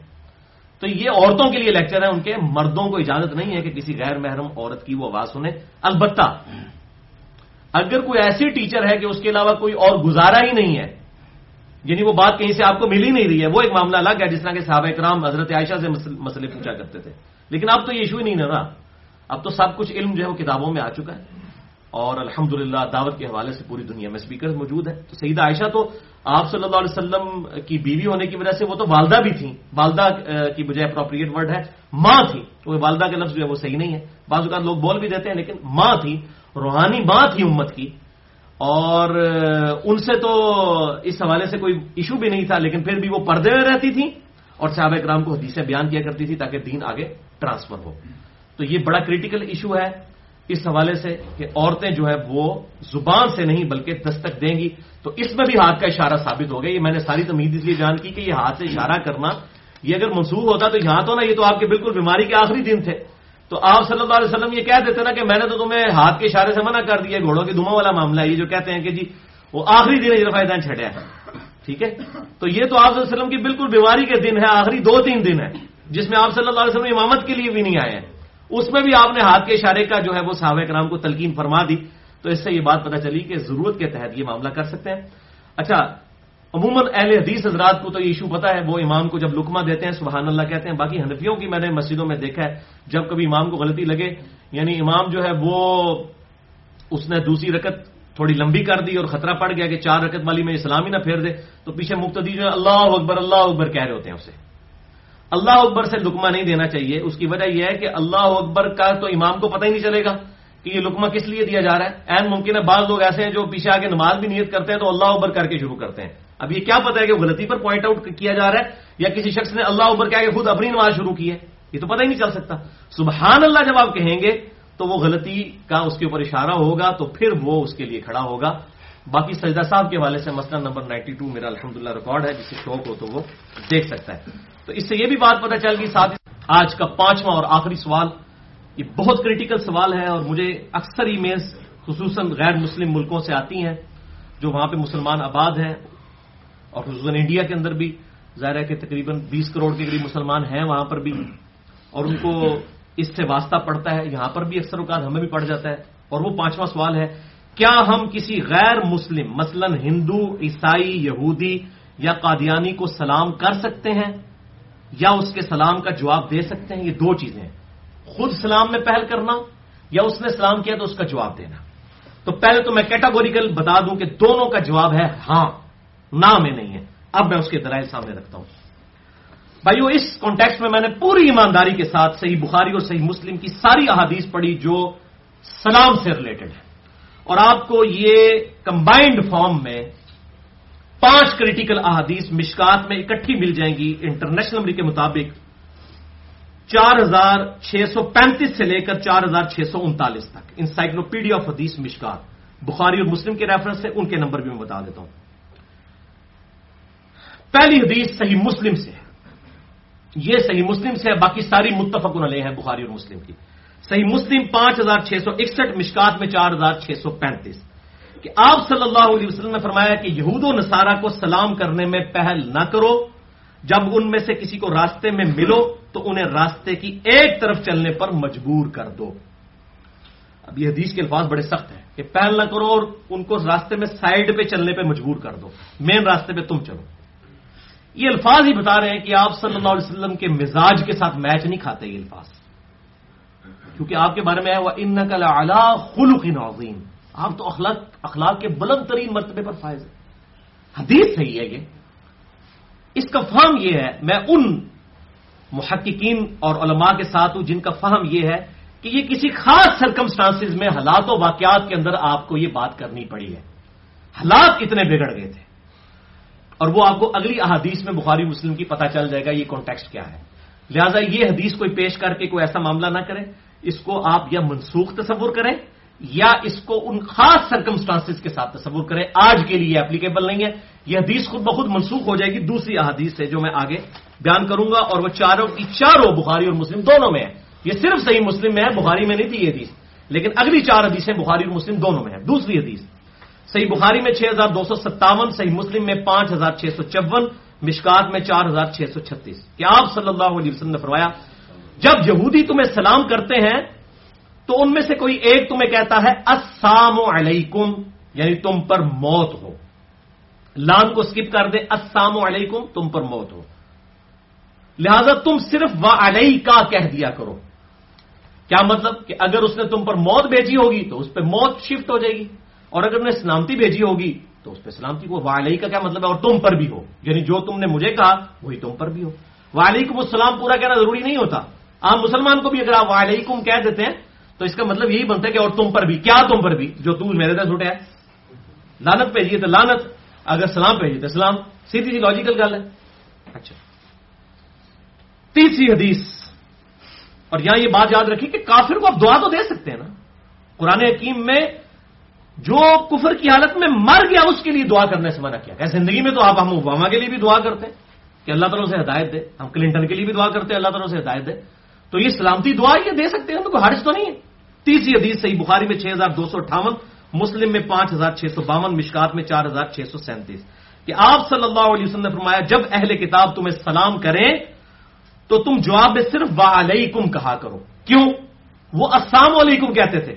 تو یہ عورتوں کے لیے لیکچر ہے ان کے مردوں کو اجازت نہیں ہے کہ کسی غیر محرم عورت کی وہ آواز سنیں۔ البتہ اگر کوئی ایسی ٹیچر ہے کہ اس کے علاوہ کوئی اور گزارا ہی نہیں ہے یعنی وہ بات کہیں سے آپ کو مل ہی نہیں رہی ہے، وہ ایک معاملہ الگ ہے، جس طرح کے صحابہ کرام حضرت عائشہ سے مسئلے پوچھا کرتے تھے۔ لیکن اب تو یہ ایشو ہی نہیں رہا۔ اب تو سب کچھ علم جو ہے وہ کتابوں میں آ چکا ہے۔ اور الحمد دعوت کے حوالے سے پوری دنیا میں اسپیکر موجود ہے تو سیدہ عائشہ تو آپ صلی اللہ علیہ وسلم کی بیوی ہونے کی وجہ سے وہ تو والدہ بھی تھیں۔ والدہ کی بجائے اپروپریٹ ورڈ ہے، ماں تھی۔ تو والدہ کے لفظ جو ہے وہ صحیح نہیں ہے۔ بعض اوقات لوگ بول بھی دیتے ہیں، لیکن ماں تھی، روحانی ماں تھی امت کی۔ اور ان سے تو اس حوالے سے کوئی ایشو بھی نہیں تھا، لیکن پھر بھی وہ پردے میں رہتی تھیں اور صحابہ کرام کو حدیثیں بیان کیا کرتی تھی تاکہ دین آگے ٹرانسفر ہو۔ تو یہ بڑا کریٹیکل ایشو ہے۔ اس حوالے سے کہ عورتیں جو ہے وہ زبان سے نہیں بلکہ دستک دیں گی۔ تو اس میں بھی ہاتھ کا اشارہ ثابت ہو گیا۔ یہ میں نے ساری تمید اس لیے جان کی کہ یہ ہاتھ سے اشارہ کرنا، یہ اگر منسوخ ہوتا تو یہاں تو نا یہ تو آپ کے بالکل بیماری کے آخری دن تھے۔ تو آپ صلی اللہ علیہ وسلم یہ کہہ دیتے نا کہ میں نے تو تمہیں ہاتھ کے اشارے سے منع کر دیا، گھوڑوں کے دھواں والا معاملہ ہے۔ یہ جو کہتے ہیں کہ جی وہ آخری دن دن چھڑیا ہے ٹھیک ہے؟ تو یہ تو آپ صلی اللہ علیہ وسلم کی بالکل بیماری کے دن ہے، آخری دو تین دن ہے جس میں آپ صلی اللہ علیہ وسلم امامت کے لیے بھی نہیں آئے ہیں۔ اس میں بھی آپ نے ہاتھ کے اشارے کا جو ہے وہ صحابہ کرام کو تلقین فرما دی۔ تو اس سے یہ بات پتہ چلی کہ ضرورت کے تحت یہ معاملہ کر سکتے ہیں۔ اچھا عموماً اہل حدیث حضرات کو تو یہ ایشو پتا ہے، وہ امام کو جب لکما دیتے ہیں، سبحان اللہ کہتے ہیں، باقی حنفیوں کی میں نے مسجدوں میں دیکھا ہے، جب کبھی امام کو غلطی لگے یعنی امام جو ہے وہ اس نے دوسری رکت تھوڑی لمبی کر دی اور خطرہ پڑ گیا کہ چار رکت والی میں اسلام ہی نہ پھیر دے، تو پیچھے مقتدی جو ہے، اللہ اکبر اللہ اکبر کہہ رہے ہوتے ہیں اسے۔ اللہ اکبر سے لکما نہیں دینا چاہیے۔ اس کی وجہ یہ ہے کہ اللہ اکبر کا تو امام کو پتہ ہی نہیں چلے گا کہ یہ لکما کس لیے دیا جا رہا ہے۔ این ممکن ہے بعض لوگ ایسے ہیں جو پیچھے آگے نماز بھی نیت کرتے ہیں تو اللہ اکبر کر کے شروع کرتے ہیں۔ اب یہ کیا پتا ہے کہ غلطی پر پوائنٹ آؤٹ کیا جا رہا ہے یا کسی شخص نے اللہ اکبر کہہ کے خود اپنی نماز شروع کی ہے۔ یہ تو پتہ ہی نہیں چل سکتا۔ سبحان اللہ جب آپ کہیں گے تو وہ غلطی کا اس کے اوپر اشارہ ہوگا تو پھر وہ اس کے لیے کھڑا ہوگا۔ باقی سجدہ صاحب کے حوالے سے مسئلہ نمبر نائنٹی ٹو میرا الحمد ریکارڈ ہے جسے شوق ہو تو وہ دیکھ سکتا ہے۔ تو اس سے یہ بھی بات پتہ چل گئی ساتھ آج کا پانچواں اور آخری سوال. یہ بہت کریٹیکل سوال ہے اور مجھے اکثر ای میلز خصوصاً غیر مسلم ملکوں سے آتی ہیں جو وہاں پہ مسلمان آباد ہیں اور خصوصاً انڈیا کے اندر بھی ظاہر ہے کہ تقریباً بیس کروڑ کے قریب مسلمان ہیں وہاں پر بھی اور ان کو اس سے واسطہ پڑتا ہے. یہاں پر بھی اکثر اوقات ہمیں بھی پڑ جاتا ہے اور وہ پانچواں سوال ہے، کیا ہم کسی غیر مسلم، مثلا ہندو، عیسائی، یہودی یا قادیانی کو سلام کر سکتے ہیں؟ یا اس کے سلام کا جواب دے سکتے ہیں، یہ دو چیزیں ہیں۔ خود سلام میں پہل کرنا یا اس نے سلام کیا تو اس کا جواب دینا۔ تو پہلے تو میں کیٹاگوریکل بتا دوں کہ دونوں کا جواب ہے ہاں نہ میں نہیں ہے۔ اب میں اس کے دلائل سامنے رکھتا ہوں۔ بھائیو، اس کانٹیکس میں میں نے پوری ایمانداری کے ساتھ صحیح بخاری اور صحیح مسلم کی ساری احادیث پڑھی جو سلام سے ریلیٹڈ ہے اور آپ کو یہ کمبائنڈ فارم میں پانچ کریٹیکل احادیث مشکات میں اکٹھی مل جائیں گی انٹرنیشنل نمبر کے مطابق. چار ہزار چھ سو پینتیس سے لے کر چار ہزار چھ سو انتالیس تک. انسائکلوپیڈیا آف حدیث مشکات. بخاری اور مسلم کے ریفرنس سے ان کے نمبر بھی میں بتا دیتا ہوں. پہلی حدیث صحیح مسلم سے یہ صحیح مسلم سے ہے، باقی ساری متفق علیہ ہیں بخاری اور مسلم کی. صحیح مسلم پانچ ہزار چھ سو اکسٹھ مشکات میں چار ہزار چھ سو پینتیس. کہ آپ صلی اللہ علیہ وسلم نے فرمایا کہ یہود و نصارہ کو سلام کرنے میں پہل نہ کرو، جب ان میں سے کسی کو راستے میں ملو تو انہیں راستے کی ایک طرف چلنے پر مجبور کر دو۔ اب یہ حدیث کے الفاظ بڑے سخت ہیں کہ پہل نہ کرو اور ان کو راستے میں سائڈ پہ چلنے پہ مجبور کر دو، مین راستے پہ تم چلو۔ یہ الفاظ ہی بتا رہے ہیں کہ آپ صلی اللہ علیہ وسلم کے مزاج کے ساتھ میچ نہیں کھاتے یہ الفاظ۔ کیونکہ آپ کے بارے میں ہے وہ ان نقل اعلی خلق نوزین آپ تو اخلاق اخلاق کے بلند ترین مرتبے پر فائز ہیں۔ حدیث صحیح ہے یہ۔ اس کا فہم یہ ہے، میں ان محققین اور علماء کے ساتھ ہوں جن کا فہم یہ ہے کہ یہ کسی خاص سرکمسٹانسز میں حالات و واقعات کے اندر آپ کو یہ بات کرنی پڑی ہے۔ حالات اتنے بگڑ گئے تھے۔ اور وہ آپ کو اگلی احادیث میں بخاری مسلم کی پتہ چل جائے گا یہ کانٹیکسٹ کیا ہے۔ لہٰذا یہ حدیث کوئی پیش کر کے کوئی ایسا معاملہ نہ کرے اس کو آپ یا منسوخ تصور کریں یا اس کو ان خاص سرکمسٹانسز کے ساتھ تصور کریں، آج کے لیے اپلیکیبل نہیں ہے۔ یہ حدیث خود بخود منسوخ ہو جائے گی۔ دوسری احادیث سے جو میں آگے بیان کروں گا اور وہ چاروں کی چاروں بخاری اور مسلم دونوں میں ہے۔ یہ صرف صحیح مسلم میں ہے، بخاری میں نہیں تھی یہ حدیث۔ لیکن اگلی چار حدیثیں بخاری اور مسلم دونوں میں ہے دوسری حدیث۔ صحیح بخاری میں چھ ہزار دو سو ستاون، صحیح مسلم میں پانچ ہزار چھ سو چون، مشکات میں چار ہزار چھ سو چھتیس۔ کہ آپ صلی اللہ علیہ وسلم نے فرمایا، جب یہودی تمہیں سلام کرتے ہیں تو ان میں سے کوئی ایک تمہیں کہتا ہے، السلام علیکم یعنی تم پر موت ہو۔ لام کو سکپ کر دے، السلام علیکم، تم پر موت ہو۔ لہذا تم صرف و علیہ کا کہہ دیا کرو۔ کیا مطلب کہ اگر اس نے تم پر موت بھیجی ہوگی تو اس پہ موت شفٹ ہو جائے گی، اور اگر نے سلامتی بھیجی ہوگی تو اس پہ سلامتی کو والی کا کیا مطلب ہے؟ اور تم پر بھی ہو۔ یعنی جو تم نے مجھے کہا، وہی تم پر بھی ہو۔ وعلیکم السلام پورا کہنا ضروری نہیں ہوتا۔ عام مسلمان کو بھی اگر آپ وعلیکم کہہ دیتے ہیں تو اس کا مطلب یہی بنتا ہے کہ اور تم پر بھی، کیا تم پر بھی؟ جو تم میرے دس اٹھے لانت بھیجیے تو لانت اگر سلام بھیجیے تو سلام۔ سیدھی جی سی لاجیکل گل ہے۔ اچھا۔ تیسری حدیث۔ اور یہاں یہ بات یاد رکھیے کہ کافر کو آپ دعا تو دے سکتے ہیں نا۔ قرآن حکیم میں جو کفر کی حالت میں مر گیا، اس کے لیے دعا کرنے سے منع کیا کہ زندگی میں تو آپ ہم اوباما کے لیے بھی دعا کرتے ہیں کہ اللہ تعالیٰ سے ہدایت دے۔ ہم کلنٹن کے لیے بھی دعا کرتے ہیں، اللہ تعالیٰ سے ہدایت دے۔ تو یہ سلامتی دعا یہ دے سکتے ہیں کوئی حرش تو نہیں ہے۔ تیسری حدیث صحیح بخاری میں چھ ہزار دو سو اٹھاون، مسلم میں پانچ ہزار چھ سو باون مشکات میں چار ہزار چھ سو سینتیس۔ کہ آپ صلی اللہ علیہ وسلم نے فرمایا، جب اہل کتاب تمہیں سلام کریں، تو تم جواب میں صرف وا علیکم کہا کرو۔ کیوں؟ وہ السلام علیکم کہتے تھے۔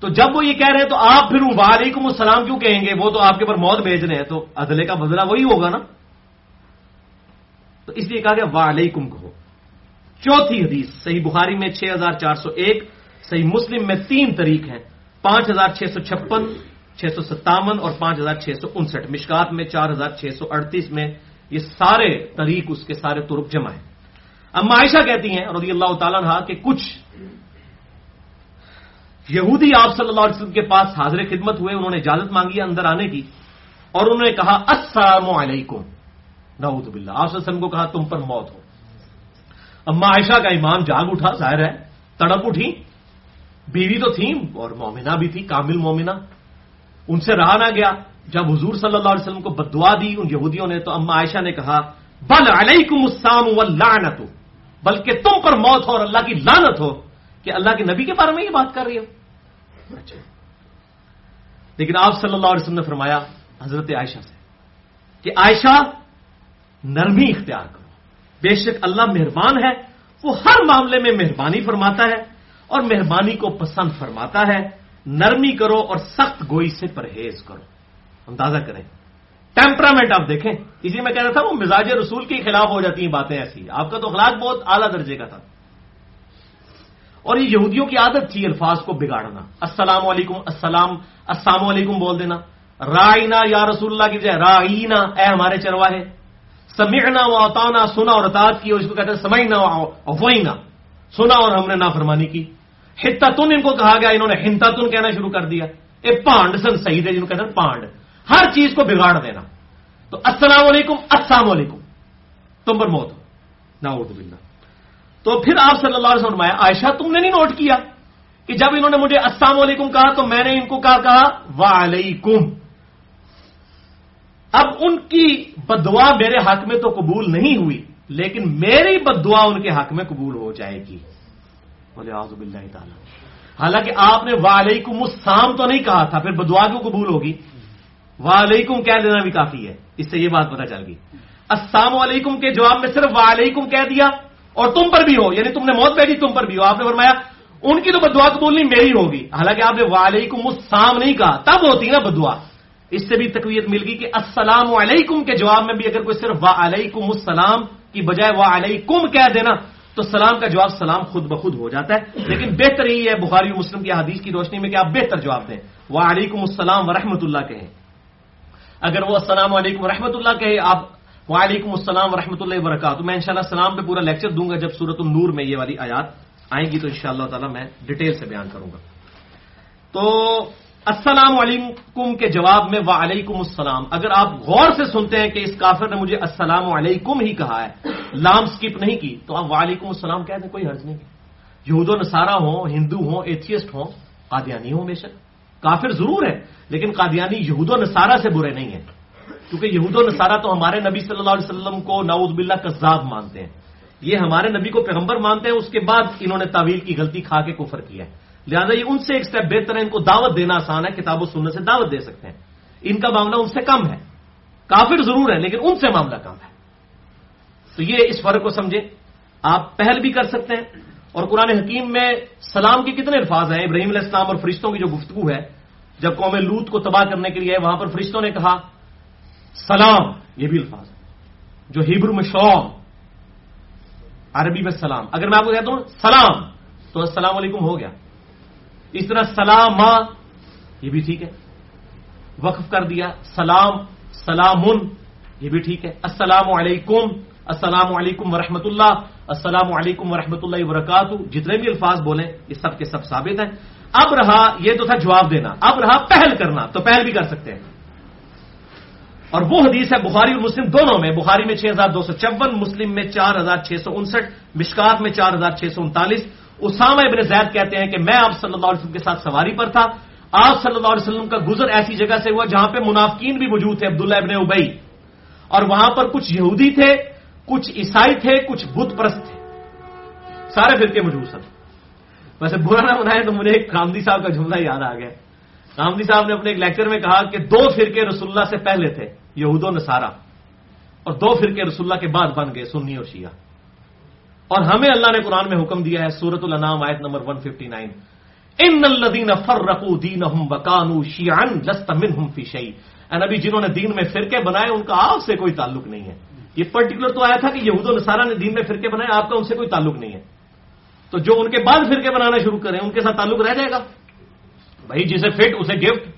تو جب وہ یہ کہہ رہے ہیں، تو آپ پھر وعلیکم السلام کیوں کہیں گے؟ وہ تو آپ کے اوپر موت بھیج رہے ہیں۔ تو عدلے کا بدلہ وہی ہوگا نا۔ تو اس لیے کہا گیا وعلیکم کہو۔ چوتھی حدیث، صحیح بخاری میں چھ ہزار چار سو ایک صحیح مسلم میں تین طریق ہیں۔ پانچ ہزار چھ سو چھپن، چھ سو ستاون اور پانچ ہزار چھ سو انسٹھ۔ مشکات میں چار ہزار چھ سو اڑتیس میں یہ سارے طریق اس کے سارے ترک جمع ہیں۔ اب عائشہ کہتی ہیں رضی اللہ تعالیٰ رہا کہ کچھ یہودی آپ صلی اللہ علیہ وسلم کے پاس حاضر خدمت ہوئے، انہوں نے اجازت مانگی اندر آنے کی اور انہوں نے کہا، السلام علیکم۔ نعوذ باللہ۔ آپ صلی اللہ علیہ وسلم کو کہا، تم پر موت ہو۔ اما عائشہ کا ایمان جاگ اٹھا، ظاہر ہے، تڑپ اٹھی۔ بیوی تو تھی اور مومنہ بھی تھی، کامل مومنہ۔ ان سے رہا نہ گیا۔ جب حضور صلی اللہ علیہ وسلم کو بدعا دی ان یہودیوں نے، تو اما عائشہ نے کہا، بل علیکم السلام واللعنت بلکہ تم پر موت ہو اور اللہ کی لانت ہو کہ اللہ کے نبی کے بارے میں یہ بات کر رہی ہو۔ لیکن آپ صلی اللہ علیہ وسلم نے فرمایا، حضرت عائشہ سے، کہ عائشہ، نرمی اختیار کرو۔ بے شک اللہ مہربان ہے، وہ ہر معاملے میں مہربانی فرماتا ہے۔ اور مہربانی کو پسند فرماتا ہے، نرمی کرو اور سخت گوئی سے پرہیز کرو۔ اندازہ کریں۔ ٹیمپرامنٹ آپ دیکھیں۔ اسی میں کہہ رہا تھا وہ مزاج رسول کے خلاف ہو جاتی ہیں باتیں ایسی۔ آپ کا تو اخلاق بہت اعلیٰ درجے کا تھا۔ اور یہ یہودیوں کی عادت تھی الفاظ کو بگاڑنا۔ السلام علیکم، السلام السلام علیکم بول دینا۔ رائنا یا رسول اللہ کی جائے رائنا اے ہمارے چرواہے سمعنا و اوتانا سنا اور اطاعت کی اور اس کو کہتے ہیں سمعنا افوائنا سنا اور ہم نے نافرمانی کی۔ ہتا تن ان کو کہا گیا، انہوں نے ہنتاتن کہنا شروع کر دیا۔ اے پانڈ، سن صحیح ہے جن کو کہتے ہیں پانڈ۔ ہر چیز کو بگاڑ دینا۔ تو السلام علیکم السلام علیکم۔ تم پر موت۔ ہو نہ تو پھر آپ صلی اللہ علیہ وسلم عائشہ، تم نے نہیں نوٹ کیا کہ جب انہوں نے مجھے السلام علیکم کہا تو میں نے ان کو کہا کہا، وعلیکم۔ اب ان کی بدوا میرے حق میں تو قبول نہیں ہوئی، لیکن میری بد دعا ان کے حق میں قبول ہو جائے گی۔ بولے آزب اللہ تعالیٰ۔ حالانکہ آپ نے وعلیکم السلام تو نہیں کہا تھا، پھر بدعا کیوں قبول ہوگی؟ وعلیکم کہہ دینا بھی کافی ہے، اس سے یہ بات پتہ چل گئی۔ السلام علیکم کے جواب میں صرف وعلیکم کہہ دیا اور تم پر بھی ہو یعنی تم نے موت بیٹھی، تم پر بھی ہو۔ آپ نے فرمایا، ان کی تو بدعا قبول نہیں، میری ہوگی۔ حالانکہ آپ نے وعلیکم السلام نہیں کہا، تب ہوتی نا بدعا۔ اس سے بھی تقویت مل گئی کہ السلام علیکم کے جواب میں بھی اگر کوئی صرف وعلیکم السلام کی بجائے وعلیکم کہہ دینا تو سلام کا جواب سلام خود بخود ہو جاتا ہے۔ لیکن بہتر یہی ہے بخاری مسلم کی حدیث کی روشنی میں کہ آپ بہتر جواب دیں۔ وعلیکم السلام ورحمۃ اللہ کہیں۔ اگر وہ السلام علیکم ورحمۃ اللہ کہے آپ وعلیکم السلام ورحمۃ اللہ وبرکاتہ۔ تو میں انشاءاللہ سلام پہ پورا لیکچر دوں گا جب سورت النور میں یہ والی آیات آئیں گی تو انشاءاللہ تعالی میں ڈیٹیل سے بیان کروں گا۔ تو السلام علیکم کے جواب میں وعلیکم السلام۔ اگر آپ غور سے سنتے ہیں کہ اس کافر نے مجھے السلام علیکم ہی کہا ہے، لام سکپ نہیں کی، تو آپ وعلیکم السلام کہہ دیں، کوئی حرض نہیں۔ یہود و نصارہ ہوں، ہندو ہوں، ایتھیسٹ ہوں، قادیانی ہوں بے شک۔ کافر ضرور ہے لیکن قادیانی یہود و نصارہ سے برے نہیں ہیں۔ کیونکہ یہود و نصارہ تو ہمارے نبی صلی اللہ علیہ وسلم کو نعوذ باللہ کذاب مانتے ہیں۔ یہ ہمارے نبی کو پیغمبر مانتے ہیں، اس کے بعد انہوں نے تعویل کی غلطی کھا کے کفر کیا ہے۔ لہٰذا یہ ان سے ایک سٹیپ بہتر ہے، ان کو دعوت دینا آسان ہے، کتاب و سننے سے دعوت دے سکتے ہیں۔ ان کا معاملہ ان سے کم ہے۔ کافر ضرور ہے لیکن ان سے معاملہ کم ہے۔ تو یہ اس فرق کو سمجھے آپ پہل بھی کر سکتے ہیں۔ اور قرآن حکیم میں سلام کے کتنے الفاظ ہیں۔ ابراہیم علیہ السلام اور فرشتوں کی جو گفتگو ہے، جب قوم لوت کو تباہ کرنے کے لیے وہاں پر فرشتوں نے کہا، سلام، یہ بھی الفاظ ہے جو ہیبر میں شوم عربی میں سلام۔ اگر میں آپ کو کہتا ہوں، سلام، تو السلام علیکم ہو گیا۔ اس طرح سلام یہ بھی ٹھیک ہے۔ وقف کر دیا، سلام سلام یہ بھی ٹھیک ہے۔ السلام علیکم السلام علیکم ورحمۃ اللہ السلام علیکم ورحمۃ اللہ وبرکاتہ۔ جتنے بھی الفاظ بولیں، یہ سب کے سب ثابت ہیں۔ اب رہا، یہ تو تھا جواب دینا۔ اب رہا پہل کرنا، تو پہل بھی کر سکتے ہیں۔ اور وہ حدیث ہے بخاری اور مسلم دونوں میں۔ بخاری میں چھ ہزار دو سو چون، مسلم میں چار ہزار چھ سو انسٹھ، مشکات میں چار ہزار چھ سو انتالیس اسامہ ابن زید کہتے ہیں کہ میں آپ صلی اللہ علیہ وسلم کے ساتھ سواری پر تھا۔ آپ صلی اللہ علیہ وسلم کا گزر ایسی جگہ سے ہوا جہاں پہ منافقین بھی موجود تھے، عبداللہ ابن ابئی اور وہاں پر کچھ یہودی تھے، کچھ عیسائی تھے، کچھ بت پرست تھے۔ سارے فرقے موجود سن۔ ویسے برا نہ بنائے تو مجھے ایک کامدی صاحب کا جملہ یاد آ گیا۔ کامدی صاحب نے اپنے ایک لیکچر میں کہا کہ دو فرقے رسول اللہ سے پہلے تھے، یہود و نصارہ۔ اور دو فرقے رسول اللہ کے بعد بن گئے، سنی اور شیعہ۔ اور ہمیں اللہ نے قرآن میں حکم دیا ہے سورت الانام آیت نمبر 159 ان الذين فرقوا دينهم وكانوا شيعا لست منهم في شيء۔ اے نبی، جنہوں نے دین میں فرقے بنائے، ان کا آپ سے کوئی تعلق نہیں ہے۔ یہ پرٹیکولر تو آیا تھا کہ یہود و نصارہ نے دین میں فرقے بنائے، آپ کا ان سے کوئی تعلق نہیں ہے۔ تو جو ان کے بعد فرقے بنانا شروع کریں، ان کے ساتھ تعلق رہ جائے گا۔ بھائی، جسے فٹ، اسے گفٹ۔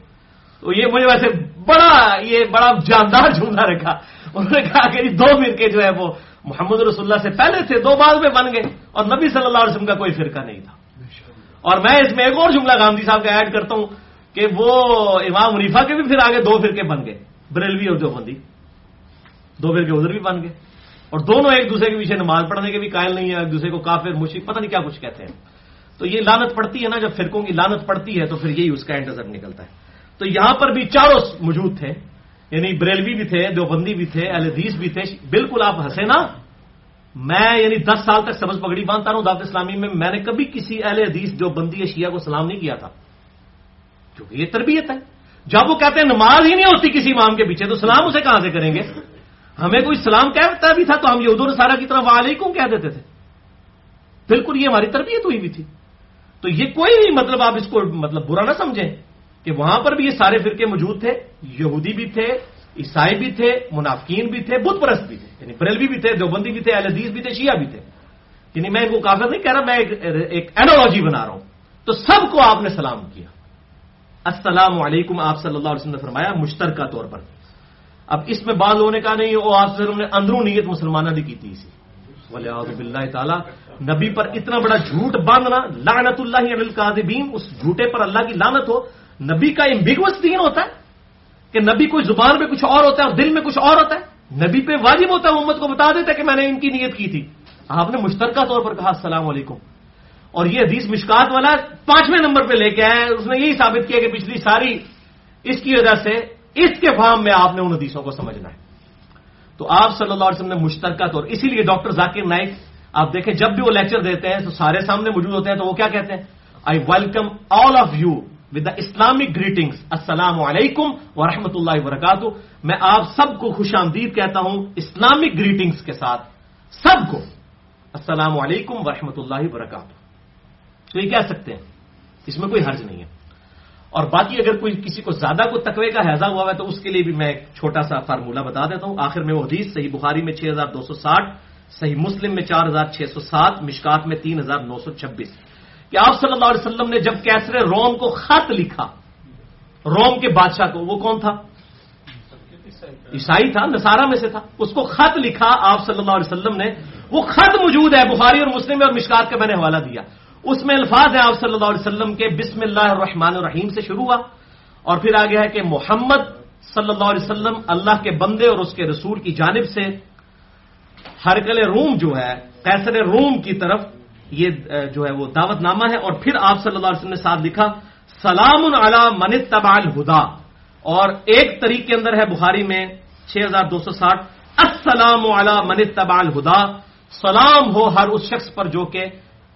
تو یہ مجھے ویسے بڑا، یہ بڑا جاندار جملہ رکھا انہوں نے کہا کہ جی، دو فرقے جو ہے وہ محمد رسول اللہ سے پہلے تھے، دو بعد میں بن گئے اور نبی صلی اللہ علیہ وسلم کا کوئی فرقہ نہیں تھا۔ اور میں اس میں ایک اور جملہ گاندھی صاحب کا ایڈ کرتا ہوں کہ وہ امام منیفا کے بھی پھر آگے دو فرقے بن گئے، بریلوی اور دیوبندی۔ دو فرقے ادھر بھی بن گئے۔ اور دونوں ایک دوسرے کے پیچھے نماز پڑھنے کے بھی قائل نہیں ہے ایک دوسرے کو کافر مشرق پتہ نہیں کیا کچھ کہتے ہیں۔ تو یہ لانت پڑتی ہے نا، جب فرقوں کی لانت پڑتی ہے تو پھر یہی اس کا اینڈ نکلتا ہے۔ تو یہاں پر بھی چاروں موجود تھے۔ یعنی بریلوی بھی تھے، دیوبندی بھی تھے، اہل حدیث بھی تھے، بالکل آپ ہنسے نا۔ میں یعنی دس سال تک سبز پگڑی باندھتا رہا ہوں، دعوت اسلامی میں میں نے کبھی کسی اہل حدیث جو بندی شیعہ کو سلام نہیں کیا تھا۔ کیونکہ یہ تربیت ہے۔ جب وہ کہتے ہیں نماز ہی نہیں ہوتی کسی امام کے پیچھے، تو سلام اسے کہاں سے کریں گے؟ ہمیں کوئی سلام کہتا بھی تھا تو ہم یہود سارا کی طرف وعلیکم کہہ دیتے تھے۔ بالکل یہ ہماری تربیت ہوئی بھی تھی۔ تو یہ کوئی بھی مطلب آپ اس کو مطلب برا نہ سمجھیں۔ کہ وہاں پر بھی یہ سارے فرقے موجود تھے، یہودی بھی تھے، عیسائی بھی تھے، منافقین بھی تھے، بت پرست بھی تھے یعنی بریلوی بھی تھے، دیوبندی بھی تھے، اہل حدیث بھی تھے، شیعہ بھی تھے۔ یعنی میں ان کو کافر نہیں کہہ رہا، میں ایک اینالوجی بنا رہا ہوں۔ تو سب کو آپ نے سلام کیا۔ السلام علیکم، آپ صلی اللہ علیہ وسلم نے فرمایا، مشترکہ طور پر۔ اب اس میں بعض ہونے کا نہیں، وہ آپ سے نے اندروں نیت مسلمانہ نے کی تھی اسی ولی بلّہ تعالیٰ، نبی پر اتنا بڑا جھوٹ باندھنا، لعنت اللہ القاذبین اس جھوٹے پر اللہ کی لانت ہو نبی کا امبیگوس دین ہوتا ہے کہ نبی کوئی زبان پہ کچھ اور ہوتا ہے اور دل میں کچھ اور ہوتا ہے۔ نبی پہ واجب ہوتا ہے، امت کو بتا دیتا ہے کہ میں نے ان کی نیت کی تھی۔ آپ نے مشترکہ طور پر کہا، السلام علیکم۔ اور یہ حدیث مشکات والا پانچویں نمبر پہ لے کے آیا، اس نے یہی ثابت کیا کہ پچھلی ساری اس کی وجہ سے اس کے فارم میں آپ نے ان حدیثوں کو سمجھنا ہے۔ تو آپ صلی اللہ علیہ وسلم نے مشترکہ طور، اسی لیے ڈاکٹر ذاکر نائک، آپ دیکھیں، جب بھی وہ لیکچر دیتے ہیں تو سارے سامنے موجود ہوتے ہیں تو وہ کیا کہتے ہیں؟ I welcome all of you with the Islamic greeting السلام علیکم و رحمۃ اللہ وبرکاتہ میں آپ سب کو خوش آمدید کہتا ہوں اسلامک گریٹنگس کے ساتھ. سب کو. السلام علیکم و رحمۃ اللہ وبرکاتہ تو یہ کہہ سکتے ہیں. اس میں کوئی حرج نہیں ہے. اور باقی اگر کوئی کسی کو زیادہ کو تقوی کا حیضہ ہوا ہے تو اس کے لیے بھی میں ایک چھوٹا سا فارمولہ بتا دیتا ہوں. آخر میں وہ حدیث، صحیح بخاری میں 6260 صحیح مسلم میں 4607 مشکات میں 3926 کہ آپ صلی اللہ علیہ وسلم نے جب کیسر روم کو خط لکھا، روم کے بادشاہ کو، وہ کون تھا؟ عیسائی تھا، نصارہ میں سے تھا۔ اس کو خط لکھا آپ صلی اللہ علیہ وسلم نے۔ وہ خط موجود ہے بخاری اور مسلم اور مشکات کا میں نے حوالہ دیا۔ اس میں الفاظ ہیں آپ صلی اللہ علیہ وسلم کے بسم اللہ الرحمن الرحیم سے شروع ہوا اور پھر آگے ہے کہ محمد صلی اللہ علیہ وسلم اللہ کے بندے اور اس کے رسول کی جانب سے ہرکل روم جو ہے، قیصر روم کی طرف یہ جو ہے وہ دعوت نامہ ہے اور پھر آپ صلی اللہ علیہ وسلم نے ساتھ لکھا، سلام علی من تبا الہدا۔ اور ایک طریق کے اندر ہے بخاری میں چھ ہزار دو سو ساٹھ، السلام علی من تبا الہدا۔ سلام ہو ہر اس شخص پر جو کہ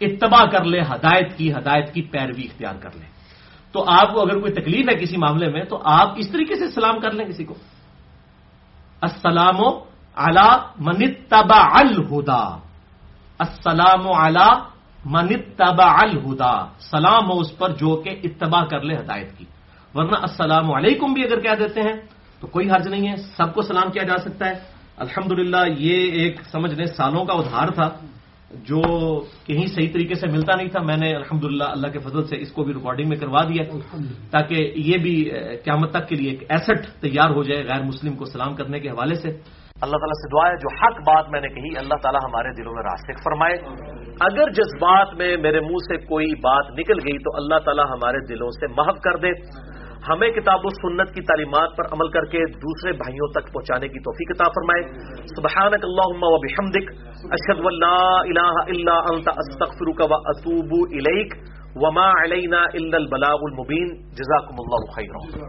اتباع کر لے، ہدایت کی ہدایت کی پیروی اختیار کر لے۔ تو آپ کو اگر کوئی تکلیف ہے کسی معاملے میں، تو آپ اس طریقے سے سلام کر لیں کسی کو۔ السلام علی من تبا الہدا۔ السلام علی من تبا الہدا۔ سلام ہو اس پر جو کہ اتباع کر لے ہدایت کی۔ ورنہ السلام علیکم بھی اگر کہہ دیتے ہیں تو کوئی حرج نہیں ہے سب کو سلام کیا جا سکتا ہے۔ الحمدللہ یہ ایک سمجھ لیں سالوں کا ادھار تھا جو کہیں صحیح طریقے سے ملتا نہیں تھا۔ میں نے الحمدللہ اللہ کے فضل سے اس کو بھی ریکارڈنگ میں کروا دیا تاکہ یہ بھی قیامت تک کے لیے ایک ایسٹ تیار ہو جائے غیر مسلم کو سلام کرنے کے حوالے سے۔ اللہ تعالیٰ سے دعا ہے، جو حق بات میں نے کہی، اللہ تعالیٰ ہمارے دلوں میں راسک فرمائے۔ اگر جذبات میں میرے منہ سے کوئی بات نکل گئی تو اللہ تعالیٰ ہمارے دلوں سے محف کر دے۔ ہمیں کتاب و سنت کی تعلیمات پر عمل کر کے دوسرے بھائیوں تک پہنچانے کی توفیق عطا فرمائے۔ سبحانک اللہم و بحمدک، اشہد واللہ الہ الا انت، استغفرک و اتوب الیک۔ وما علینا الا البلاغ المبین۔ جزاکم اللہ خیرہ